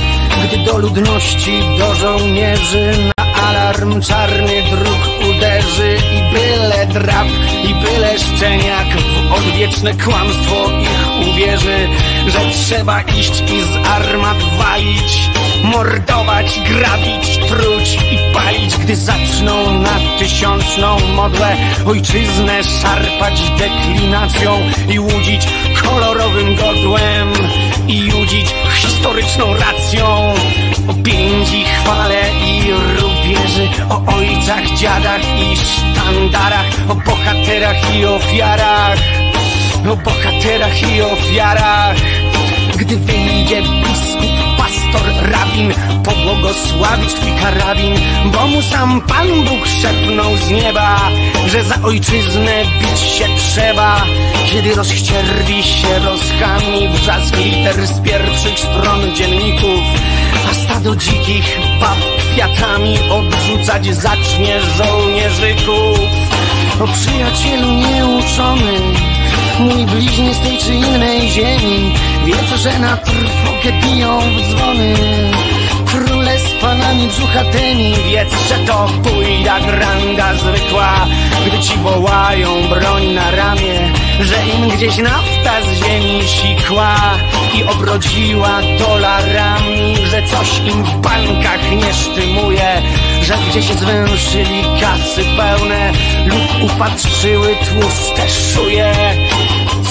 gdy do ludności, do żołnierzy alarm czarny dróg uderzy i byle drap i byle szczeniak w odwieczne kłamstwo ich uwierzy, że trzeba iść i z armat walić, mordować, grabić, truć i palić, gdy zaczną na tysiączną modłę ojczyznę szarpać deklinacją i łudzić kolorowym godłem i judzić historyczną racją. O chwale i rubieży, o ojcach, dziadach i sztandarach, o bohaterach i ofiarach, o bohaterach i ofiarach. Gdy wyjdzie biskup, pastor, rabin, pobłogosławić twój karabin, bo mu sam Pan Bóg szepnął z nieba, że za ojczyznę bić się trzeba. Kiedy rozścierwi się rozkami wrzask liter z pierwszych stron dzienników, a stado dzikich bab kwiatami odrzucać zacznie żołnierzyków. O przyjacielu nieuczony, mój bliźni z tej czy innej ziemi, wie, że na trwogę biją w dzwony. Króle z panami brzuchatymi, wiedz, że to pójda granga zwykła, gdy ci wołają broń na ramię, że im gdzieś nafta z ziemi sikła i obrodziła dolarami, że coś im w bankach nie sztymuje, że gdzieś zwęszyli kasy pełne lub upatrzyły tłuste szuje.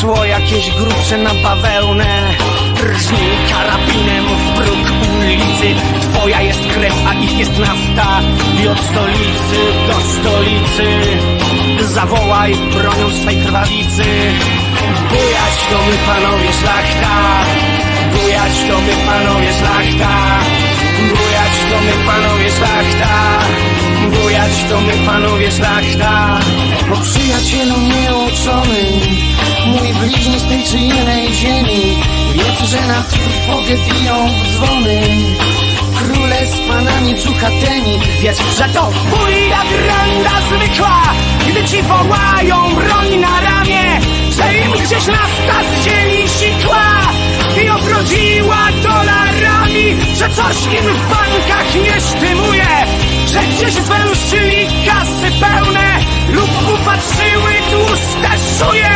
Cło jakieś grubsze na bawełnę Rżnij karabinem w próg ulicy Twoja jest krew, a ich jest nafta. I od stolicy do stolicy. Zawołaj bronią swej krwawicy. Bujać to my panowie szlachta. Bujać to my panowie szlachta. Bujać to my panowie szlachta. Bujać to my panowie szlachta. O przyjacielu nieuczony Mój bliźni z tej czy innej ziemi. Wiedz, że na trwogę biją dzwony. Króle z panami brzuchatymi Wiedz, że to buja granda zwykła. Gdy ci wołają broń na ramię Że im gdzieś nafta z ziemi sikła. I obrodziła dolarami Że coś im w bankach nie sztymuje. Że gdzieś zwęszyli kasy pełne Lub upatrzyły tłuste szuje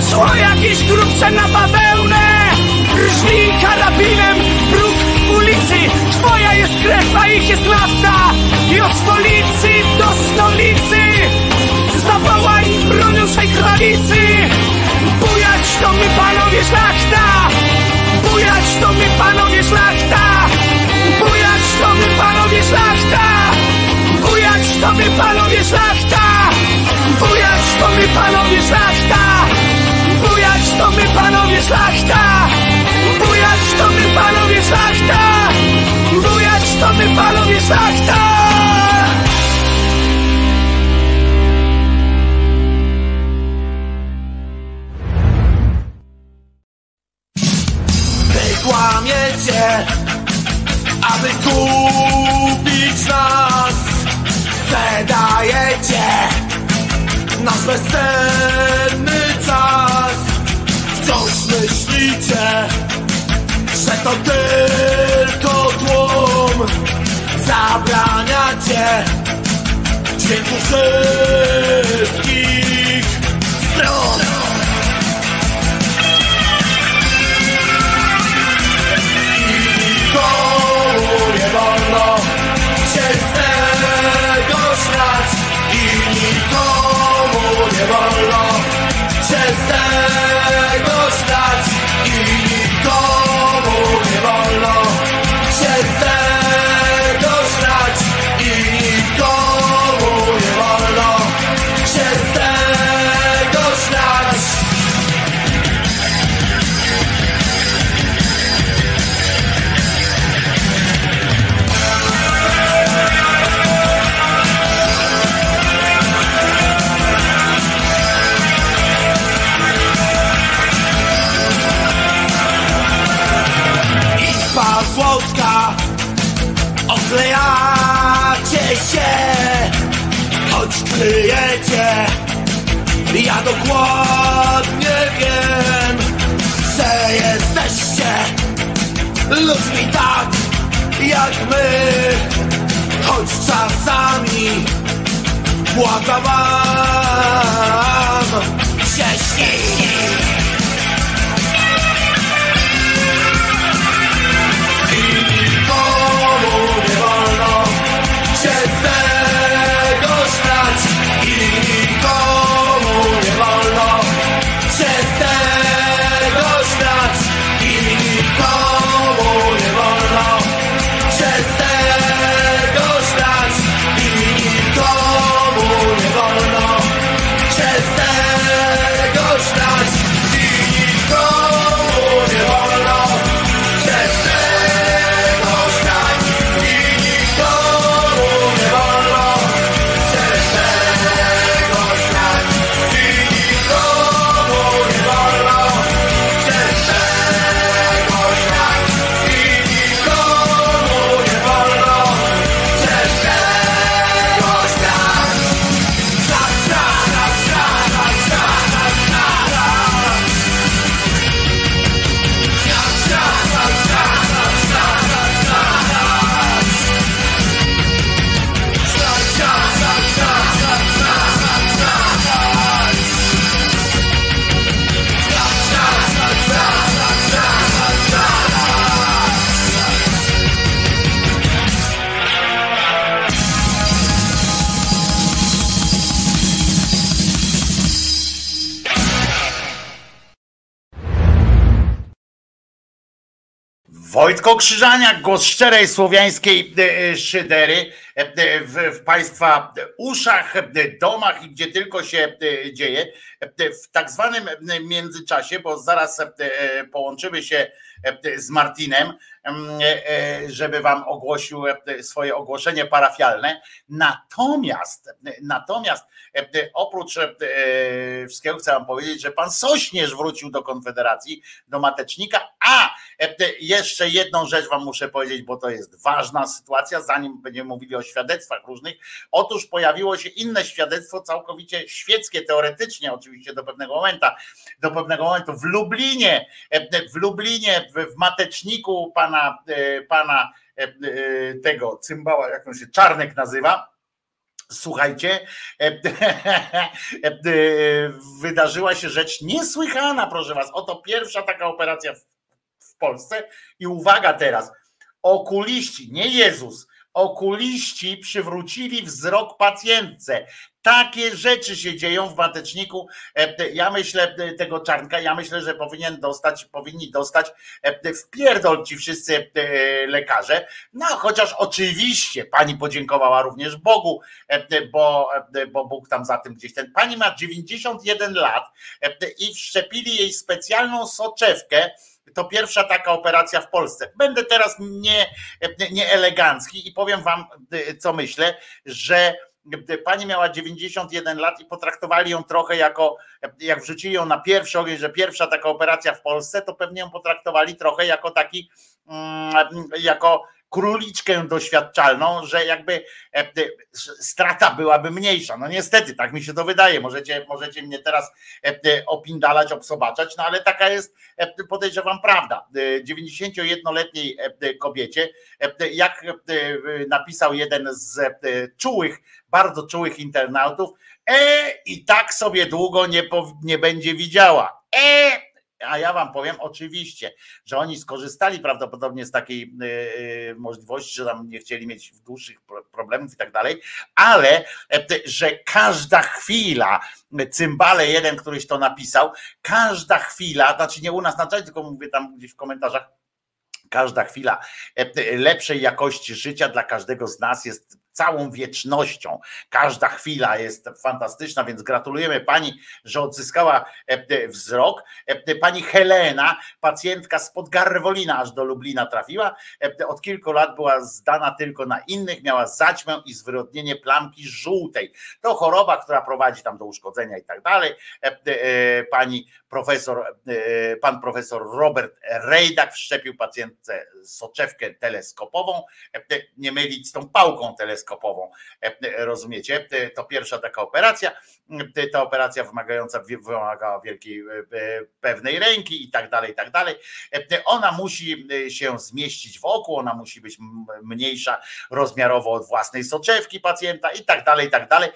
Zło jakieś grubsze na bawełnę Rżnij karabinem próg ulicy. Twoja jest krew, a ich jest nafta I od stolicy do stolicy Zawołaj bronią swej krawicy Bujać to my panowie szlachta. Bujać to my panowie szlachta. Bujać to my panowie szlachta. Bujać to my panowie szlachta to my panowie szlachta to my panowie szlachta Wojtko Krzyżaniak, głos szczerej słowiańskiej e, e, szydery e, w, Państwa uszach, domach i gdzie tylko się dzieje. W tak zwanym międzyczasie, bo zaraz połączymy się z Martinem, em, e, żeby Wam ogłosił swoje ogłoszenie parafialne. Natomiast, natomiast oprócz e, wszystkiego chcę Wam powiedzieć, że Pan Sośnierz wrócił do Konfederacji, do Matecznika, a e, jeszcze jedną rzecz Wam muszę powiedzieć, bo to jest ważna sytuacja, zanim będziemy mówili o świadectwach różnych. Otóż pojawiło się inne świadectwo, całkowicie świeckie, teoretycznie oczywiście do pewnego momentu, do pewnego momentu w Lublinie, e, w Lublinie, w, Mateczniku pana, e, pana e, e, tego cymbała, jak on się Czarnek nazywa. Słuchajcie, e, e, wydarzyła się rzecz niesłychana, proszę was. Oto pierwsza taka operacja w Polsce. I uwaga teraz, okuliści, nie Jezus, okuliści przywrócili wzrok pacjentce. Takie rzeczy się dzieją w mateczniku. E, Ja myślę tego czarnka, ja myślę, że powinien dostać, powinni dostać e, w pierdol ci wszyscy e, lekarze. No chociaż oczywiście pani podziękowała również Bogu, bo, bo Bóg tam za tym gdzieś ten. Pani ma 91 lat i wszczepili jej specjalną soczewkę. To pierwsza taka operacja w Polsce. Będę teraz nie, nie elegancki i powiem wam, e, co myślę, że pani miała 91 lat i potraktowali ją trochę jako, jak wrzucili ją na pierwszy ogień, że pierwsza taka operacja w Polsce, to pewnie ją potraktowali trochę jako taki, mm, jako króliczkę doświadczalną, że jakby e, e, strata byłaby mniejsza. No niestety, tak mi się to wydaje. Możecie, możecie mnie teraz e, opindalać, obsobaczać, no ale taka jest, podejrzewam, prawda. E, 91-letniej e, kobiecie, jak napisał jeden z czułych, bardzo czułych internautów, e, i tak sobie długo nie, nie będzie widziała. E, a ja wam powiem oczywiście, że oni skorzystali prawdopodobnie z takiej y, y, możliwości, że tam nie chcieli mieć dłuższych pro- problemów i tak dalej, ale e, że każda chwila, cymbale jeden, któryś to napisał, każda chwila, znaczy nie u nas na czacie, tylko mówię tam gdzieś w komentarzach, każda chwila e, lepszej jakości życia dla każdego z nas jest całą wiecznością. Każda chwila jest fantastyczna, więc gratulujemy pani, że odzyskała wzrok. Pani Helena, pacjentka spod Garwolina aż do Lublina trafiła. Od kilku lat była zdana tylko na innych, miała zaćmę i zwyrodnienie plamki żółtej. To choroba, która prowadzi tam do uszkodzenia i tak dalej. Pani profesor, pan profesor Robert Rejdak wszczepił pacjentce soczewkę teleskopową, nie mylić z tą pałką teleskopową, rozumiecie? To pierwsza taka operacja, ta operacja wymagająca, wymagała wielkiej pewnej ręki i tak dalej, i tak dalej. Ona musi się zmieścić w oku, ona musi być mniejsza rozmiarowo od własnej soczewki pacjenta i tak dalej, i tak dalej.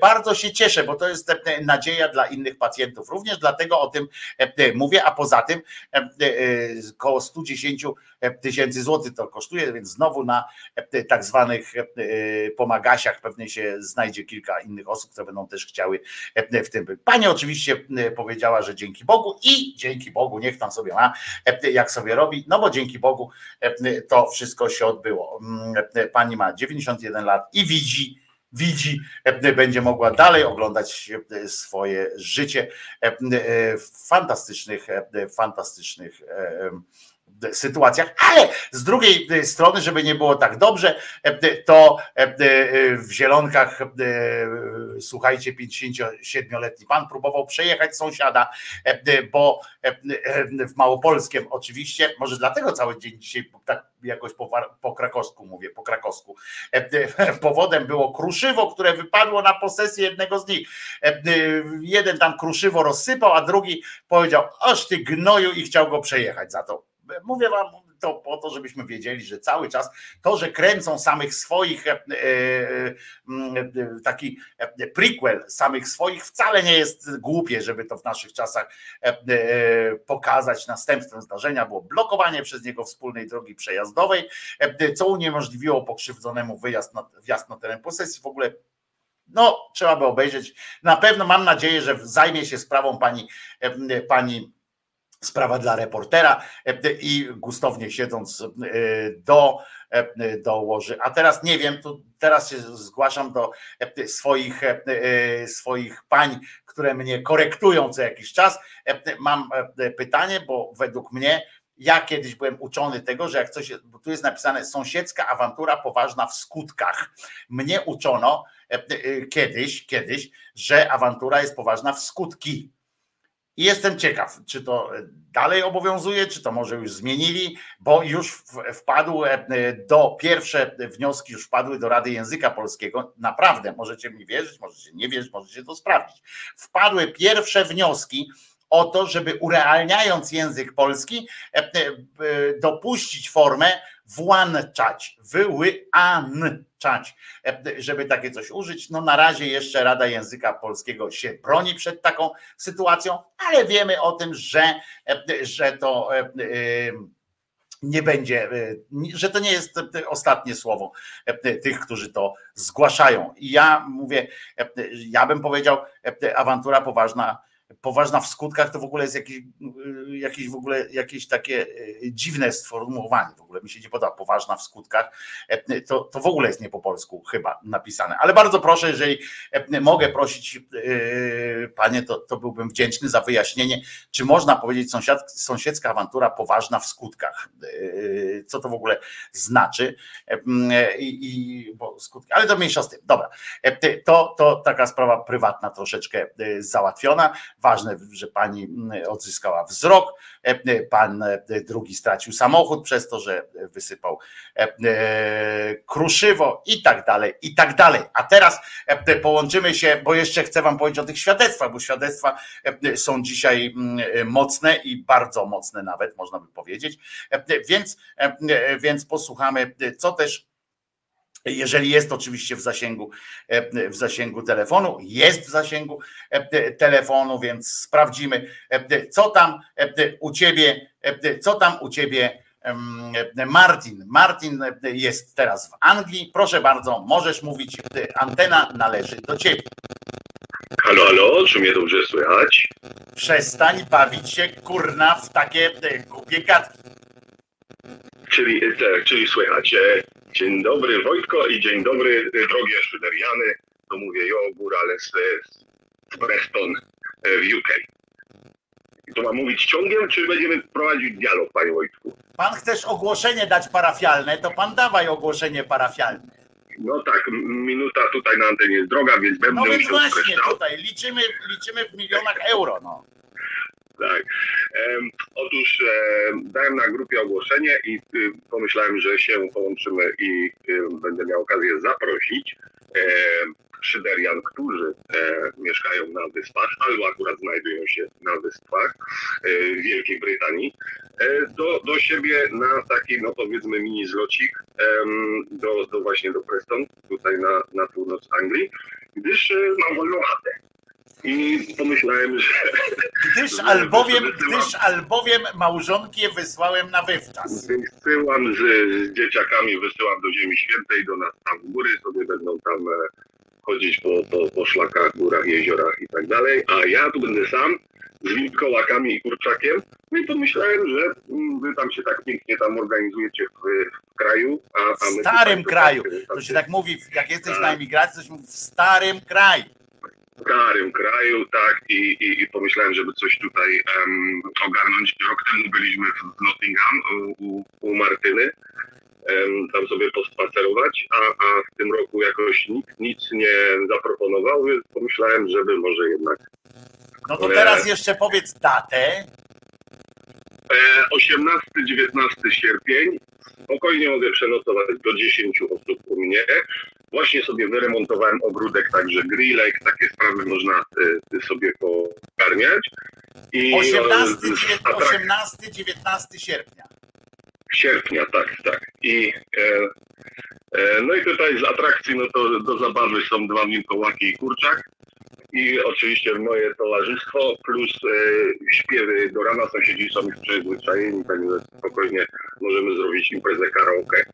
Bardzo się cieszę, bo to jest nadzieja dla innych pacjentów. Również dlatego o tym mówię, a poza tym około 110 tysięcy złotych to kosztuje, więc znowu na tak zwanych pomagasiach pewnie się znajdzie kilka innych osób, które będą też chciały w tym być. Pani oczywiście powiedziała, że dzięki Bogu i dzięki Bogu, niech tam sobie ma, jak sobie robi, no bo dzięki Bogu to wszystko się odbyło. Pani ma 91 lat i widzi, widzi, będzie mogła dalej oglądać swoje życie w fantastycznych, fantastycznych sytuacjach, ale z drugiej strony, żeby nie było tak dobrze, to w Zielonkach, słuchajcie, 57-letni pan próbował przejechać sąsiada, bo w Małopolskiem oczywiście, może dlatego cały dzień dzisiaj tak jakoś po, po krakowsku mówię, po krakowsku. Powodem było kruszywo, które wypadło na posesję jednego z nich. Jeden tam kruszywo rozsypał, a drugi powiedział, oż ty gnoju i chciał go przejechać za to mówię wam to po to, żebyśmy wiedzieli, że cały czas to, że kręcą samych swoich, e, e, e, taki prequel samych swoich, wcale nie jest głupie, żeby to w naszych czasach pokazać następstwem zdarzenia. Było blokowanie przez niego wspólnej drogi przejazdowej, co uniemożliwiło pokrzywdzonemu wyjazd na, wjazd na teren posesji. W ogóle no, trzeba by obejrzeć. Na pewno mam nadzieję, że zajmie się sprawą pani, pani sprawa dla reportera i gustownie siedząc do, do łoży. A teraz nie wiem, tu teraz się zgłaszam do swoich, swoich pań, które mnie korektują co jakiś czas. Mam pytanie, bo według mnie ja kiedyś byłem uczony tego, że jak coś, bo tu jest napisane sąsiedzka awantura poważna w skutkach. Mnie uczono kiedyś, kiedyś, że awantura jest poważna w skutki i jestem ciekaw, czy to dalej obowiązuje, czy to może już zmienili, bo już wpadł e, do pierwsze wnioski, już wpadły do Rady Języka Polskiego. Naprawdę, możecie mi wierzyć, możecie nie wierzyć, możecie to sprawdzić. Wpadły pierwsze wnioski o to, żeby urealniając język polski, e, e, dopuścić formę włączać, wyłączać, żeby takie coś użyć. No na razie jeszcze Rada Języka Polskiego się broni przed taką sytuacją, ale wiemy o tym, że, że to nie będzie, że to nie jest ostatnie słowo tych, którzy to zgłaszają. I ja mówię, ja bym powiedział, awantura poważna poważna w skutkach to w ogóle jest jakieś, jakieś w ogóle jakieś takie e, dziwne sformułowanie. W ogóle mi się nie podoba. Poważna w skutkach. E, to, to w ogóle jest nie po polsku chyba napisane. Ale bardzo proszę, jeżeli e, mogę prosić panie, to, to byłbym wdzięczny za wyjaśnienie, czy można powiedzieć sąsiad, sąsiedzka awantura poważna w skutkach. Co to w ogóle znaczy? I, i bo skutki, ale to mniejsza z tym. Dobra. To, to taka sprawa prywatna troszeczkę załatwiona. Ważne, że pani mm, odzyskała wzrok, e, e, pan e, drugi stracił samochód przez to, że wysypał kruszywo i tak dalej, i tak dalej. A teraz połączymy się, bo jeszcze chcę wam powiedzieć o tych świadectwach, bo świadectwa są dzisiaj mm, mocne i bardzo mocne nawet, można by powiedzieć. Więc, więc posłuchamy, co też jeżeli jest oczywiście w zasięgu, e, w zasięgu telefonu, jest w zasięgu e, telefonu, więc sprawdzimy, e, co tam u ciebie, co tam u ciebie Martin. Martin jest teraz w Anglii. Proszę bardzo, możesz mówić, antena należy do ciebie. Halo, halo, czy mnie dobrze słychać? Przestań bawić się, kurna, w takie głupie gadki. Czyli, tak, czyli słychać. Dzień dobry Wojtko i dzień dobry y, drogie Szyderiany. To mówię jo, górale z, z Preston e, w UK. I to mam mówić ciągiem, czy będziemy prowadzić dialog, panie Wojtku? Pan chcesz ogłoszenie dać parafialne, to pan dawaj ogłoszenie parafialne. No tak, minuta tutaj na antenie jest droga, więc będę No więc musiał właśnie, tutaj liczymy, liczymy w milionach euro, no. Tak. Otóż e, dałem na grupie ogłoszenie i y, pomyślałem, że się połączymy i y, będę miał okazję zaprosić e, Szyderian, którzy e, mieszkają na wyspach, albo akurat znajdują się na wyspach e, Wielkiej Brytanii, e, do, do siebie na taki, no powiedzmy, mini zlocik do, do właśnie do Preston, tutaj na, na północ Anglii, gdyż e, mam wolną chatę. I pomyślałem, że Gdyż albowiem, gdyż albowiem małżonki wysłałem na wywczas. Wysyłam z, z dzieciakami, wysyłam do Ziemi Świętej, do nas tam w góry, sobie będą tam e, chodzić po, po, po szlakach, górach, jeziorach i tak dalej, a ja tu będę sam z wilkołakami i kurczakiem. No i pomyślałem, że mm, wy tam się tak pięknie tam organizujecie w, w kraju, a, a W starym kraju. tak, To się tak mówi, jak jesteś na emigracji, to się mówi w starym kraju. W starym kraju, tak, i, i, i pomyślałem, żeby coś tutaj em, ogarnąć. Rok temu byliśmy w Nottingham u, u, Martyny, em, tam sobie pospacerować, a, a w tym roku jakoś nikt nic nie zaproponował, więc pomyślałem, żeby może jednak No to teraz jeszcze powiedz datę. E, 18-19 sierpień. Spokojnie mogę przenocować do 10 osób u mnie. Właśnie sobie wyremontowałem ogródek, także grillek, takie sprawy można e, sobie pogarniać. I, 18, e, 18 19 sierpnia. Sierpnia, tak, tak. I e, e, no i tutaj z atrakcji, no to do zabawy są dwa wilkołaki i kurczak. I oczywiście moje towarzystwo plus e, śpiewy do rana sąsiedzi są już przyzwyczajeni, także spokojnie możemy zrobić imprezę karaoke.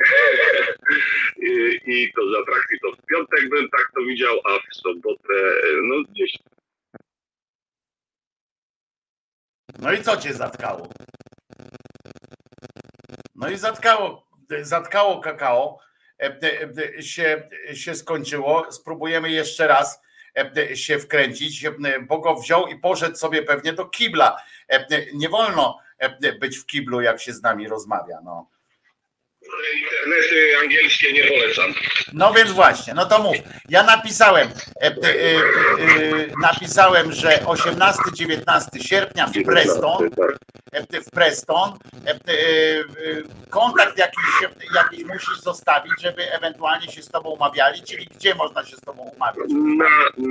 I, I to z atrakcji to w piątek bym tak to widział, a w sobotę e, no gdzieś No i co cię zatkało? No i zatkało, zatkało kakao. E, e, Się, się skończyło. Spróbujemy jeszcze raz się wkręcić, bo go wziął i poszedł sobie pewnie do kibla. Nie wolno być w kiblu, jak się z nami rozmawia. No. Internety angielskie nie polecam. No więc właśnie, no to mów. Ja napisałem, e, e, e, napisałem, że 18-19 sierpnia w Preston, e, w Preston, e, e, kontakt jakiś, jakiś musisz zostawić, żeby ewentualnie się z tobą umawiali, czyli gdzie można się z tobą umawiać? Na,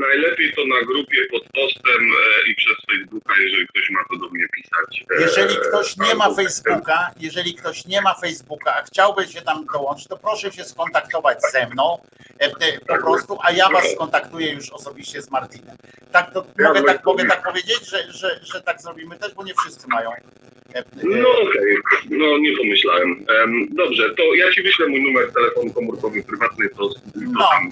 najlepiej to na grupie pod postem e, i przez Facebooka, jeżeli ktoś ma to do mnie pisać. E, Jeżeli ktoś nie ma Facebooka, jeżeli ktoś nie ma Facebooka, a chciałby się tam dołączyć, to proszę się skontaktować ze mną e, po prostu, a ja was skontaktuję już osobiście z Martinem. Tak, to mogę, tak, mogę tak powiedzieć, że, że, że tak zrobimy też, bo nie wszyscy mają. e, e, No okej, no nie pomyślałem. Em, dobrze, to ja ci wyślę mój numer telefonu komórkowy prywatny, to, to No, tam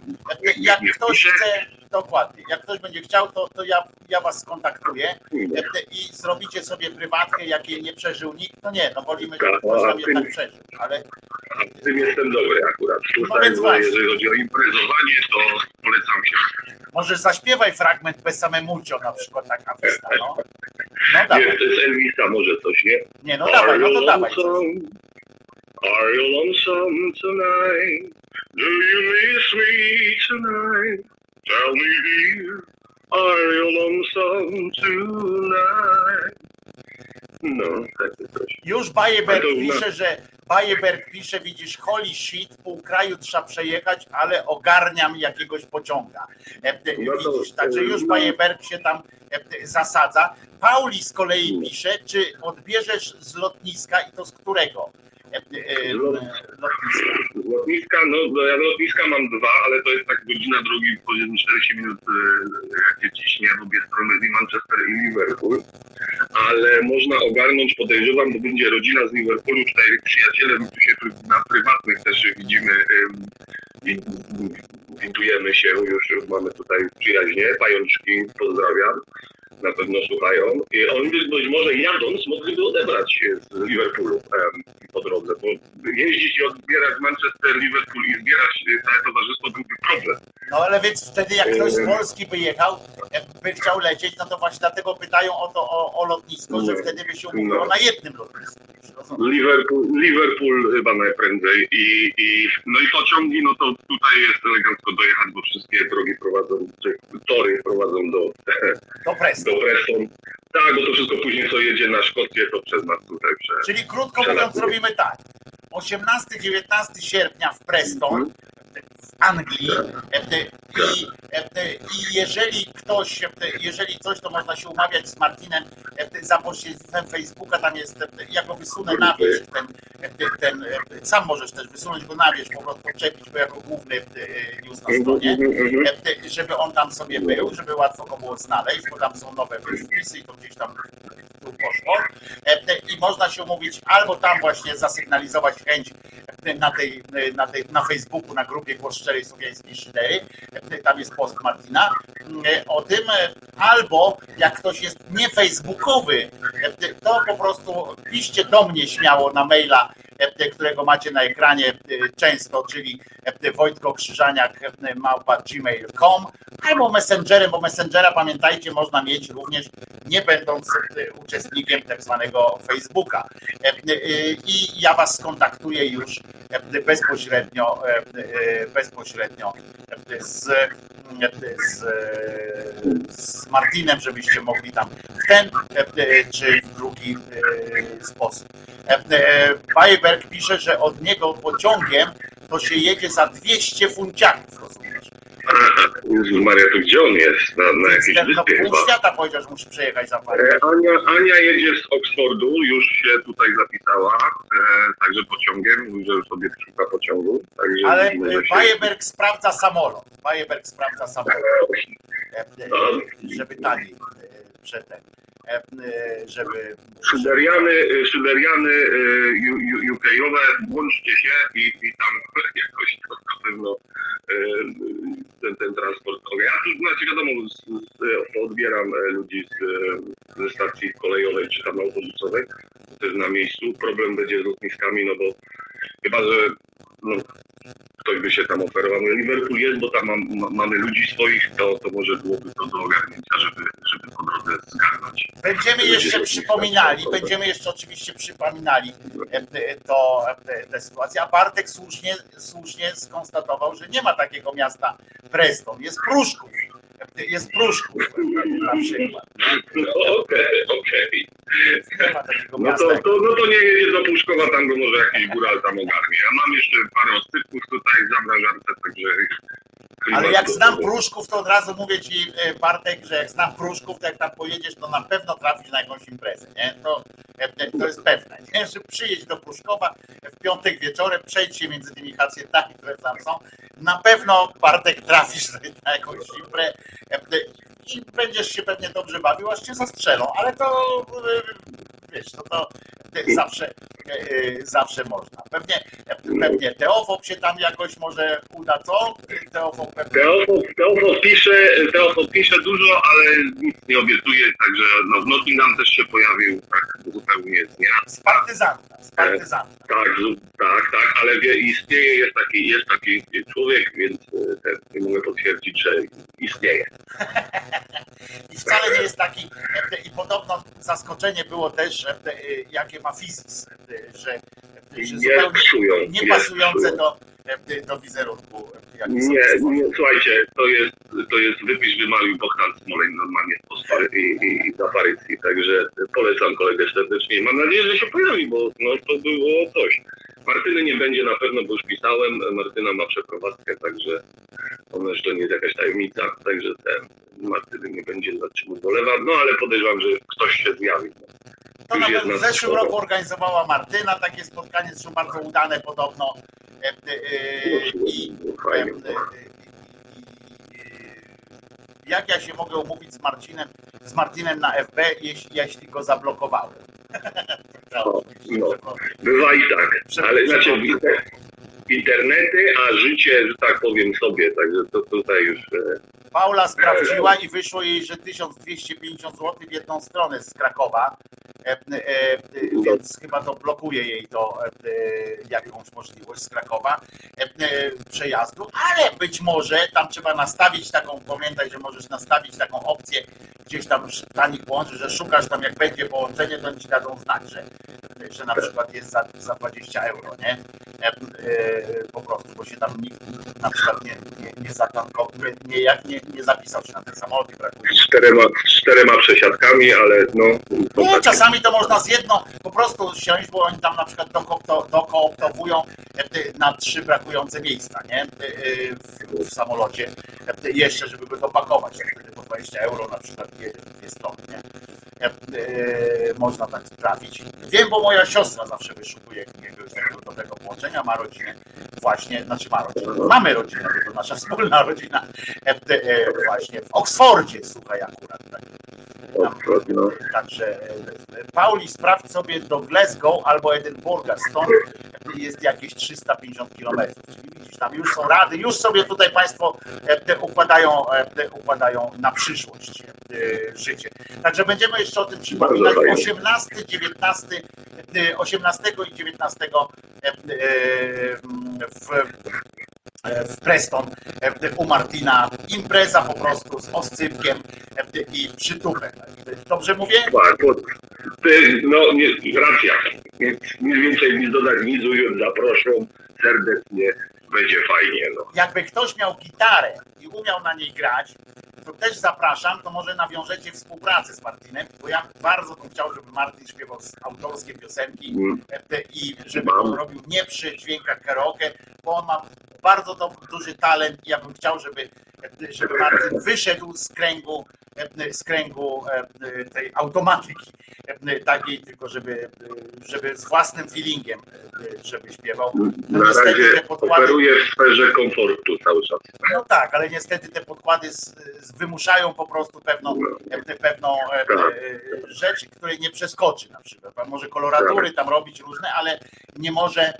jak ktoś chce, dokładnie, jak ktoś będzie chciał, to, to ja, ja was skontaktuję e, i zrobicie sobie prywatkę, jakiej nie przeżył nikt, no nie, no wolimy, żeby ktoś tam jednak przeżył, ale a tym jestem dobry akurat. Tutaj, No jeżeli chodzi o imprezowanie, to polecam się. Może zaśpiewaj fragment bez samemucio na przykład taka wysta, no. No Nie, dawaj. to jest Elvisa może coś, nie? Nie, no dawaj, no to dawaj. Are you lonesome tonight? Do you miss me tonight? Tell me dear, are you lonesome tonight? No, takie coś. Już na- pisze, że Bajeberg pisze, widzisz, holy shit, pół kraju trzeba przejechać, ale ogarniam jakiegoś pociąga. E, e, No Widzisz, także e, już no. Bajeberg się tam zasadza. Pauli z kolei pisze, czy odbierzesz z lotniska i to z którego? Lotniska. No bo ja lotniska mam dwa, ale to jest tak godzina drogi, powiedzmy 40 minut, e, jak się ciśnie w obie strony i Manchester i Liverpool. Ale można ogarnąć, podejrzewam, bo będzie rodzina z Liverpoolu, cztery przyjaciele, my tu się na prywatnych też widzimy, em, wi- widujemy się już mamy tutaj przyjaźnie, pajączki, pozdrawiam. Na pewno słuchają. I oni by być może jadąc mogliby odebrać się z Liverpoolu em, po drodze, bo jeździć i odbierać Manchester, Liverpool i zbierać e, całe towarzystwo byłby problem. No ale więc wtedy jak ktoś z Polski by jechał, by chciał lecieć, no to właśnie dlatego pytają o to o, o lotnisko, że No. wtedy by się umówiło No. na jednym lotnisku. Liverpool, Liverpool chyba najprędzej i, i no i pociągi, no to tutaj jest elegancko dojechać, bo wszystkie drogi prowadzą, czy tory prowadzą do, do Preston. Do Preston. Tak, bo to wszystko później co jedzie na Szkocję, to przez nas tutaj prze, Czyli krótko mówiąc robimy tak. 18-19 sierpnia w Preston w Anglii i, i jeżeli ktoś, jeżeli coś, to można się umawiać z Martinem za pośrednictwem Facebooka, tam jest, ja go wysunę na wierzch, ten, ten, sam możesz też wysunąć go na wierzch, po prostu podczepić go jako główny e, news na stronie, e, e, żeby on tam sobie był, żeby łatwo go było znaleźć, bo tam są nowe wpisy i to gdzieś tam tu poszło. E, I można się umówić albo tam właśnie zasygnalizować chęć e, na tej, e, na tej na Facebooku, na grupie Głos Szczerej Słowiańskiej Szydery. Tam jest post Martina o tym. Albo jak ktoś jest nie facebookowy, e, to po prostu piszcie do mnie śmiało na maila, którego macie na ekranie często, czyli Wojtko Krzyżaniak małpa gmail.com albo messengerem, bo messengera pamiętajcie można mieć również nie będąc e, uczestnikiem tak zwanego Facebooka. E, e, I ja was skontaktuję już e, bezpośrednio, bezpośrednio z, z, z Martinem, żebyście mogli tam w ten czy w drugi sposób. Bajeberg pisze, że od niego pociągiem to się jedzie za 200 funciaków, rozumiesz? Jezus Maria, to gdzie on jest? Na, na jakiejś No wyspie pół chyba. świata powiedział, że musi przejechać za parę. E, Ania, Ania jedzie z Oxfordu, już się tutaj zapisała, e, także pociągiem, mówi, że już sobie szuka pociągu. Także Ale e, że się- Bajeberg sprawdza samolot. Bajeberg sprawdza samolot. E, e, Żeby taniej przedtem. Żeby. Szyderiany, szyderiany UK-owe, włączcie się i, i tam jakoś to na pewno ten, transport. Ja tu, znaczy wiadomo, z, z, odbieram e, ludzi z, ze stacji kolejowej czy tam autobusowej, też na miejscu. Problem będzie z lotniskami, no bo chyba, że no, ktoś by się tam oferował. No, Liverpool jest, bo tam mam, ma, mamy ludzi swoich, to, to może byłoby to do ogarnięcia, żeby, żeby po drodze zgarnąć. Będziemy jeszcze przypominali, będziemy jeszcze oczywiście przypominali e, e, to, tę sytuację. A Bartek słusznie, słusznie skonstatował, że nie ma takiego miasta Preston. Jest Pruszków. Jest Pruszków na przykład. No okej, okej. Nie ma takiego No to, to, no to nie jest do Puszkowa, tam go może jakiś góral tam ogarnie. Ja mam jeszcze parę oscypków tutaj w zamrażarce, także... Ale jak znam Pruszków, to od razu mówię ci, e, Bartek, że jak znam Pruszków, to jak tam pojedziesz, to na pewno trafisz na jakąś imprezę, nie? To, e, to jest pewne, nie? Że przyjedź do Pruszkowa w piątek wieczorem, przejdź się między tymi hacjentami, które tam są, na pewno Bartek trafisz na jakąś imprezę e, i będziesz się pewnie dobrze bawił, aż cię zastrzelą, ale to e, wiesz, to, to zawsze, e, e, zawsze można. Pewnie, pewnie Teofob się tam jakoś może uda, co? Teofob pewnie Teofo, Teofo, pisze, Teofo pisze dużo, ale nic nie obiecuje, także no, Nottingham też się pojawił, tak zupełnie z dnia. Z partyzanta, z partyzanta. Tak, zu- tak, tak, ale wie, istnieje, jest taki, jest taki człowiek, więc e, ten, nie mogę potwierdzić, że istnieje. I wcale nie jest taki, e, i podobno zaskoczenie było też, że, e, jakie ma fizis, e, że, że Nie psują, nie nie do, e, do wizerunku. e, Nie, nie, słuchajcie, to jest, to jest wypisz wymalił Bogdan Smoleń normalnie i, i, i z aparycji, także polecam kolegę serdecznie. Mam nadzieję, że się pojawi, bo no, to było coś. Martyny nie będzie na pewno, bo już pisałem, Martyna ma przeprowadzkę, także ona jeszcze nie jest jakaś tajemnica, także ten Martyny nie będzie za czym ubolewa, no ale podejrzewam, że ktoś się zjawi. To Już nawet w zeszłym roku organizowała Martyna takie spotkanie, zresztą bardzo udane podobno. E, e, e, I jak ja się mogę umówić z Marcinem, z Martinem na FB, jeśli, jeśli go zablokowałem? No, bywa i tak, ale znaczy internety, a życie, że tak powiem sobie, także to tutaj już... e, Paula sprawdziła i wyszło jej, że 1250 zł w jedną stronę z Krakowa, e, e, więc chyba to blokuje jej to e, jakąś możliwość z Krakowa e, e, przejazdu, ale być może tam trzeba nastawić taką, pamiętaj, że możesz nastawić taką opcję gdzieś tam w tanich połączeń, że szukasz tam jak będzie połączenie, to ci dadzą znać, że, że na przykład jest za, za 20 euro, nie? E, e, po prostu, bo się tam nikt na przykład nie, nie, nie, zatankował, nie, nie, nie, zapisał się na ten samolot i brakuje. Z czterema, z czterema przesiadkami, ale no... to Nie, takie- czasami to można z jedno po prostu siąść, bo oni tam na przykład dokooptowują e, na trzy brakujące miejsca, nie? E, W, w samolocie. E, Jeszcze, żeby go dopakować. Wtedy po 20 euro na przykład dwie, dwie strony, nie? E, e, Można tak trafić. Wiem, bo moja siostra zawsze wyszukuje jakiegoś dobrego połączenia, ma rodzinę właśnie, znaczy ma rodzinę, mamy rodzinę, bo to nasza wspólna rodzina e, e, właśnie w Oksfordzie, słuchaj akurat. Tak. no. Także e, Pauli, sprawdź sobie do Glasgow albo Edynburga. Stąd jest jakieś 350 km. Czyli widzisz, tam już są rady, już sobie tutaj Państwo e, te układają, e, te układają na przyszłość e, życie. Także będziemy jeszcze o tym przypominać. fajnie. 18, 19, e, 18 i 19 e, e, w e, w Preston e, u Martina. Impreza po prostu z oscypkiem e, i przytupem. Dobrze mówię? Tak, no nie, racja. Nic, więcej nic dodać, nic ująć, zaproszą serdecznie, będzie fajnie. No. Jakby ktoś miał gitarę i umiał na niej grać, to też zapraszam, to może nawiążecie współpracę z Martinem, bo ja bardzo bym chciał, żeby Martin śpiewał autorskie piosenki e, i żeby on robił nie przy dźwiękach karaoke, bo on ma bardzo do, duży talent i ja bym chciał, żeby, e, żeby Martin wyszedł z kręgu e, z kręgu e, tej automatyki takiej, tylko żeby, żeby z własnym feelingiem żeby śpiewał. No Na niestety razie te podkłady, operuję w sferze komfortu cały czas. no tak, ale niestety te podkłady z, z wymuszają po prostu pewną, e, pewną Tak. rzecz, której nie przeskoczy na przykład. Pan może koloratury tam robić różne, ale nie może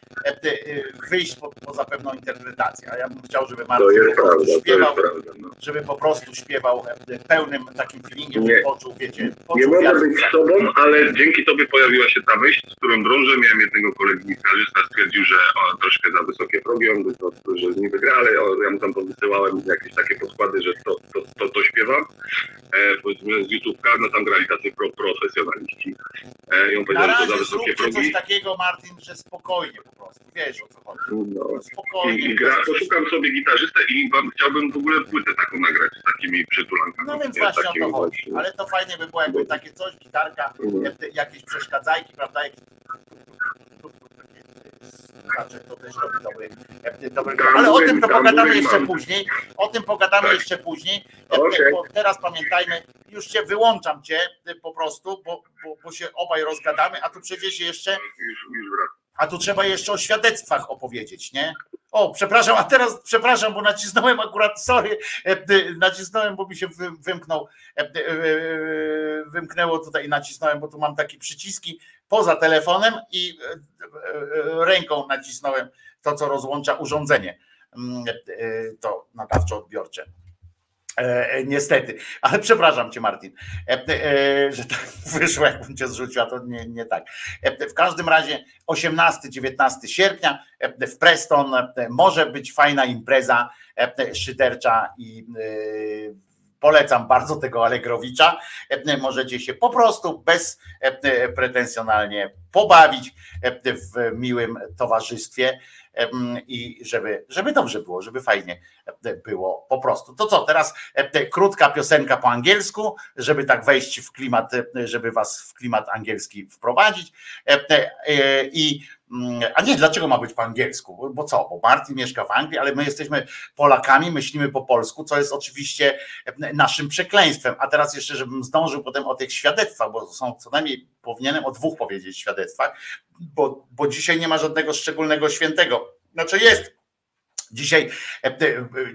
wyjść po, poza pewną interpretację. A ja bym chciał, żeby Marcin jest po prostu prawda, śpiewał, prawda. No. żeby po prostu śpiewał e, pełnym takim feelingiem, Nie. poczuł, wiecie, Nie poczuł mogę wiatr. być sobą, ale dzięki tobie pojawiła się ta myśl, z którą drążę. Miałem jednego kolegę gitarzysta, stwierdził, że o, troszkę za wysokie progi, on to, że nie wygra, ale o, ja mu tam powysyłałem jakieś takie podkłady, że to, to, to, to śpiewam. E, powiedzmy z YouTube'ka, no tam grali tacy pro, profesjonaliści. E, I on powiedział, że to za wysokie zróbcie coś progi. takiego, Martin, że spokojnie po prostu. Wiesz o co chodzi. No. Spokojnie. I gra, poszukam sobie gitarzystę i wam chciałbym w ogóle płytę taką nagrać z takimi przytulankami. No więc nie, właśnie o to chodzi. właśnie. Ale to fajnie by było, jakby takie coś, gitarka, e, jakieś przeszkadzajki, prawda? Jakieś... Znaczy, to też robi dobry, dobry Ale o tym to pogadamy jeszcze później. O tym pogadamy jeszcze później. Teraz pamiętajmy, już cię wyłączam cię e, po prostu, bo, bo, bo się obaj rozgadamy, a tu przecież jeszcze. Już, już wracam. A tu trzeba jeszcze o świadectwach opowiedzieć, nie? O, przepraszam, a teraz przepraszam, bo nacisnąłem akurat, sorry, e, nacisnąłem, bo mi się wy- wymknął, e, e, wymknęło tutaj nacisnąłem, bo tu mam takie przyciski poza telefonem i ręką nacisnąłem to, co rozłącza urządzenie, mm, to nadawczo-odbiorcze. E, e, niestety, ale przepraszam cię, Martin, e, że tak wyszło, jakbym cię zrzucił, a to nie, nie tak. W każdym razie 18-19 sierpnia w Preston może być fajna impreza szydercza i polecam bardzo tego Allegrowicza. E, Możecie się po prostu bez pretensjonalnie pobawić w miłym towarzystwie i żeby, żeby dobrze było, żeby fajnie e, było po prostu. To co, teraz e, krótka piosenka po angielsku, żeby tak wejść w klimat, e, żeby was w klimat angielski wprowadzić i a nie, dlaczego ma być po angielsku? Bo- co? Bo Martin mieszka w Anglii, ale my jesteśmy Polakami, myślimy po polsku, co jest oczywiście naszym przekleństwem. A teraz jeszcze, żebym zdążył potem o tych świadectwach, bo są co najmniej, powinienem o dwóch powiedzieć świadectwach, bo, bo dzisiaj nie ma żadnego szczególnego świętego. Znaczy jest, Dzisiaj,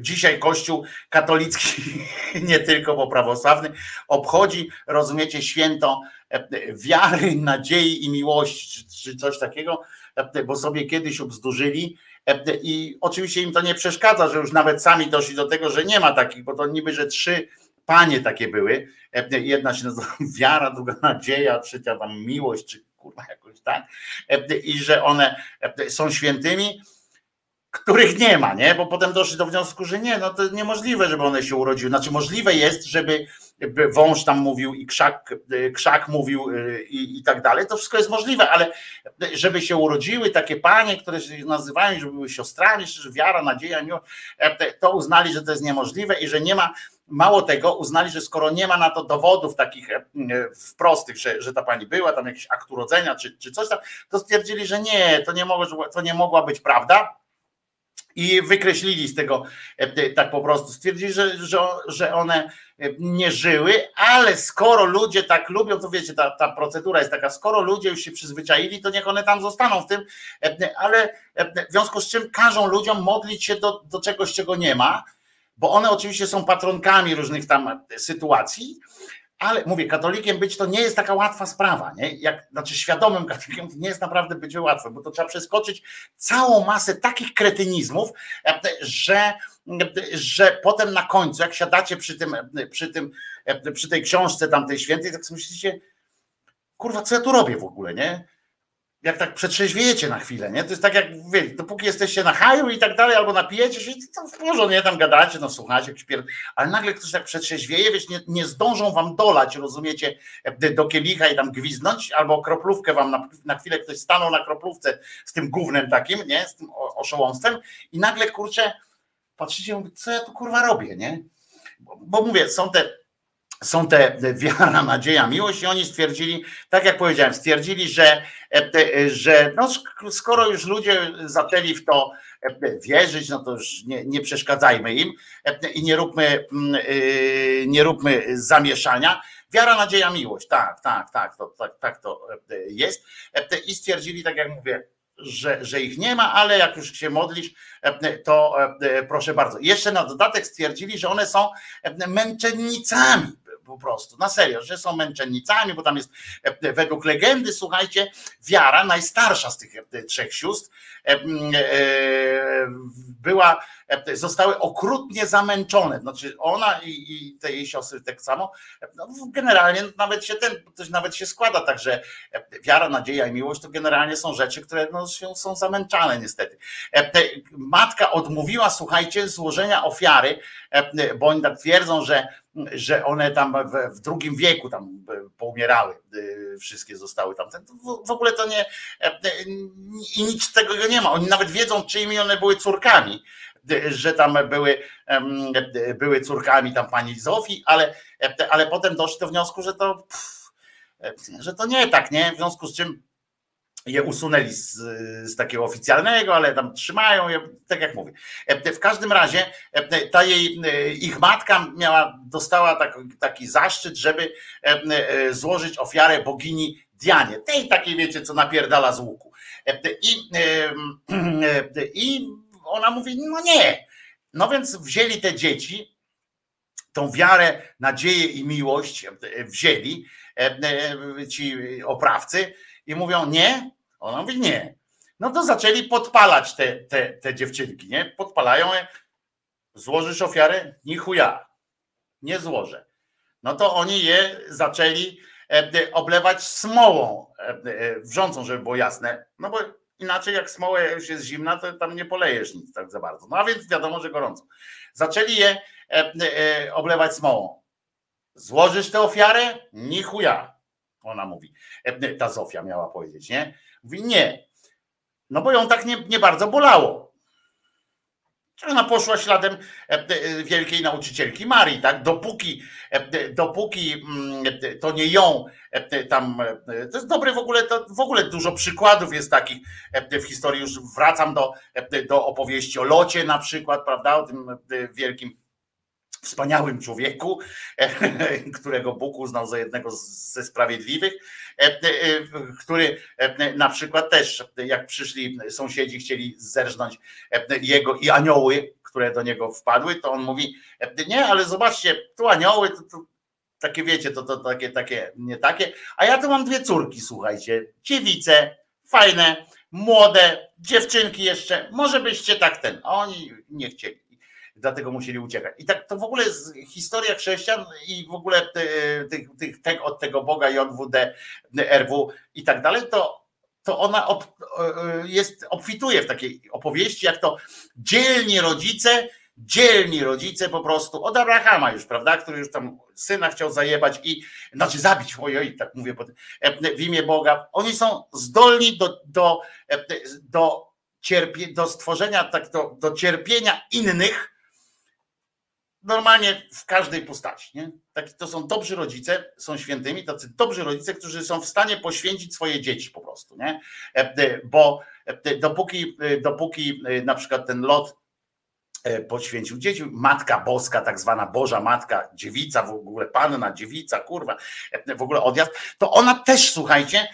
dzisiaj Kościół katolicki, nie tylko, bo prawosławny, obchodzi, rozumiecie, święto wiary, nadziei i miłości, czy, coś takiego, bo sobie kiedyś ubzdurzyli, I oczywiście im to nie przeszkadza, że już nawet sami doszli do tego, że nie ma takich, bo to niby, że trzy panie takie były. Jedna się nazywa wiara, druga nadzieja, trzecia tam miłość, czy kurwa jakoś tak. I że one są świętymi których nie ma, nie? Bo potem doszli do wniosku, że nie, no to niemożliwe, żeby one się urodziły. Znaczy możliwe jest, żeby wąż tam mówił i krzak, krzak mówił y, i, i tak dalej, to wszystko jest możliwe, ale żeby się urodziły takie panie, które się nazywają, żeby były siostrami, że wiara, nadzieja, e, to uznali, że to jest niemożliwe i że nie ma Mało tego, uznali, że skoro nie ma na to dowodów takich e, prostych, że, że ta pani była, tam jakiś akt urodzenia czy, czy coś tam, to stwierdzili, że nie, to nie, mogło, to nie mogła być prawda i wykreślili z tego e, tak po prostu. Stwierdzili, że, że, one e, nie żyły, ale skoro ludzie tak lubią, to wiecie, ta, ta procedura jest taka, skoro ludzie już się przyzwyczaili, to niech one tam zostaną w tym, e, ale w związku z czym każą ludziom modlić się do, do czegoś, czego nie ma, bo one oczywiście są patronkami różnych tam sytuacji, ale mówię, katolikiem być to nie jest taka łatwa sprawa, nie? Jak, znaczy świadomym katolikiem nie jest naprawdę być łatwe, bo to trzeba przeskoczyć całą masę takich kretynizmów, że, że potem na końcu, jak siadacie przy tym, przy tym, przy tej książce tamtej świętej, tak myślicie, kurwa, co ja tu robię w ogóle, nie? jak tak przetrzeźwiejecie na chwilę, nie? To jest tak jak, wiecie, dopóki jesteście na haju i tak dalej, albo napijecie się, to w porządku, nie? Tam gadacie, no słuchacie, jakiś ale nagle ktoś tak przetrzeźwieje, wiesz, nie, nie zdążą wam dolać, rozumiecie, do kielicha i tam gwiznąć, albo kroplówkę wam na, na chwilę ktoś stanął na kroplówce z tym gównem takim, nie? Z tym oszołomstwem i nagle, kurczę, patrzycie, mówię, co ja tu kurwa robię, nie? Bo, bo mówię, są te są te wiara, nadzieja, miłość i oni stwierdzili, tak jak powiedziałem, stwierdzili, że, e, że no, skoro już ludzie zaczęli w to e, wierzyć, no to już nie, nie przeszkadzajmy im e, i nie róbmy, mm, nie róbmy zamieszania. Wiara, nadzieja, miłość, tak, tak, tak, to, tak, tak to jest. I stwierdzili, tak jak mówię, że, że ich nie ma, ale jak już się modlisz, to proszę bardzo. Jeszcze na dodatek stwierdzili, że one są męczennicami po prostu, na serio, że są męczennicami, bo tam jest e, według legendy, słuchajcie, wiara, najstarsza z tych e, trzech sióstr, e, była, zostały okrutnie zamęczone. Znaczy ona i, i te jej siostry tak samo. No, generalnie nawet się ten, to nawet się składa tak, że wiara, nadzieja i miłość to generalnie są rzeczy, które no, są zamęczane niestety. Matka odmówiła, słuchajcie, złożenia ofiary, bo oni tak twierdzą, że że one tam w, drugim wieku tam poumierały, y, wszystkie zostały tam. W ogóle to nie e, i nic tego nie ma. Oni nawet wiedzą, czyimi one były córkami, że tam były, były córkami tam pani Zofii, ale, e, ale potem doszli do wniosku, że to, e, że to nie tak, nie? W związku z czym je usunęli z, z, takiego oficjalnego, ale tam trzymają je, tak jak mówię. W każdym razie ta jej, ich matka miała, dostała tak, taki zaszczyt, żeby złożyć ofiarę bogini Dianie, tej takiej wiecie, co napierdala z łuku. I, I ona mówi, no nie. No więc wzięli te dzieci, tą wiarę, nadzieję i miłość wzięli ci oprawcy, i mówią nie? Ona mówi nie. No to zaczęli podpalać te, te, te dziewczynki, nie? Podpalają je. Złożysz ofiarę? Ni chuja. Nie złożę. No to oni je zaczęli e, oblewać smołą e, e, wrzącą, żeby było jasne. No bo inaczej jak smoła już jest zimna, to tam nie polejesz nic tak za bardzo. No a więc wiadomo, że gorąco. Zaczęli je oblewać smołą. Złożysz tę ofiarę? Ni chuja. Ona mówi. Ta Zofia miała powiedzieć, nie? Mówi nie. No bo ją tak nie, nie bardzo bolało. Ona poszła śladem wielkiej nauczycielki Marii, tak? Dopóki, dopóki mm, to nie ją tam. To jest dobre w ogóle, to w ogóle dużo przykładów jest takich w historii. Już wracam do, do opowieści o locie na przykład, prawda? O tym wielkim wspaniałym człowieku, którego Bóg uznał za jednego ze sprawiedliwych, który na przykład też, jak przyszli sąsiedzi, chcieli zerżnąć jego i anioły, które do niego wpadły, to on mówi, nie, ale zobaczcie, tu anioły, to, to takie wiecie, to, to takie, takie, nie takie, a ja tu mam dwie córki, słuchajcie, dziewice, fajne, młode dziewczynki jeszcze, może byście tak ten, a oni nie chcieli. Dlatego musieli uciekać. I tak to w ogóle jest historia chrześcijan i w ogóle tych, tych, tych, od tego Boga JWD, RW i tak dalej, to to ona ob, jest, obfituje w takiej opowieści, jak to dzielni rodzice, dzielni rodzice po prostu, od Abrahama już, prawda, który już tam syna chciał zajebać i, znaczy zabić, ojoj, tak mówię w imię Boga. Oni są zdolni do, do, do, cierpie, do stworzenia, tak, do, do cierpienia innych, normalnie w każdej postaci. Nie? Tak, to są dobrzy rodzice, są świętymi, tacy dobrzy rodzice, którzy są w stanie poświęcić swoje dzieci po prostu. Nie? E, e, bo e, dopóki, dopóki na przykład ten lot poświęcił dzieci, Matka Boska, tak zwana Boża Matka, dziewica, w ogóle panna, dziewica, kurwa, w ogóle odjazd, to ona też, słuchajcie,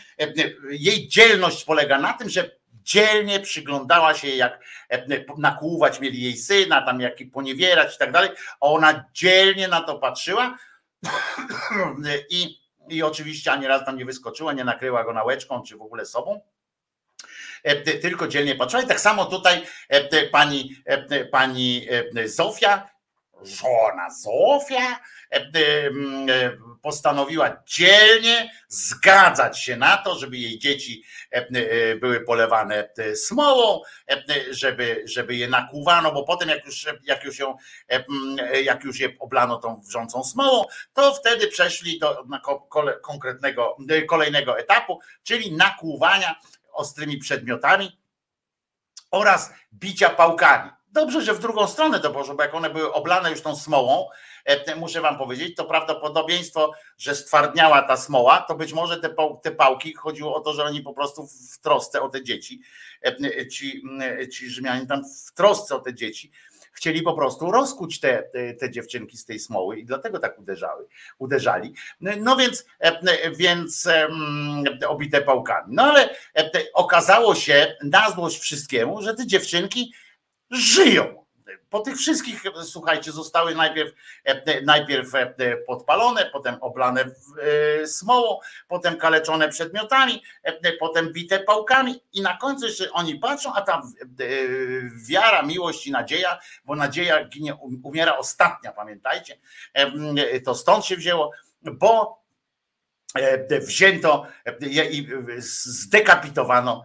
jej dzielność polega na tym, że dzielnie przyglądała się, jak e, nakłuwać mieli jej syna, tam jak poniewierać i tak dalej, ona dzielnie na to patrzyła. I, i oczywiście ani raz tam nie wyskoczyła, nie nakryła go nałeczką czy w ogóle sobą. E, tylko dzielnie patrzyła. I tak samo tutaj e, pani, pani Zofia. Żona Zofia postanowiła dzielnie zgadzać się na to, żeby jej dzieci były polewane smołą, żeby, żeby je nakłuwano, bo potem jak już, jak już ją, jak już je oblano tą wrzącą smołą, to wtedy przeszli do konkretnego, kolejnego etapu, czyli nakłuwania ostrymi przedmiotami oraz bicia pałkami. Dobrze, że w drugą stronę to poszło, bo jak one były oblane już tą smołą, e, muszę wam powiedzieć, to prawdopodobieństwo, że stwardniała ta smoła, to być może te, te pałki chodziło o to, że oni po prostu w trosce o te dzieci, e, ci, ci Rzymianie tam w trosce o te dzieci, chcieli po prostu rozkuć te, te, te, dziewczynki z tej smoły i dlatego tak uderzały, uderzali. No więc, e, więc obite pałkami. No ale okazało się na złość wszystkiemu, że te dziewczynki żyją. Po tych wszystkich, słuchajcie, zostały najpierw, e, najpierw e, podpalone, potem oblane e, smołą, potem kaleczone przedmiotami, potem bite pałkami i na końcu jeszcze oni patrzą, a tam wiara, miłość i nadzieja, bo nadzieja ginie, umiera ostatnia, pamiętajcie, to stąd się wzięło, bo wzięto i zdekapitowano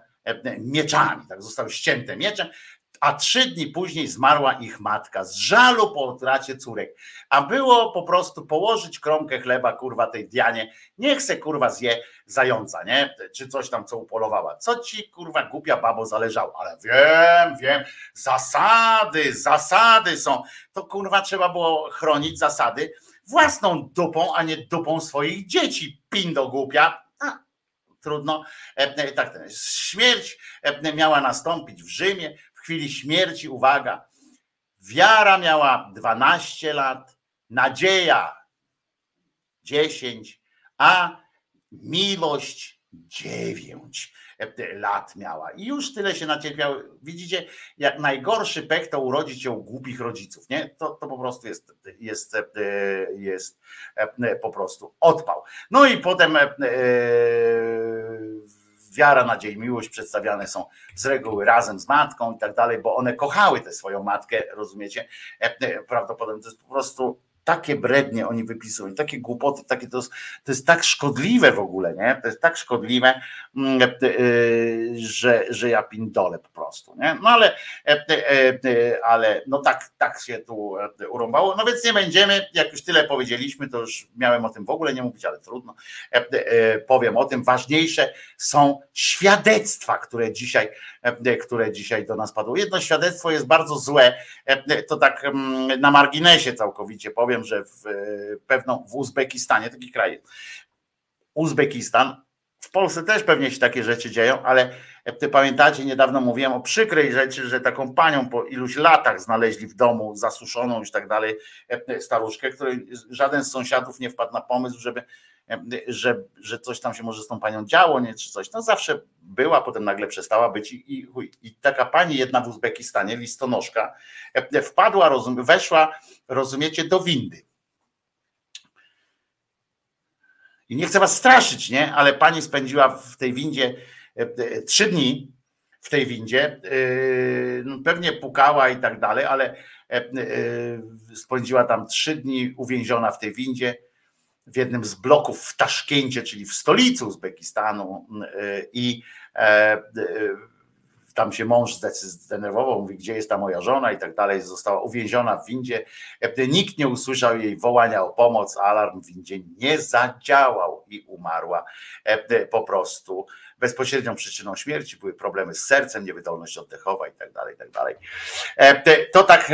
mieczami, tak zostały ścięte mieczem, a trzy dni później zmarła ich matka z żalu po utracie córek. A było po prostu położyć kromkę chleba, kurwa, tej Dianie, niech se kurwa zje zająca, nie? Czy coś tam, co upolowała. Co ci, kurwa, głupia babo zależało? Ale wiem, wiem, zasady, zasady są. To kurwa trzeba było chronić zasady własną dupą, a nie dupą swoich dzieci, pindo głupia. Trudno. E, tak, śmierć e, miała nastąpić w Rzymie, chwili śmierci, uwaga, wiara miała 12 lat, nadzieja 10, a miłość 9 lat miała. I już tyle się nacierpiał. Widzicie, jak najgorszy pech to urodzić się u głupich rodziców. Nie? To, to po prostu jest, jest, jest po prostu odpał. No i potem wiara, nadzieja, miłość przedstawiane są z reguły razem z matką i tak dalej, bo one kochały tę swoją matkę, rozumiecie? E, e, prawdopodobnie to jest po prostu takie brednie oni wypisują, takie głupoty, takie to, to jest tak szkodliwe w ogóle, nie? To jest tak szkodliwe, mm, e, że, że ja pindolę po prostu, nie? No ale, ale no tak, tak się tu urąbało, no więc nie będziemy, jak już tyle powiedzieliśmy, to już miałem o tym w ogóle nie mówić, ale trudno, powiem o tym, ważniejsze są świadectwa, które dzisiaj, które dzisiaj do nas padło. Jedno świadectwo jest bardzo złe, to tak mm, na marginesie całkowicie powiem, że w e, pewną w Uzbekistanie, taki kraj, Uzbekistan, w Polsce też pewnie się takie rzeczy dzieją, ale ty pamiętacie, niedawno mówiłem o przykrej rzeczy, że taką panią po iluś latach znaleźli w domu, zasuszoną już tak dalej, e, staruszkę, której żaden z sąsiadów nie wpadł na pomysł, żeby, e, że, że coś tam się może z tą panią działo, nie, czy coś. No zawsze była, potem nagle przestała być i, i, i taka pani jedna w Uzbekistanie, listonoszka, wpadła, rozum, weszła rozumiecie, do windy. I nie chcę was straszyć, nie? Ale pani spędziła w tej windzie e, e, trzy dni w tej windzie. No, pewnie pukała i tak dalej, ale spędziła tam trzy dni uwięziona w tej windzie w jednym z bloków w Taszkencie, czyli w stolicy Uzbekistanu i tam się mąż zdenerwował, mówi, gdzie jest ta moja żona i tak dalej, została uwięziona w windzie. Nikt nie usłyszał jej wołania o pomoc, alarm w windzie nie zadziałał i umarła po prostu. Bezpośrednią przyczyną śmierci były problemy z sercem, niewydolność oddechowa i tak dalej, i tak dalej. To tak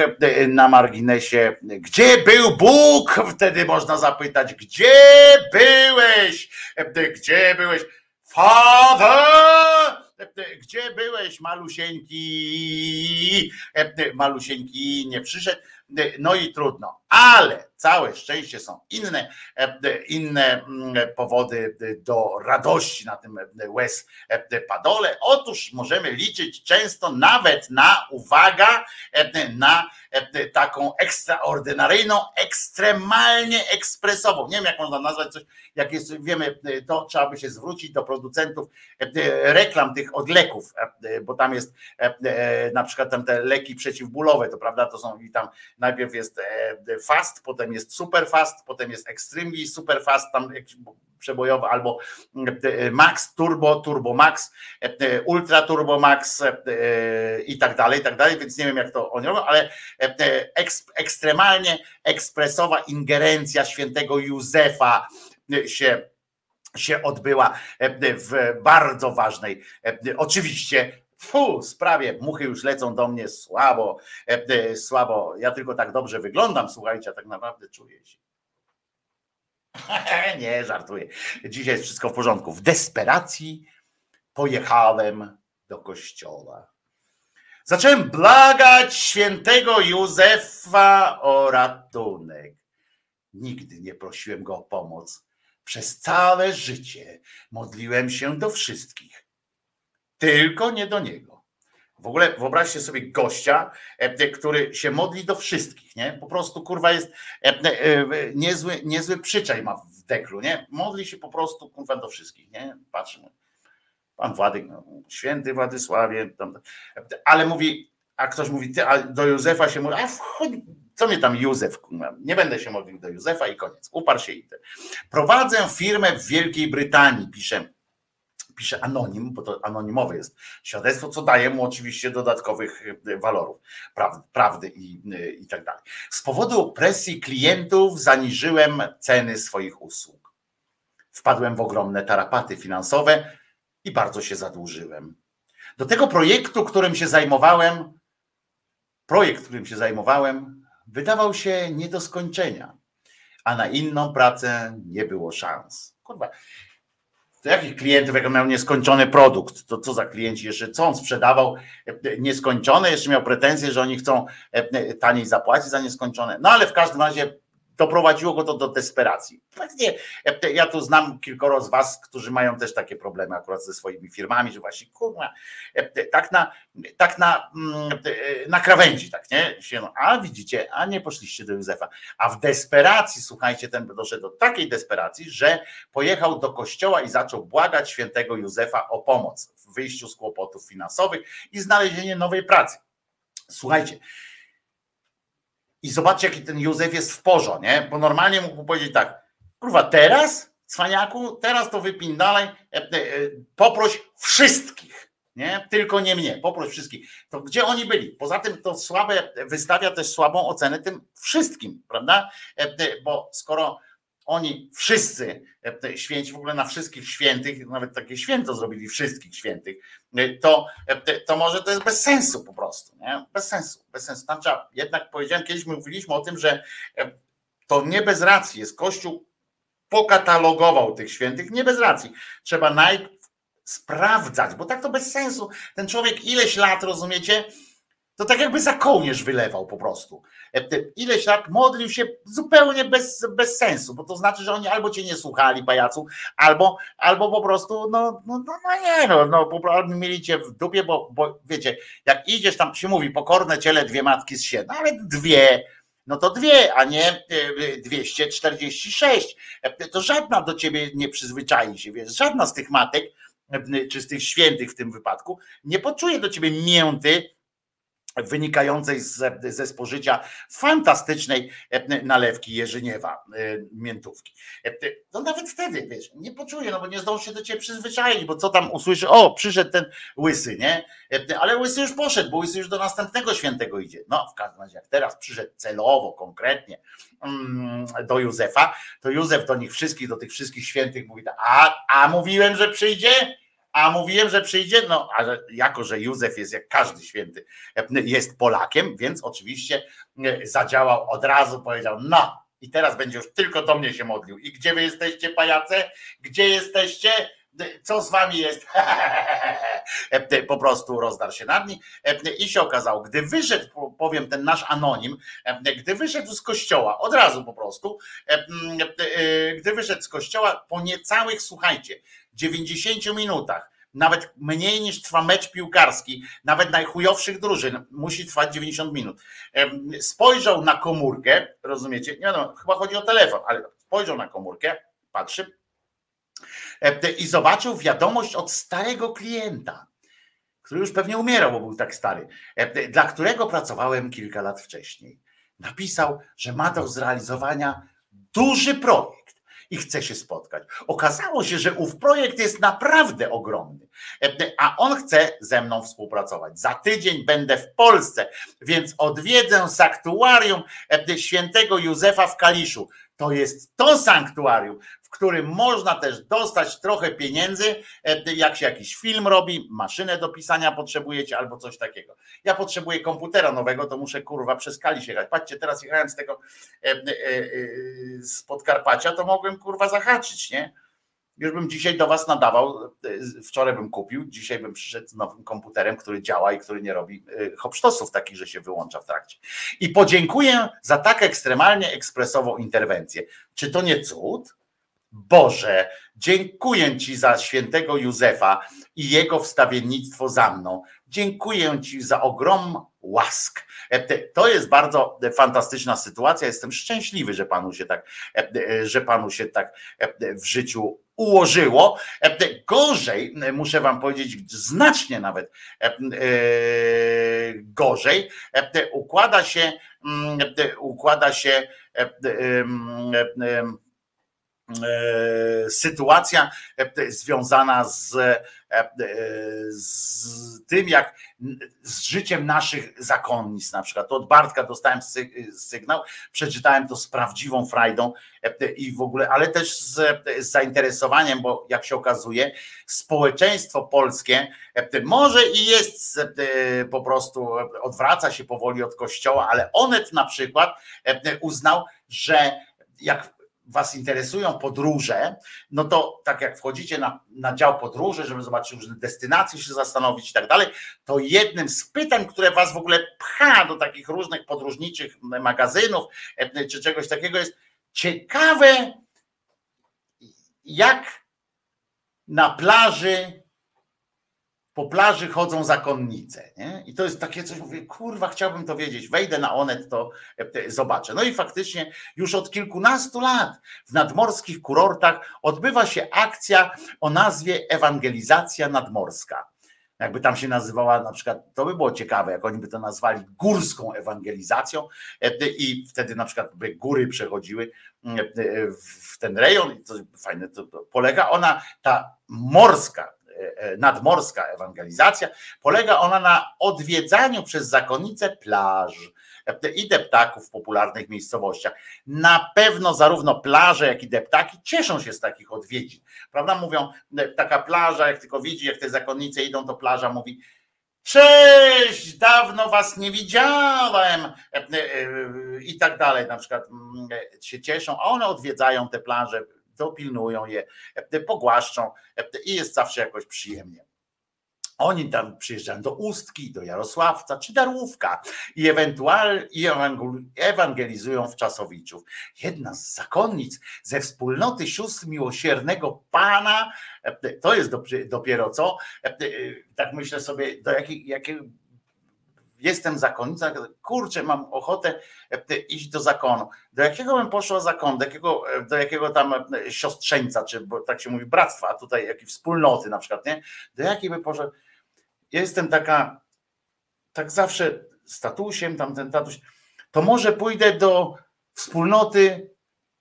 na marginesie, gdzie był Bóg? Wtedy można zapytać, gdzie byłeś? Gdzie byłeś? Father! Gdzie byłeś, malusieńki? Malusieńki nie przyszedł. No i trudno, ale całe szczęście są inne, inne powody do radości na tym łez padole. Otóż możemy liczyć często nawet na, uwaga, na taką ekstraordynaryjną, ekstremalnie ekspresową. Nie wiem, jak można nazwać coś, jak jest, wiemy, to trzeba by się zwrócić do producentów reklam tych od leków, bo tam jest na przykład tam te leki przeciwbólowe, to prawda, to są i tam najpierw jest fast, potem jest super fast, potem jest extremely super fast, tam przebojowy albo max, turbo, turbo max, ultra turbo max i tak dalej, i tak dalej, więc nie wiem jak to oni robią, ale ekstremalnie ekspresowa ingerencja świętego Józefa się się odbyła w bardzo ważnej, oczywiście Fu, sprawie, muchy już lecą do mnie słabo, słabo. Ja tylko tak dobrze wyglądam, słuchajcie, a tak naprawdę czuję się. Nie, żartuję. Dzisiaj jest wszystko w porządku. W desperacji pojechałem do kościoła. Zacząłem blagać świętego Józefa o ratunek. Nigdy nie prosiłem go o pomoc. Przez całe życie modliłem się do wszystkich tylko nie do niego. W ogóle wyobraźcie sobie gościa, który się modli do wszystkich, nie? Po prostu kurwa jest niezły, niezły przyczaj ma w deklu, nie? Modli się po prostu kurwa do wszystkich, nie? Patrzmy. Pan Władek, no, święty Władysławie, tam, ale mówi, a ktoś mówi, ty, a do Józefa się mówi, a wchodź, co mnie tam Józef, nie będę się modlił do Józefa i koniec, uparł się i ten. Prowadzę firmę w Wielkiej Brytanii, pisze pisze anonim, bo to anonimowe jest świadectwo, co daje mu oczywiście dodatkowych e, walorów, prawdy, i, e, i tak dalej. Z powodu presji klientów zaniżyłem ceny swoich usług. Wpadłem w ogromne tarapaty finansowe i bardzo się zadłużyłem. Do tego projektu, którym się zajmowałem, projekt, którym się zajmowałem, wydawał się nie do skończenia, a na inną pracę nie było szans. Kurwa, to jakich klientów, jak miał nieskończony produkt, to co za klienci jeszcze, co on sprzedawał nieskończone, jeszcze miał pretensje, że oni chcą e, taniej zapłacić za nieskończone. No ale w każdym razie doprowadziło go to do desperacji. Pewnie ja tu znam kilkoro z was, którzy mają też takie problemy akurat ze swoimi firmami, że właśnie kurwa, tak na, tak na, mm, na krawędzi, tak nie? A widzicie, a nie poszliście do Józefa. A w desperacji, słuchajcie, ten doszedł do takiej desperacji, że pojechał do kościoła i zaczął błagać świętego Józefa o pomoc w wyjściu z kłopotów finansowych i znalezienie nowej pracy. Słuchajcie, i zobaczcie, jaki ten Józef jest w porzo, nie? Bo normalnie mógł powiedzieć tak, kurwa, teraz, cwaniaku, teraz to wypindalaj, e, e, poproś wszystkich, nie? Tylko nie mnie, poproś wszystkich. To gdzie oni byli? Poza tym to słabe, wystawia też słabą ocenę tym wszystkim, prawda? E, bo skoro oni wszyscy e, święci, w ogóle na wszystkich świętych, nawet takie święto zrobili wszystkich świętych, e, to, e, to może to jest bez sensu po prostu, nie? Bez sensu, bez sensu. Tam trzeba, jednak powiedziałem, kiedyś my mówiliśmy o tym, że to nie bez racji jest. Kościół pokatalogował tych świętych, nie bez racji. Trzeba najpierw sprawdzać, bo tak to bez sensu. Ten człowiek ileś lat, rozumiecie, to tak jakby za kołnierz wylewał po prostu. E, ileś lat modlił się zupełnie bez, bez sensu, bo to znaczy, że oni albo cię nie słuchali, pajacu, albo, albo po prostu, no, no, no, no nie, no, no po prostu mieli cię w dupie, bo, bo wiecie, jak idziesz tam, się mówi, pokorne ciele dwie matki z siedem, ale dwie, no to dwie, a nie 246. E, to żadna do ciebie nie przyzwyczai się, wiesz, żadna z tych matek czy z tych świętych w tym wypadku, nie poczuje do ciebie mięty wynikającej ze spożycia fantastycznej e, nalewki Jerzyniewa e, miętówki. E, no nawet wtedy, wiesz, nie poczuje, no bo nie zdąży się do ciebie przyzwyczaić, bo co tam usłyszy, o, przyszedł ten łysy, nie? Ale łysy już poszedł, bo łysy już do następnego świętego idzie. No, w każdym razie, jak teraz przyszedł celowo, konkretnie mm, do Józefa, to Józef do nich wszystkich, do tych wszystkich świętych mówi, a, a mówiłem, że przyjdzie? A mówiłem, że przyjdzie, no ale jako, że Józef jest jak każdy święty, jest Polakiem, więc oczywiście e, zadziałał od razu, powiedział, no i teraz będzie już tylko do mnie się modlił. I gdzie wy jesteście, pajace? Gdzie jesteście? Co z wami jest? po prostu rozdarł się nad nim i się okazało, gdy wyszedł, powiem ten nasz anonim, gdy wyszedł z kościoła, od razu po prostu, e, gdy wyszedł z kościoła, po niecałych, słuchajcie, 90 minutach, nawet mniej niż trwa mecz piłkarski, nawet najchujowszych drużyn, musi trwać 90 minut. Spojrzał na komórkę, rozumiecie? Nie no, chyba chodzi o telefon, ale spojrzał na komórkę, patrzy i zobaczył wiadomość od starego klienta, który już pewnie umierał, bo był tak stary, dla którego pracowałem kilka lat wcześniej. Napisał, że ma do zrealizowania duży projekt i chce się spotkać. Okazało się, że ów projekt jest naprawdę ogromny, a on chce ze mną współpracować. Za tydzień będę w Polsce, więc odwiedzę sanktuarium świętego Józefa w Kaliszu. To jest to sanktuarium, w którym można też dostać trochę pieniędzy, e, jak się jakiś film robi, maszynę do pisania potrzebujecie albo coś takiego. Ja potrzebuję komputera nowego, to muszę kurwa przez Kalisz jechać. Patrzcie, teraz jechałem z tego e, e, z Podkarpacia, to mogłem kurwa zahaczyć, nie? Już bym dzisiaj do Was nadawał. Wczoraj bym kupił, dzisiaj bym przyszedł z nowym komputerem, który działa i który nie robi hopsztosów takich, że się wyłącza w trakcie. I podziękuję za tak ekstremalnie ekspresową interwencję. Czy to nie cud? Boże, dziękuję Ci za świętego Józefa i jego wstawiennictwo za mną. Dziękuję Ci za ogrom łask. E, to jest bardzo fantastyczna sytuacja. Jestem szczęśliwy, że Panu się tak, e, że Panu się tak e, w życiu ułożyło. Gorzej, muszę Wam powiedzieć, znacznie nawet gorzej, układa się, mm, układa się E, sytuacja e, związana z, e, z tym, jak z życiem naszych zakonnic, na przykład. Od Bartka dostałem sygnał, przeczytałem to z prawdziwą frajdą i w ogóle, ale też z, z zainteresowaniem, bo jak się okazuje, społeczeństwo polskie może i jest po prostu, odwraca się powoli od kościoła, ale Onet na przykład uznał, że jak Was interesują podróże, no to tak jak wchodzicie na, na dział podróży, żeby zobaczyć różne destynacje, się zastanowić i tak dalej, to jednym z pytań, które Was w ogóle pcha do takich różnych podróżniczych magazynów e, czy czegoś takiego jest ciekawe, jak na plaży po plaży chodzą zakonnice. Nie? I to jest takie coś, mówię, kurwa, chciałbym to wiedzieć. Wejdę na Onet, to e, zobaczę. No i faktycznie już od kilkunastu lat w nadmorskich kurortach odbywa się akcja o nazwie Ewangelizacja Nadmorska. Jakby tam się nazywała na przykład, to by było ciekawe, jak oni by to nazwali górską ewangelizacją e, i wtedy na przykład by góry przechodziły e, w ten rejon i to fajne, to polega ona, ta morska nadmorska ewangelizacja, polega ona na odwiedzaniu przez zakonnice plaż e, i deptaków w popularnych miejscowościach. Na pewno zarówno plaże, jak i deptaki cieszą się z takich odwiedzin. Prawda? Mówią, e, taka plaża, jak tylko widzi, jak te zakonnice idą, to plaża mówi, Cześć, dawno was nie widziałem i tak dalej. Na przykład mm, się cieszą, a one odwiedzają te plaże dopilnują je, e, pogłaszczą e, i jest zawsze jakoś przyjemnie. Oni tam przyjeżdżają do Ustki, do Jarosławca czy Darłówka i ewentualnie ewangelizują w Czasowiczów. Jedna z zakonnic ze wspólnoty sióstr miłosiernego Pana, e, to jest dopiero co, tak myślę sobie, do jakiej, jakiej jestem zakonnica, kurczę, mam ochotę iść do zakonu. Do jakiego bym poszła zakonu, do jakiego, do jakiego tam siostrzeńca, czy bo tak się mówi bractwa, a tutaj jakiej wspólnoty na przykład, nie? Do jakiej by poszła? Jestem taka, tak zawsze statusiem, tamten tatuś, to może pójdę do wspólnoty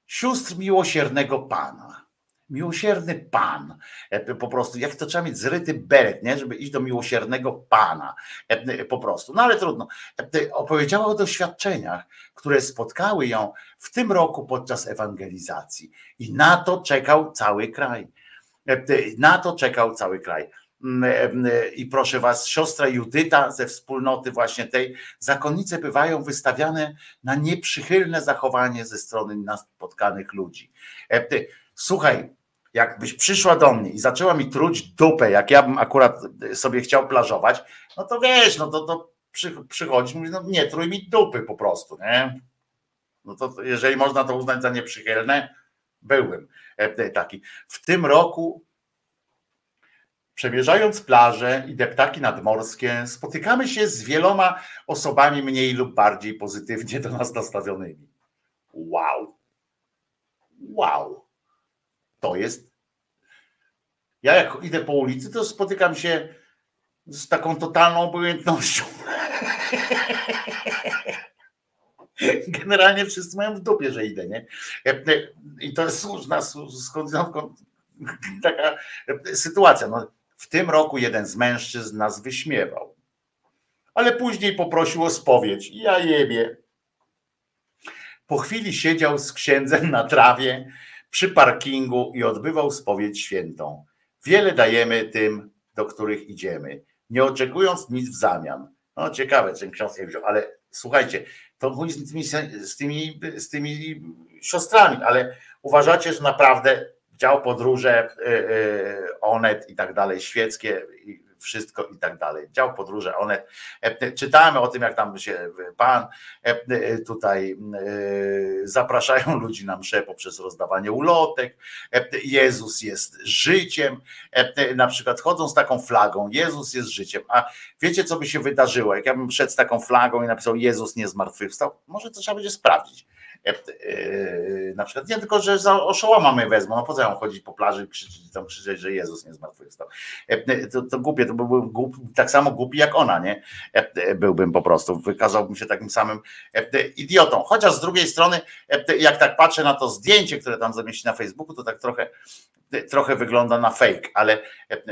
sióstr miłosiernego Pana. Miłosierny Pan. E, po prostu, jak to trzeba mieć zryty beret, nie? żeby iść do miłosiernego Pana. E, po prostu. No ale trudno. E, opowiedziała o doświadczeniach, które spotkały ją w tym roku podczas ewangelizacji. I na to czekał cały kraj. Na to czekał cały kraj. I proszę was, siostra Judyta ze wspólnoty właśnie tej, zakonnice bywają wystawiane na nieprzychylne zachowanie ze strony naspotkanych ludzi. Słuchaj, jakbyś przyszła do mnie i zaczęła mi truć dupę, jak ja bym akurat sobie chciał plażować, no to wiesz, no to, to przy, przychodzisz, mówisz, no nie, trój mi dupy po prostu, nie? No to jeżeli można to uznać za nieprzychylne, byłbym e, taki. W tym roku Przemierzając plaże i deptaki nadmorskie, spotykamy się z wieloma osobami mniej lub bardziej pozytywnie do nas nastawionymi. Wow. Wow. To jest. Ja jak idę po ulicy, to spotykam się z taką totalną obojętnością. Generalnie wszyscy mają w dupie, że idę, nie? I to jest słuszna, skądinąd taka sytuacja. No, w tym roku jeden z mężczyzn nas wyśmiewał, ale później poprosił o spowiedź. Ja jebie. Po chwili siedział z księdzem na trawie przy parkingu i odbywał spowiedź świętą. Wiele dajemy tym, do których idziemy, nie oczekując nic w zamian. No ciekawe, czy ksiądz nie wziął, ale słuchajcie, to mówi z tymi, z tymi, z tymi siostrami, ale uważacie, że naprawdę dział podróże, y, y, Onet i tak dalej, świeckie wszystko i tak dalej. Dział podróże, one e, czytamy o tym, jak tam się pan e, tutaj e, zapraszają ludzi na msze poprzez rozdawanie ulotek. Jezus jest życiem. Na przykład chodzą z taką flagą, Jezus jest życiem. A wiecie, co by się wydarzyło, jak ja bym szedł z taką flagą i napisał Jezus nie zmartwychwstał? Może to trzeba będzie sprawdzić E, e, na przykład nie tylko, że za oszołoma mnie wezmą, no po co ja chodzić po plaży i krzyczeć, tam krzyczeć, że Jezus nie zmartwychwstał. E, to, to głupie, to byłbym głupi, tak samo głupi jak ona, nie? Byłbym po prostu, wykazałbym się takim samym idiotą. Chociaż z drugiej strony, jak tak patrzę na to zdjęcie, które tam zamieści na Facebooku, to tak trochę trochę wygląda na fake, ale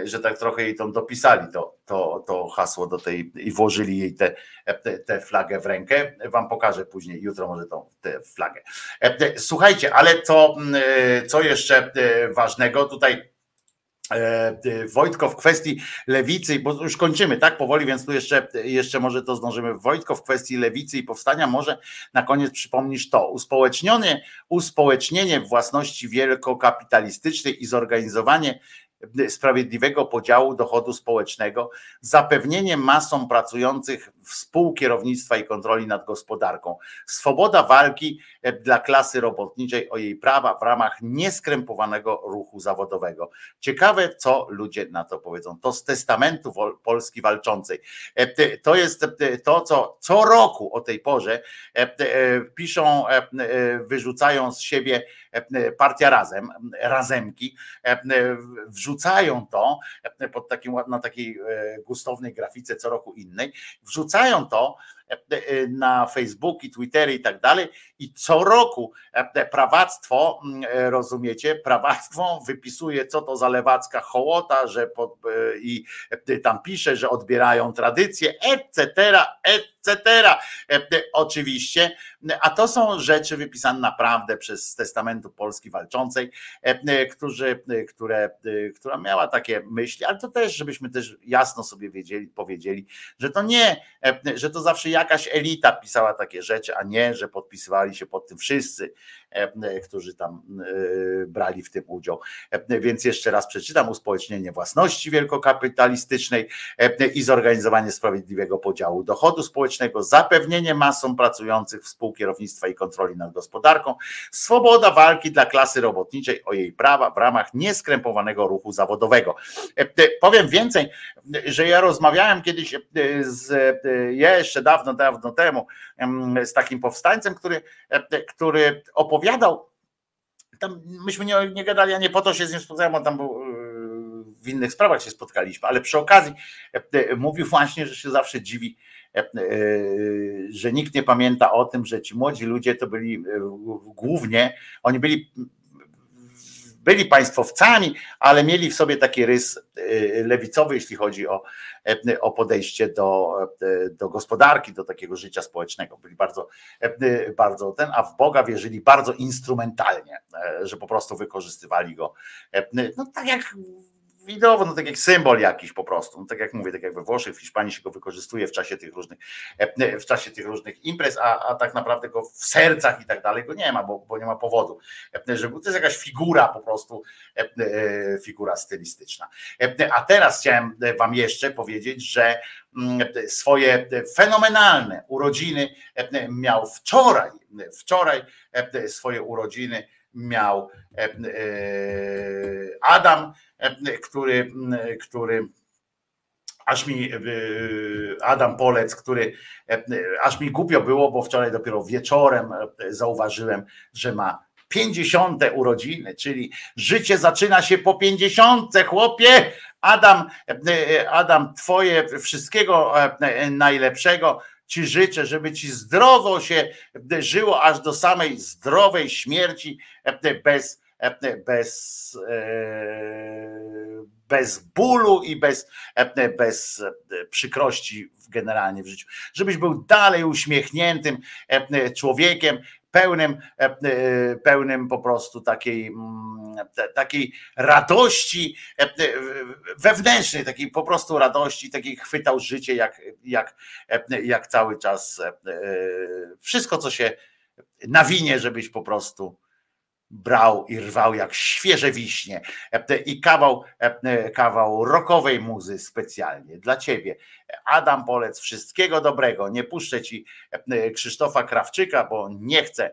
że tak trochę jej tam dopisali to, to, to hasło do tej i włożyli jej tę te, te flagę w rękę. Wam pokażę później, jutro może tą tę flagę. Słuchajcie, ale co, co jeszcze ważnego tutaj E, Wojtko w kwestii lewicy, bo już kończymy tak powoli, więc tu jeszcze, jeszcze może to zdążymy. Wojtko w kwestii lewicy i powstania, może na koniec przypomnisz to. Uspołecznienie, uspołecznienie własności wielkokapitalistycznej i zorganizowanie sprawiedliwego podziału dochodu społecznego, zapewnienie masom pracujących współkierownictwa i kontroli nad gospodarką, swoboda walki e, dla klasy robotniczej o jej prawa w ramach nieskrępowanego ruchu zawodowego. Ciekawe, co ludzie na to powiedzą. To z testamentu Polski Walczącej. E, to jest e, to, co co roku o tej porze piszą, wyrzucają z siebie partia razem, razemki, wrzucają to pod takim, na takiej gustownej grafice co roku innej, wrzucają to na Facebooki, Twittery i tak dalej. I co roku prawactwo, rozumiecie, prawactwo wypisuje, co to za lewacka hołota, że i tam pisze, że odbierają tradycje, etc., etc. Oczywiście, a to są rzeczy wypisane naprawdę przez Testamentu Polski Walczącej, którzy, które, która miała takie myśli, ale to też, żebyśmy też jasno sobie wiedzieli, powiedzieli, że to nie, że to zawsze jakaś elita pisała takie rzeczy, a nie, że podpisywali się pod tym wszyscy, którzy tam brali w tym udział. Więc jeszcze raz przeczytam: uspołecznienie własności wielkokapitalistycznej i zorganizowanie sprawiedliwego podziału dochodu społecznego, zapewnienie masom pracujących współkierownictwa i kontroli nad gospodarką, swoboda walki dla klasy robotniczej o jej prawa w ramach nieskrępowanego ruchu zawodowego. Powiem więcej, że ja rozmawiałem kiedyś z, jeszcze dawno, dawno temu z takim powstańcem, który, który opowiadał, tam myśmy nie, nie gadali, ja nie po to się z nim spotkałem, on tam był w innych sprawach się spotkaliśmy, ale przy okazji mówił właśnie, że się zawsze dziwi, że nikt nie pamięta o tym, że ci młodzi ludzie to byli głównie, oni byli byli państwowcami, ale mieli w sobie taki rys y, lewicowy, jeśli chodzi o, y, o podejście do, y, do gospodarki, do takiego życia społecznego. Byli bardzo, bardzo ten, a w Boga wierzyli bardzo instrumentalnie, że po prostu wykorzystywali go. No tak jak widowo, no tak jak symbol jakiś po prostu. No tak jak mówię, tak jak we Włoszech, w Hiszpanii się go wykorzystuje w czasie tych różnych, w czasie tych różnych imprez, a, a tak naprawdę go w sercach i tak dalej go nie ma, bo, bo nie ma powodu. Żeby, to jest jakaś figura po prostu, figura stylistyczna. A teraz chciałem wam jeszcze powiedzieć, że mm, swoje fenomenalne urodziny miał wczoraj, wczoraj swoje urodziny miał Adam E, który, który aż mi e, Adam Polec, który e, aż mi głupio było, bo wczoraj dopiero wieczorem zauważyłem, że ma 50 urodziny, czyli życie zaczyna się po 50, chłopie. Adam, Adam, twoje wszystkiego najlepszego. Ci życzę, żeby ci zdrowo się żyło aż do samej zdrowej śmierci bez E, bez, e, bez bólu i bez, e, bez przykrości generalnie w życiu. Żebyś był dalej uśmiechniętym człowiekiem, pełnym, pełnym po prostu takiej, mm, takiej radości wewnętrznej, takiej po prostu radości, takiej chwytał życie jak, jak, jak cały czas wszystko, co się nawinie, żebyś po prostu brał i rwał jak świeże wiśnie i kawał, kawał rokowej muzy specjalnie dla ciebie. Adam Polec, wszystkiego dobrego. Nie puszczę ci Krzysztofa Krawczyka, bo nie chcę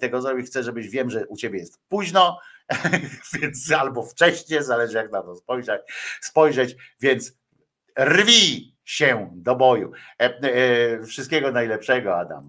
tego zrobić. Chcę, żebyś wiem, że u ciebie jest późno, więc albo wcześnie, zależy jak na to spojrzeć, spojrzeć więc rwij się do boju. Wszystkiego najlepszego, Adam.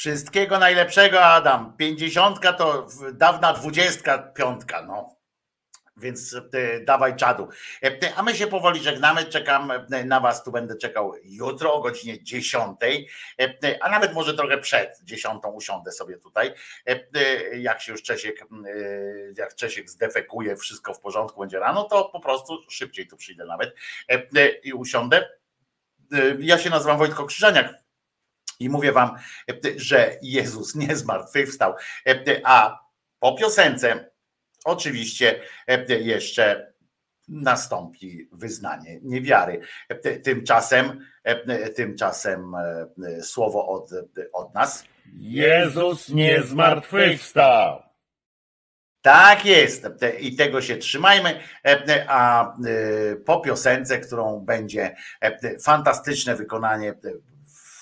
Wszystkiego najlepszego, Adam. Pięćdziesiątka to dawna dwudziestka piątka, no. Więc e, dawaj czadu. E, A my się powoli żegnamy. Czekam e, na Was. Tu będę czekał jutro o godzinie 10, e, a nawet może trochę przed 10 usiądę sobie tutaj. E, e, Jak się już Czesiek, e, jak Czesiek zdefekuje, wszystko w porządku będzie rano, to po prostu szybciej tu przyjdę nawet e, e, i usiądę. E, Ja się nazywam Wojtko Krzyżaniak. I mówię wam, że Jezus nie zmartwychwstał, a po piosence oczywiście jeszcze nastąpi wyznanie niewiary. Tymczasem, tymczasem słowo od, od nas. Jezus nie zmartwychwstał. Tak jest i tego się trzymajmy, a po piosence, którą będzie fantastyczne wykonanie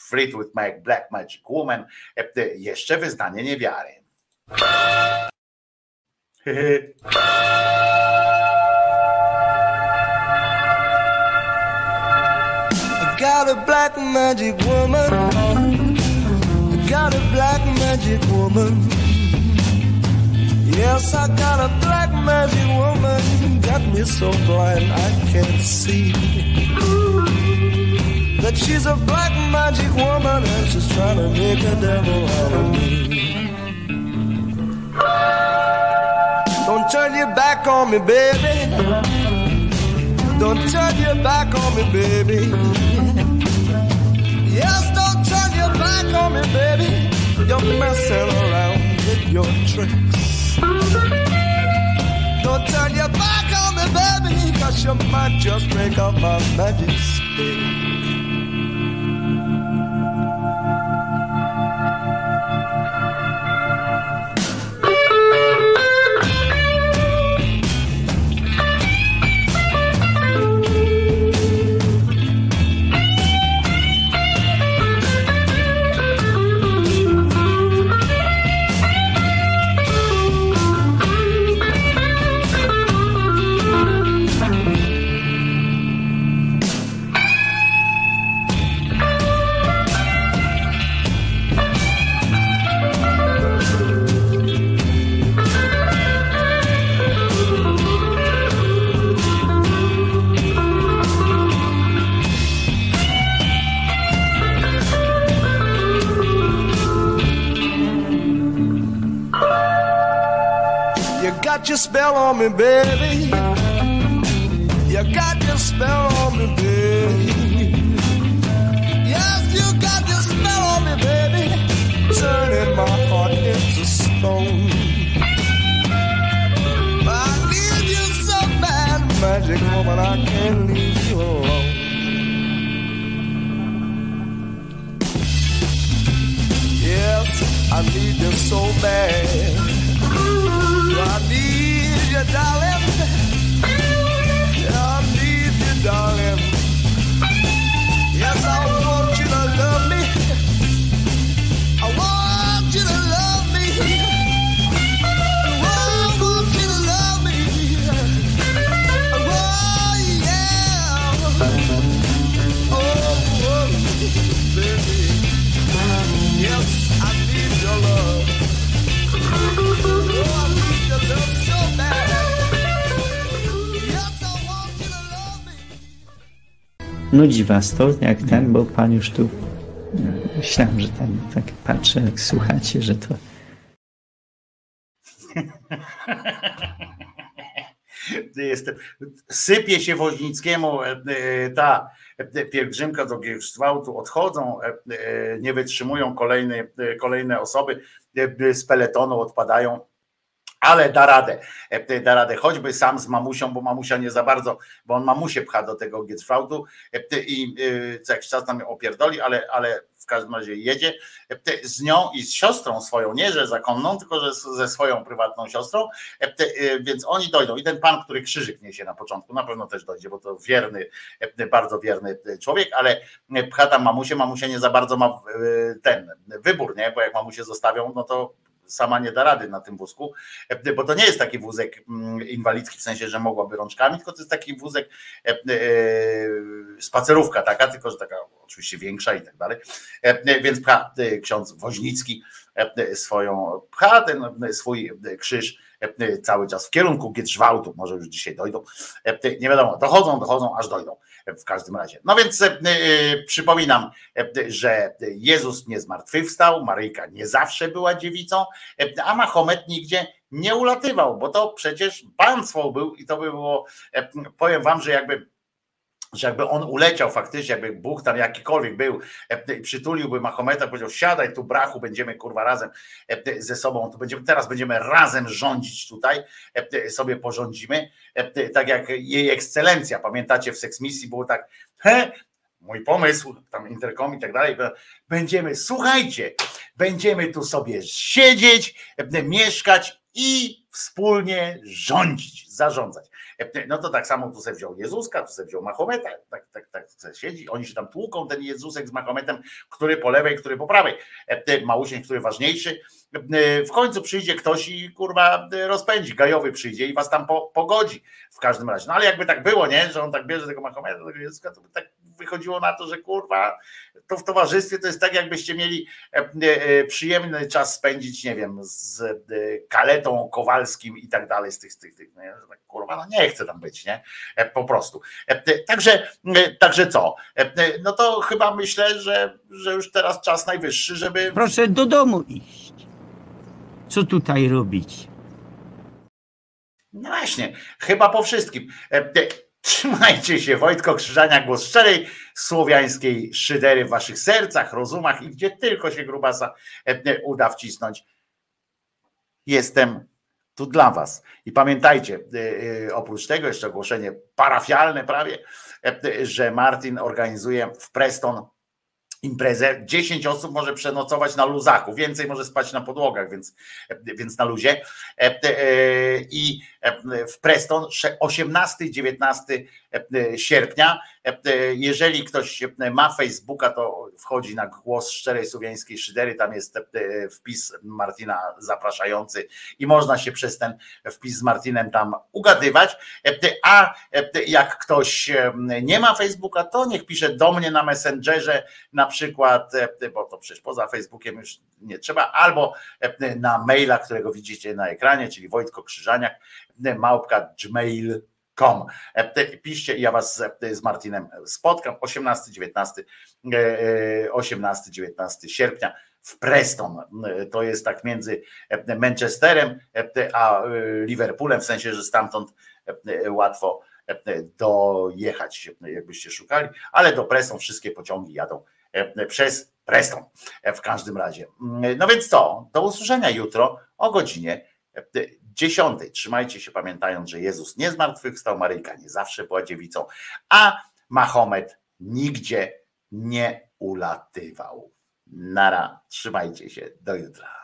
Fleetwood Mac, Black Magic Woman, e, jeszcze wyznanie niewiary. Got a black magic woman. Got a black magic woman. Yes, I got a black magic woman. Got me so blind I can't see. That she's a black magic woman and she's trying to make a devil out of me. Don't turn your back on me, baby. Don't turn your back on me, baby. Yes, don't turn your back on me, baby. You're messing around with your tricks. Don't turn your back on me, baby, cause you might just break up my magic stick. Got your spell on me, baby. You got your spell on me, baby. Yes, you got your spell on me, baby. Turning my heart into stone. I need you so bad, magic woman. I can't leave you alone. Yes, I need you so bad. You, darling. I need you, darling. Nudzi was to, jak ten, bo pan już tu. Myślałem, że tam tak patrzę, jak słuchacie, że to. Jestem, sypie się Woźnickiemu e, e, ta e, pielgrzymka do Gierszwałtu, odchodzą, e, e, nie wytrzymują kolejne, e, kolejne osoby e, z peletonu, odpadają, ale da radę, e, da radę, choćby sam z mamusią, bo mamusia nie za bardzo, bo on mamusię pcha do tego Gierszwałtu e, i e, co jakiś czas tam opierdoli, ale, ale w każdym razie jedzie. E, z nią i z siostrą swoją, nie że zakonną, tylko że ze swoją prywatną siostrą, e, więc oni dojdą. I ten pan, który krzyżyk niesie na początku, na pewno też dojdzie, bo to wierny, bardzo wierny e, człowiek, ale pcha tam mamusię, mamusia nie za bardzo ma ten wybór, nie? Bo jak mamusię zostawią, no to sama nie da rady na tym wózku, e, bo to nie jest taki wózek mm, inwalidzki w sensie, że mogłaby rączkami, tylko to jest taki wózek e, e, spacerówka taka, tylko że taka oczywiście większa i tak dalej. Więc pcha ksiądz Woźnicki swoją, pcha ten swój krzyż cały czas w kierunku Gietrzwałtu, może już dzisiaj dojdą. Nie wiadomo, dochodzą, dochodzą, aż dojdą w każdym razie. No więc e, przypominam, że Jezus nie zmartwychwstał, Maryjka nie zawsze była dziewicą, a Mahomet nigdzie nie ulatywał, bo to przecież państwo był i to by było, powiem wam, że jakby że jakby on uleciał faktycznie, jakby Bóg tam jakikolwiek był, e, przytuliłby Mahometa, powiedział siadaj tu brachu, będziemy kurwa razem e, ze sobą, to będziemy, teraz będziemy razem rządzić tutaj, e, sobie porządzimy, tak jak jej ekscelencja, pamiętacie w seksmisji było tak, he, mój pomysł, tam interkom i tak dalej, będziemy, słuchajcie, będziemy tu sobie siedzieć, mieszkać i wspólnie rządzić, zarządzać. No to tak samo tu se wziął Jezuska, tu se wziął Mahometa, tak, tak, tak siedzi, oni się tam tłuką, ten Jezusek z Mahometem, który po lewej, który po prawej, Małusień, który ważniejszy, w końcu przyjdzie ktoś i kurwa rozpędzi, gajowy przyjdzie i was tam pogodzi w każdym razie. No ale jakby tak było, nie, że on tak bierze tego Mahometa, tego Jezuska, to by tak wychodziło na to, że kurwa, to w towarzystwie to jest tak, jakbyście mieli e, e, przyjemny czas spędzić, nie wiem, z e, kaletą Kowalskim i tak dalej, z tych, z tych, tych nie? Tak, kurwa, no nie chcę tam być, nie? Po prostu. Także, także co? No to chyba myślę, że, że już teraz czas najwyższy, żeby. Proszę do domu iść. Co tutaj robić? No właśnie, chyba po wszystkim. Trzymajcie się, Wojtko Krzyżania, głos szczerej słowiańskiej szydery w waszych sercach, rozumach i gdzie tylko się grubasa e, uda wcisnąć. Jestem tu dla was. I pamiętajcie, e, e, oprócz tego jeszcze ogłoszenie parafialne prawie, że Martin organizuje w Preston imprezę. 10 osób może przenocować na luzaku, więcej może spać na podłogach, więc, więc na luzie. I w Preston 18-19 sierpnia. Jeżeli ktoś ma Facebooka, to wchodzi na głos szczerej słowiańskiej szydery, tam jest wpis Martina zapraszający i można się przez ten wpis z Martinem tam ugadywać. A jak ktoś nie ma Facebooka, to niech pisze do mnie na Messengerze na przykład, bo to przecież poza Facebookiem już nie trzeba, albo na maila, którego widzicie na ekranie, czyli Wojtko Krzyżaniak, małpka gmail.com. Piszcie i ja was z Martinem spotkam 18-19 18-19 sierpnia w Preston. To jest tak między Manchesterem a Liverpoolem, w sensie, że stamtąd łatwo dojechać, jakbyście szukali, ale do Preston wszystkie pociągi jadą przez Preston w każdym razie. No więc co? Do usłyszenia jutro o godzinie dziesiątej. Trzymajcie się pamiętając, że Jezus nie zmartwychwstał, Maryjka nie zawsze była dziewicą, a Mahomet nigdzie nie ulatywał. Nara, trzymajcie się, do jutra.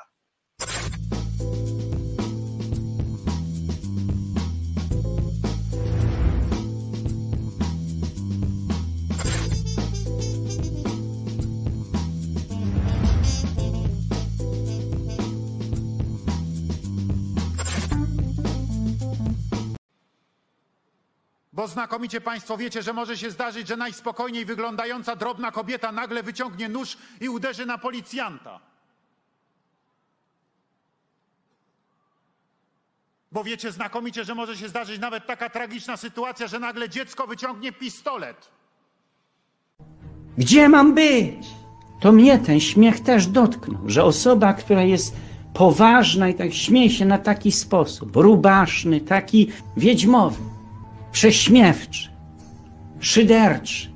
Znakomicie Państwo wiecie, że może się zdarzyć, że najspokojniej wyglądająca drobna kobieta nagle wyciągnie nóż i uderzy na policjanta. Bo wiecie znakomicie, że może się zdarzyć nawet taka tragiczna sytuacja, że nagle dziecko wyciągnie pistolet. Gdzie mam być? To mnie ten śmiech też dotknął, że osoba, która jest poważna i tak śmieje się na taki sposób, rubaszny, taki wiedźmowy, prześmiewczy, szyderczy,